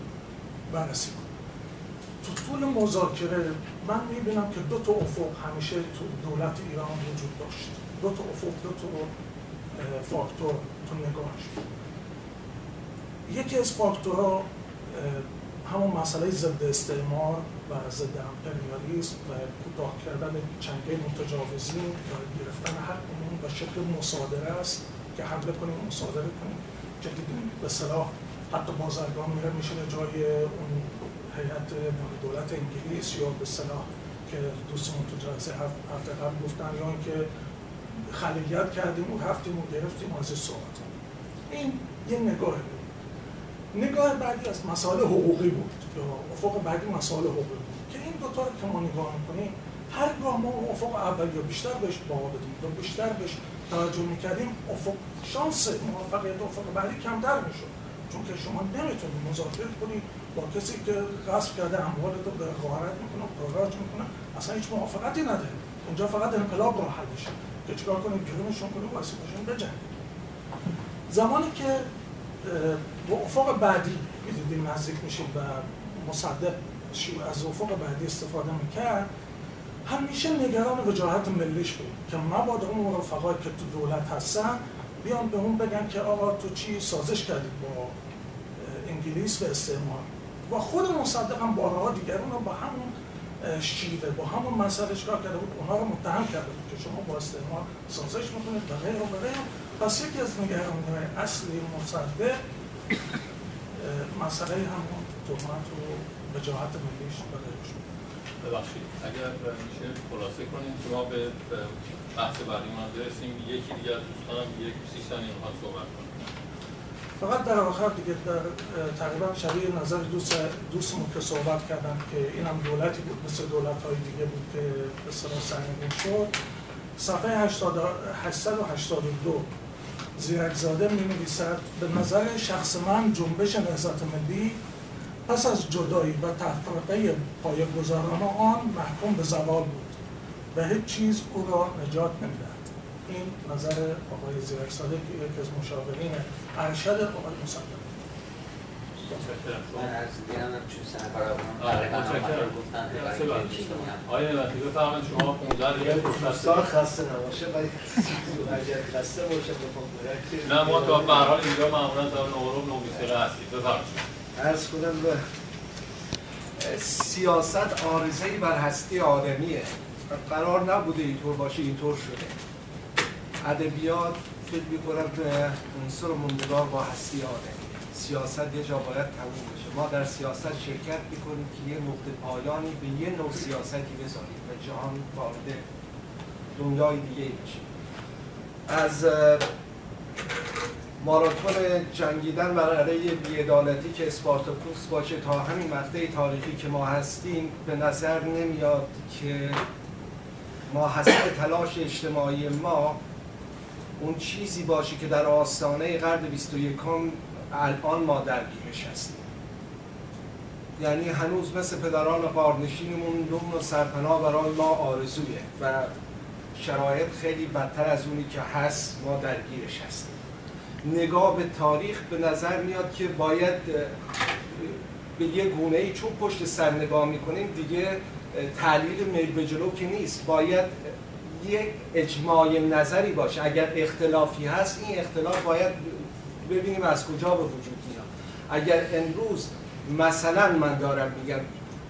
بررسی تو طول مذاکره من می‌بینم که دو تا افق همیشه تو دولت ایران وجود داشت. دو تا افق دو تا فاکتور تو نگاهش. یکی از فاکتورها همون مسئله ضد استعمار و ضد امپریالیسم و کوتاه کردن چنگه متجاوزین و گرفتن حقمون به شکل مصادره است که حمله کنیم مصادره کنیم. که به صلاح حتی بازرگان میره میشه جای اون هیئت دولت انگلیس یا به صلاح که دوستمون تو جلسه هفته قبل گفتن یا اینکه خلیت کردیم و رفتیم و گرفتیم و از صحبت این یه نگاه بود. نگاه بعدی از مسائل حقوقی بود. یا افق بعدی مسائل حقوقی بود. که این دوتا رو که ما نگاه می‌کنیم هرگاه ما افق اول یا بیشتر بهش باها بدیم یا بیشتر بهش توجه می‌کردیم افق شانس موفقیت افق بعدی کمتر می‌شد. چون که شما نمی‌تونید مذاکره کنید با کسی که غصب کرده اموال رو به غارت می‌کنه پراراج می‌کنه اصلا هیچ موافقتی نداره. اونجا فقط انقلاب راه حل میشه. که چیکار کنیم؟ گیرونشون کنیم واسه باشیم بجنگیم. زمانی که با افق بعدی می‌دیدیم نزدیک میشیم و مصدق از افق بعدی استفاده می‌کرد همیشه نگران وجاهت ملیش بود که مبادا اون رفقایی که تو دولت هستن بیان به اون بگن که آقا تو چی سازش کردید با انگلیس و استعمار؟ و خود مصدق هم بارها دیگرون رو با همون شیوه با همون مسئله کار کرده بود اونها رو متهم کرده بود که شما با استعمار سازش می‌کنید و غیر و غیر پس یکی از نگرانی اصلی مصدق مسئله همون تهمت و وجاهت ملیش غیرش ببخشید اگر میشه خلاصه کنیم که ما به بحث بعدی ما برسیم یکی دیگر دوستانم یک سی ثانیه صحبت کنیم فقط در آخر دیگه در تقریبا شبیه نظر دوست دوستمون که صحبت کردن که این هم دولتی بود مثل دولت های دیگه بود که به صلاح سرنگون شد. صفحه 882 زیرکزاده می نویسد به نظر شخص من جنبش نهضت ملی پس از جدایی و تفرقه پایه‌گذاران آن محکوم به زوال بود و هیچ چیز او را نجات نمی‌دهد. این نظر آقای زیرکزاده که یکی از مشاورین ارشد آقای مصدق من دیدم چون آقای بفرمایید شما 15 دقیقه دوستان خسته نباشه ولی اگر خسته باشه بخوام نه ما تا به هر حال اینجا معمولا تا نورم نومیسره هستید بفرمایید. عرض کنم به سیاست آرزه‌ای بر هستی آدمیه. قرار نبوده اینطور باشه اینطور شده. ادبیات فکر می‌کنم به عنصر موندگار با هستی آدمی سیاست یه جا باید تموم بشه. ما در سیاست شرکت می‌کنیم که یه نقطه پایانی به یه نوع سیاستی بذاریم و جهان وارد دنیای دیگه بشه. از ماراتون جنگیدن بر علیه بیعدالتی که اسپارتاکوس باشه تا همین مقطع تاریخی که ما هستیم به نظر نمیاد که ما حسب تلاش اجتماعی ما اون چیزی باشه که در آستانه قرن 21 الان ما درگیرش هستیم یعنی هنوز مثل پدران قارنشینمون نوم و سرپناه برای ما آرزویه و شرایط خیلی بدتر از اونی که هست ما درگیرش هستیم نگاه به تاریخ به نظر میاد که باید به یه گونه ای چون پشت سر نگاه می‌کنیم دیگه تعلیل میل به جلو که نیست. باید یک اجماع نظری باشه. اگر اختلافی هست این اختلاف باید ببینیم از کجا به وجود میاد. اگر امروز مثلا من دارم میگم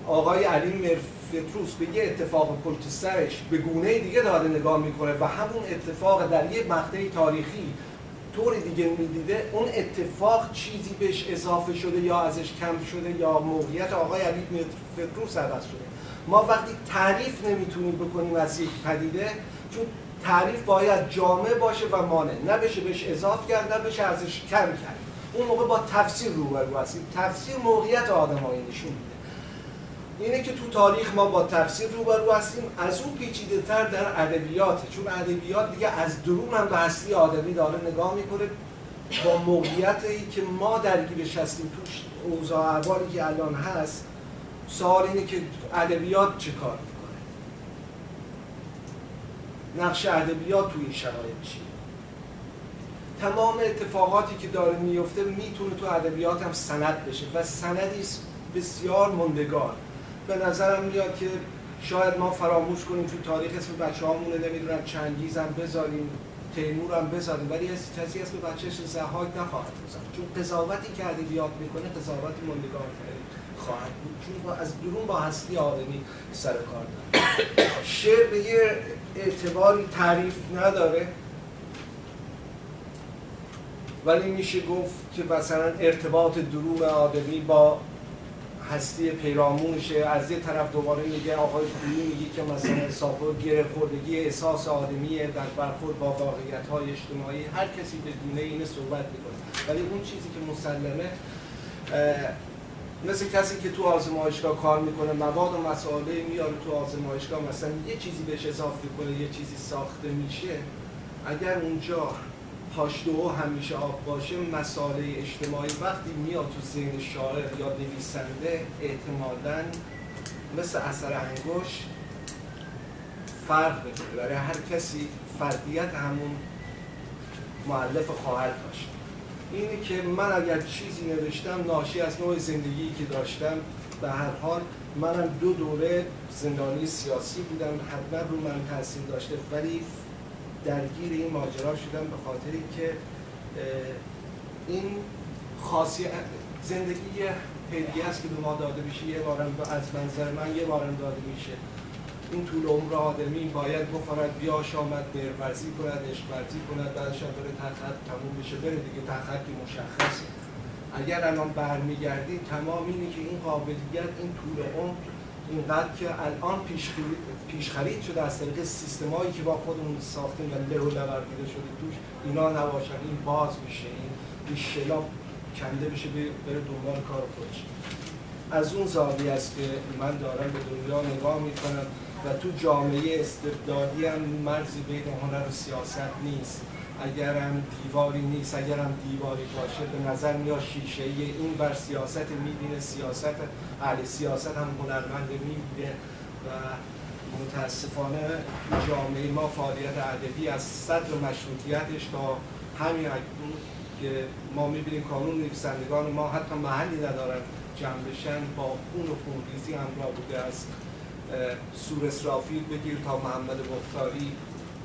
آقای علی پتروس به یه اتفاق پشت سرش به گونه دیگه داره نگاه می‌کنه و همون اتفاق در یه مقطع تاریخی طور دیگه می‌دیده اون اتفاق چیزی بهش اضافه شده یا ازش کم شده یا موقعیت آقای علی پتروس عوض شده. ما وقتی تعریف نمی‌تونیم بکنیم از یک پدیده چون تعریف باید جامع باشه و مانع. نه بشه بهش اضافه کرد بشه ازش کم کرد. اون موقع با تفسیر روبرو هستیم. تفسیر موقعیت آدمایی نشون میده. اینه که تو تاریخ ما با تفسیر روبرو هستیم. از اون پیچیده تر در ادبیات. چون ادبیات دیگه از درون هم به هستی آدمی داره نگاه می‌کنه. با موقعیتی که ما درگیرش هستیم توش اوضاع که الان هست سوال اینه که ادبیات چه کار می‌کنه؟ نقش ادبیات توی این شرایط چیه؟ تمام اتفاقاتی که داره میفته می‌تونه تو ادبیات هم سند بشه و سندی بسیار مندگار به نظرم میاد که شاید ما فراموش کنیم تو تاریخ اسم بچه هامونه نمی‌دونم چنگیز هم بذاریم تیمور هم بذاریم ولی کسی اسم بچهش زهاک نخواهد بذاریم چون قضاوتی که ادبیات می‌کنه قضاوت مندگار خواهد بود. چون از درون با هستی آدمی سر کار داره شعر به یه اعتباری تعریف نداره. ولی میشه گفت که مثلا ارتباط درون آدمی با هستی پیرامونشه از یه طرف دوباره میگه آقای خویی میگه که مثلا ساپو گره خوردگی احساس آدمیه در برخورد با واقعیت های اجتماعی. هر کسی به گونه اینه صحبت می‌کنه. ولی اون چیزی که مسلمه مثل کسی که تو آزمایشگاه کار می‌کنه مواد و مسائله میاره تو آزمایشگاه مثلا یه چیزی بهش اضافه کنه یه چیزی ساخته میشه. اگر اونجا پاشدو همیشه آب باشه مسائله اجتماعی وقتی میاد تو ذهن شاعر یا نویسنده احتمالا مثل اثر انگوش فرق بکنه برای هر کسی فردیت همون معلف خواهد داشت. اینه که من اگر چیزی نوشتم ناشی از نوع زندگی که داشتم به هر حال منم دو دوره زندانی سیاسی بودم حتما رو من تاثیر داشته ولی درگیر این ماجرا شدم به خاطر اینکه این خاصیت زندگی یه هدیه است که به ما داده میشه یه بارم از منظر من یه بارم داده میشه. این طول عمر آدمی باید بخورد بیاش آمد ورزی کند عشق ورزی کند بعدش هم بره تخت تموم بشه بره دیگه تختی مشخصه. اگر الان برمیگردیم تمام اینه که این قابلیت این طول عمر اینقدر که الان پیش خرید شده از طریق سیستمایی که با خودمون ساختیم و له و شده توش اینا نباشن. این باز میشه این این شلا کنده بشه بره دنبال کار خودش. از اون زاویه است که من دارم به دنیا نگاه می‌کنم. و تو جامعه استبدادی هم مرزی بین هنر و سیاست نیست. اگر هم دیواری نیست اگر هم دیواری باشه به نظر میاد شیشه این بر سیاست می‌بینه سیاست اهل سیاست هم هنرمند می‌بینه و متاسفانه جامعه ما فعالیت ادبی از صدر مشروطیتش تا همین اکنون که ما می‌بینیم کانون نویسندگان ما حتی محلی ندارن جمع بشن با خون و خونریزی همراه بوده از سور اسرافیل بگیر تا محمد مختاری.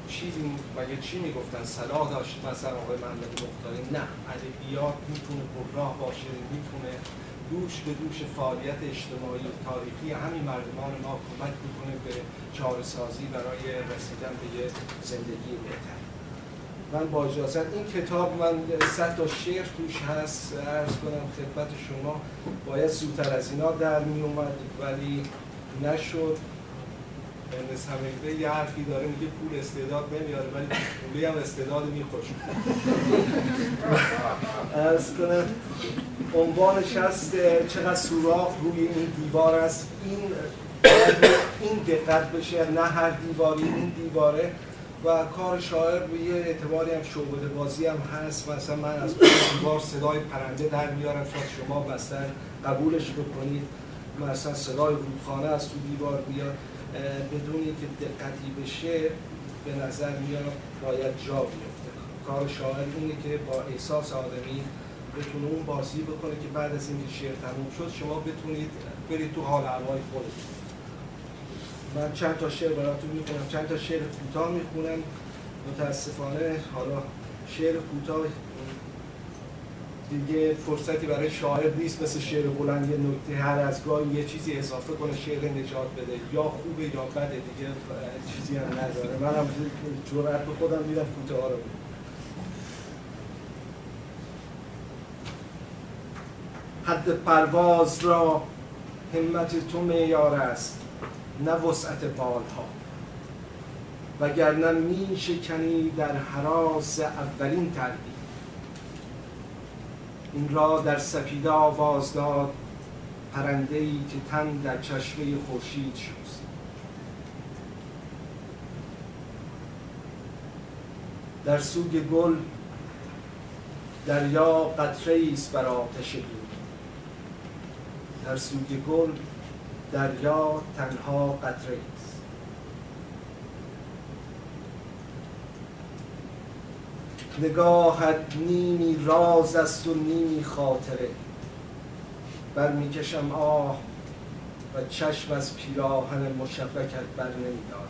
چیزی مگه چی می‌گفتن؟ صلاح داشت مثلا آقای محمد مختاری؟ نه. ادبیات می‌تونه پرراه باشه می‌تونه دوش به دوش فعالیت اجتماعی و تاریخی همین مردمان ما کمک می‌کنه به سازی برای رسیدن به یه زندگی بهتر. من با اجازت این کتاب من صد تا شعر توش هست. ارز کنم خدمت شما باید زودتر از اینا در می اومد ولی نشد. ارنست همینگوی یه حرفی داره میگه پول استعداد نمیاره ولی پولی هم استعداد میخوش از کنم عنوانش هست چقدر سوراخ روی این دیوار است. این این دقت بشه نه هر دیواری این دیواره. و کار شاعر به یه اعتباری هم شعبده بازی هم هست. مثلا من از دیوار صدای پرنده در میارم. شاید شما مثلا قبولش بکنید. مثلا صدای رودخانه از تو دیوار بیاد بدون اینکه دقتی بشه به نظر میاد باید جا بیفته. کار شاعر اینه که با احساس آدمی بتونه اون بازی بکنه که بعد از اینکه شعر تموم شد شما بتونید برید تو حال هوای خودتون. من چند تا شعر براتون می‌خونم. چند تا شعر کوتاه می‌خونم. متاسفانه حالا شعر کوتاه دیگه فرصتی برای شاعر نیست مثل شعر بلند یه نکته. هر از گاهی یه چیزی اضافه کنه شعر نجات بده. یا خوبه یا بده دیگه چیزی هم نداره. منم جرأت به خودم میرم کوتاه رو حد پرواز را همت تو معیار است نه وسعت بالها. وگرنه می شکنی در حراس اولین تربیت. این را در سپیده آواز داد پرنده ای که تن در چشمه خورشید شست. در سوگ گل دریا قطره است بر آتش دود در سوگ گل دریا تنها قطره است نگاهت نیمی راز است و نیمی خاطره. برمیکشم آه و چشم از پیراهن مشبکت بر نمیدارم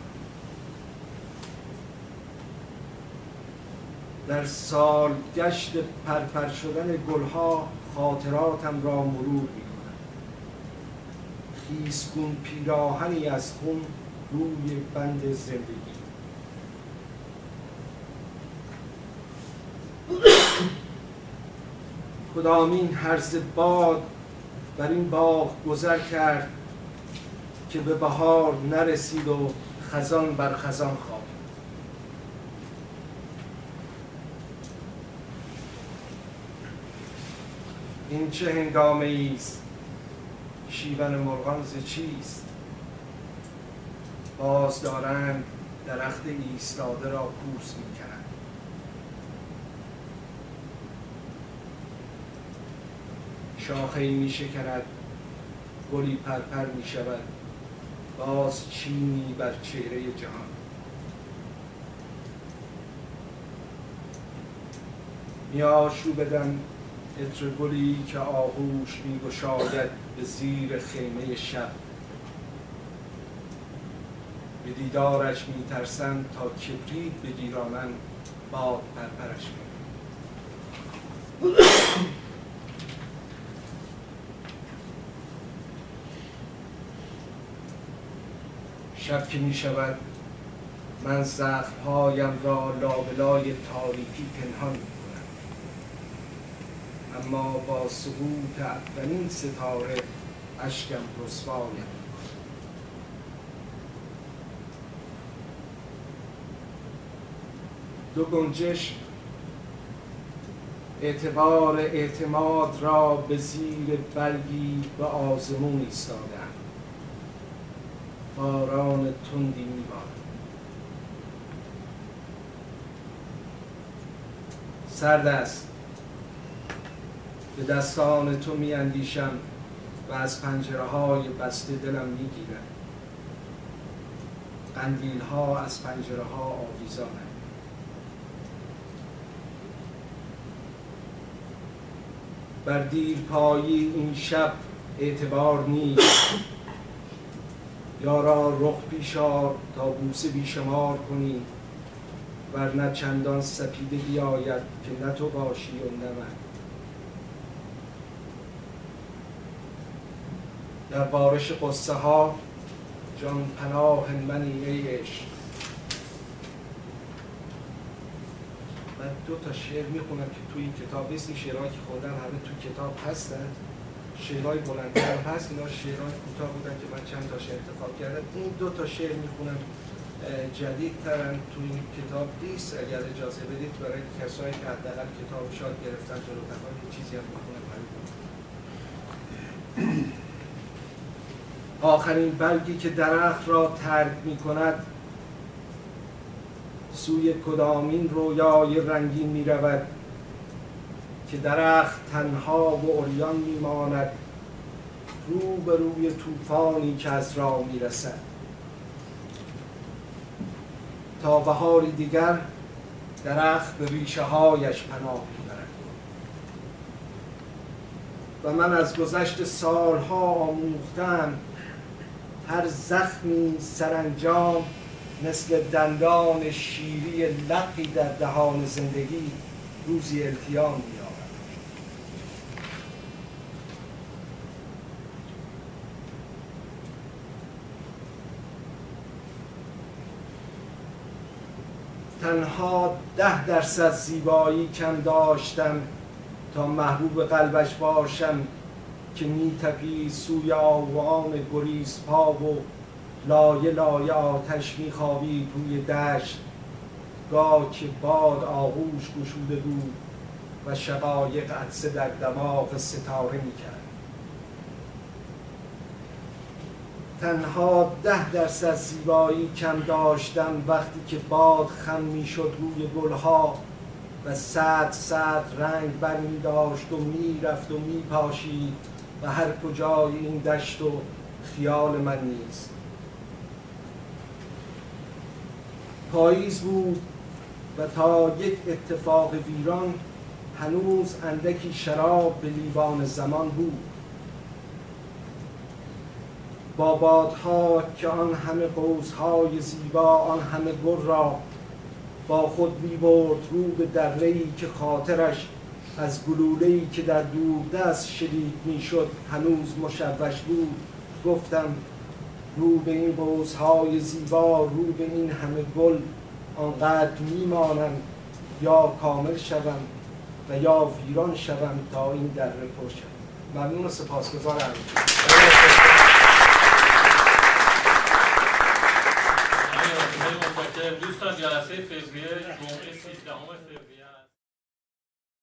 در سال گشت پرپر شدن گلها خاطراتم را مرور می کنم خیسگون پیراهنی از خون روی بند زندگی کدامین هرز باد بر این باغ گذر کرد که به بهار نرسید و خزان بر خزان خواب. این چه هنگامه است؟ شیون مرغان ز چیست؟ باز دارند درخت ایستاده را پوست می‌کنند شاخه می شکند گلی پرپر می شود باز چینی بر چهره جهان. می آشو بدن عطر گلی که آغوش می گشاید به زیر خیمه شب. به دیدارش می تا کبرید بگیرانند باد پرپرش می شب که می شود من زخمهایم را لابلای تاریکی پنهان می کنم. اما با سقوط اولین ستاره اشکم رسوایم دو گنجش اعتبار اعتماد را به زیر برگی به آزمون ایستادم باران تندی میبارد سرد است. به دستان تو میاندیشم و از پنجره های بسته دلم می‌گیرد قندیل ها از پنجره ها آویزانند. بر دیرپایی این شب اعتبار نیست. یارا رخ بیشار تا بوسه بیشمار کنی ورنه چندان سپیده بیاید که نه تو باشی و نه من. در بارش قصه ها جان پناه منی ای عشق. من دو تا شعر می‌خونم که توی کتاب نیست شعرهایی که خودم همه توی کتاب هستن. شعرهای بلندتر هست. اینا شعرهای کوتاه بودن که من چند تاش انتخاب کردم. این دو تا شعر می‌خونم جدید ترن توی این کتاب نیست. اگر اجازه بدید برای کسایی که حداقل کتاب شاد گرفتن تو رفقا یه چیزی هم می‌خونم آخرین برگی که درخت را ترک می کند سوی کدامین رویای رنگین می رود که درخت تنها و اوریان می ماند رو به روی طوفانی که از راه می رسد تا بهاری دیگر درخت به ریشه هایش پناه می برد و من از گذشت سالها آموختم هر زخمی سرانجام مثل دندان شیری لقی در دهان زندگی روزی التیام می‌یابد تنها ده درصد زیبایی کم داشتم تا محبوب قلبش باشم که می سوی آوان گریز پا و لایه لایه آتش می خوابید روی دشت. گاه که باد آغوش گشوده بود و شقایق عدسه در دماغ ستاره می کرد تنها ده درصد زیبایی کم داشتم وقتی که باد خم می شد روی گلها و صد صد رنگ بر می داشت و می رفت و می پاشید و هر کجای این دشت و خیال من نیست. پاییز بود و تا یک اتفاق ویران هنوز اندکی شراب به لیوان زمان بود. با بادها که آن همه قوسهای زیبا آن همه گر را با خود می برد رو به درهی که خاطرش از گلولهی که در دست شدید می‌شد هنوز مشوش بود. گفتم رو به این قوسهای زیبا رو به این همه گل آنقدر میمانم یا کامل شوم و یا ویران شوم تا این دره پر شوم. ممنون سپاسگزارم. دوستان جلسه فوریه جمعه 13 فوریه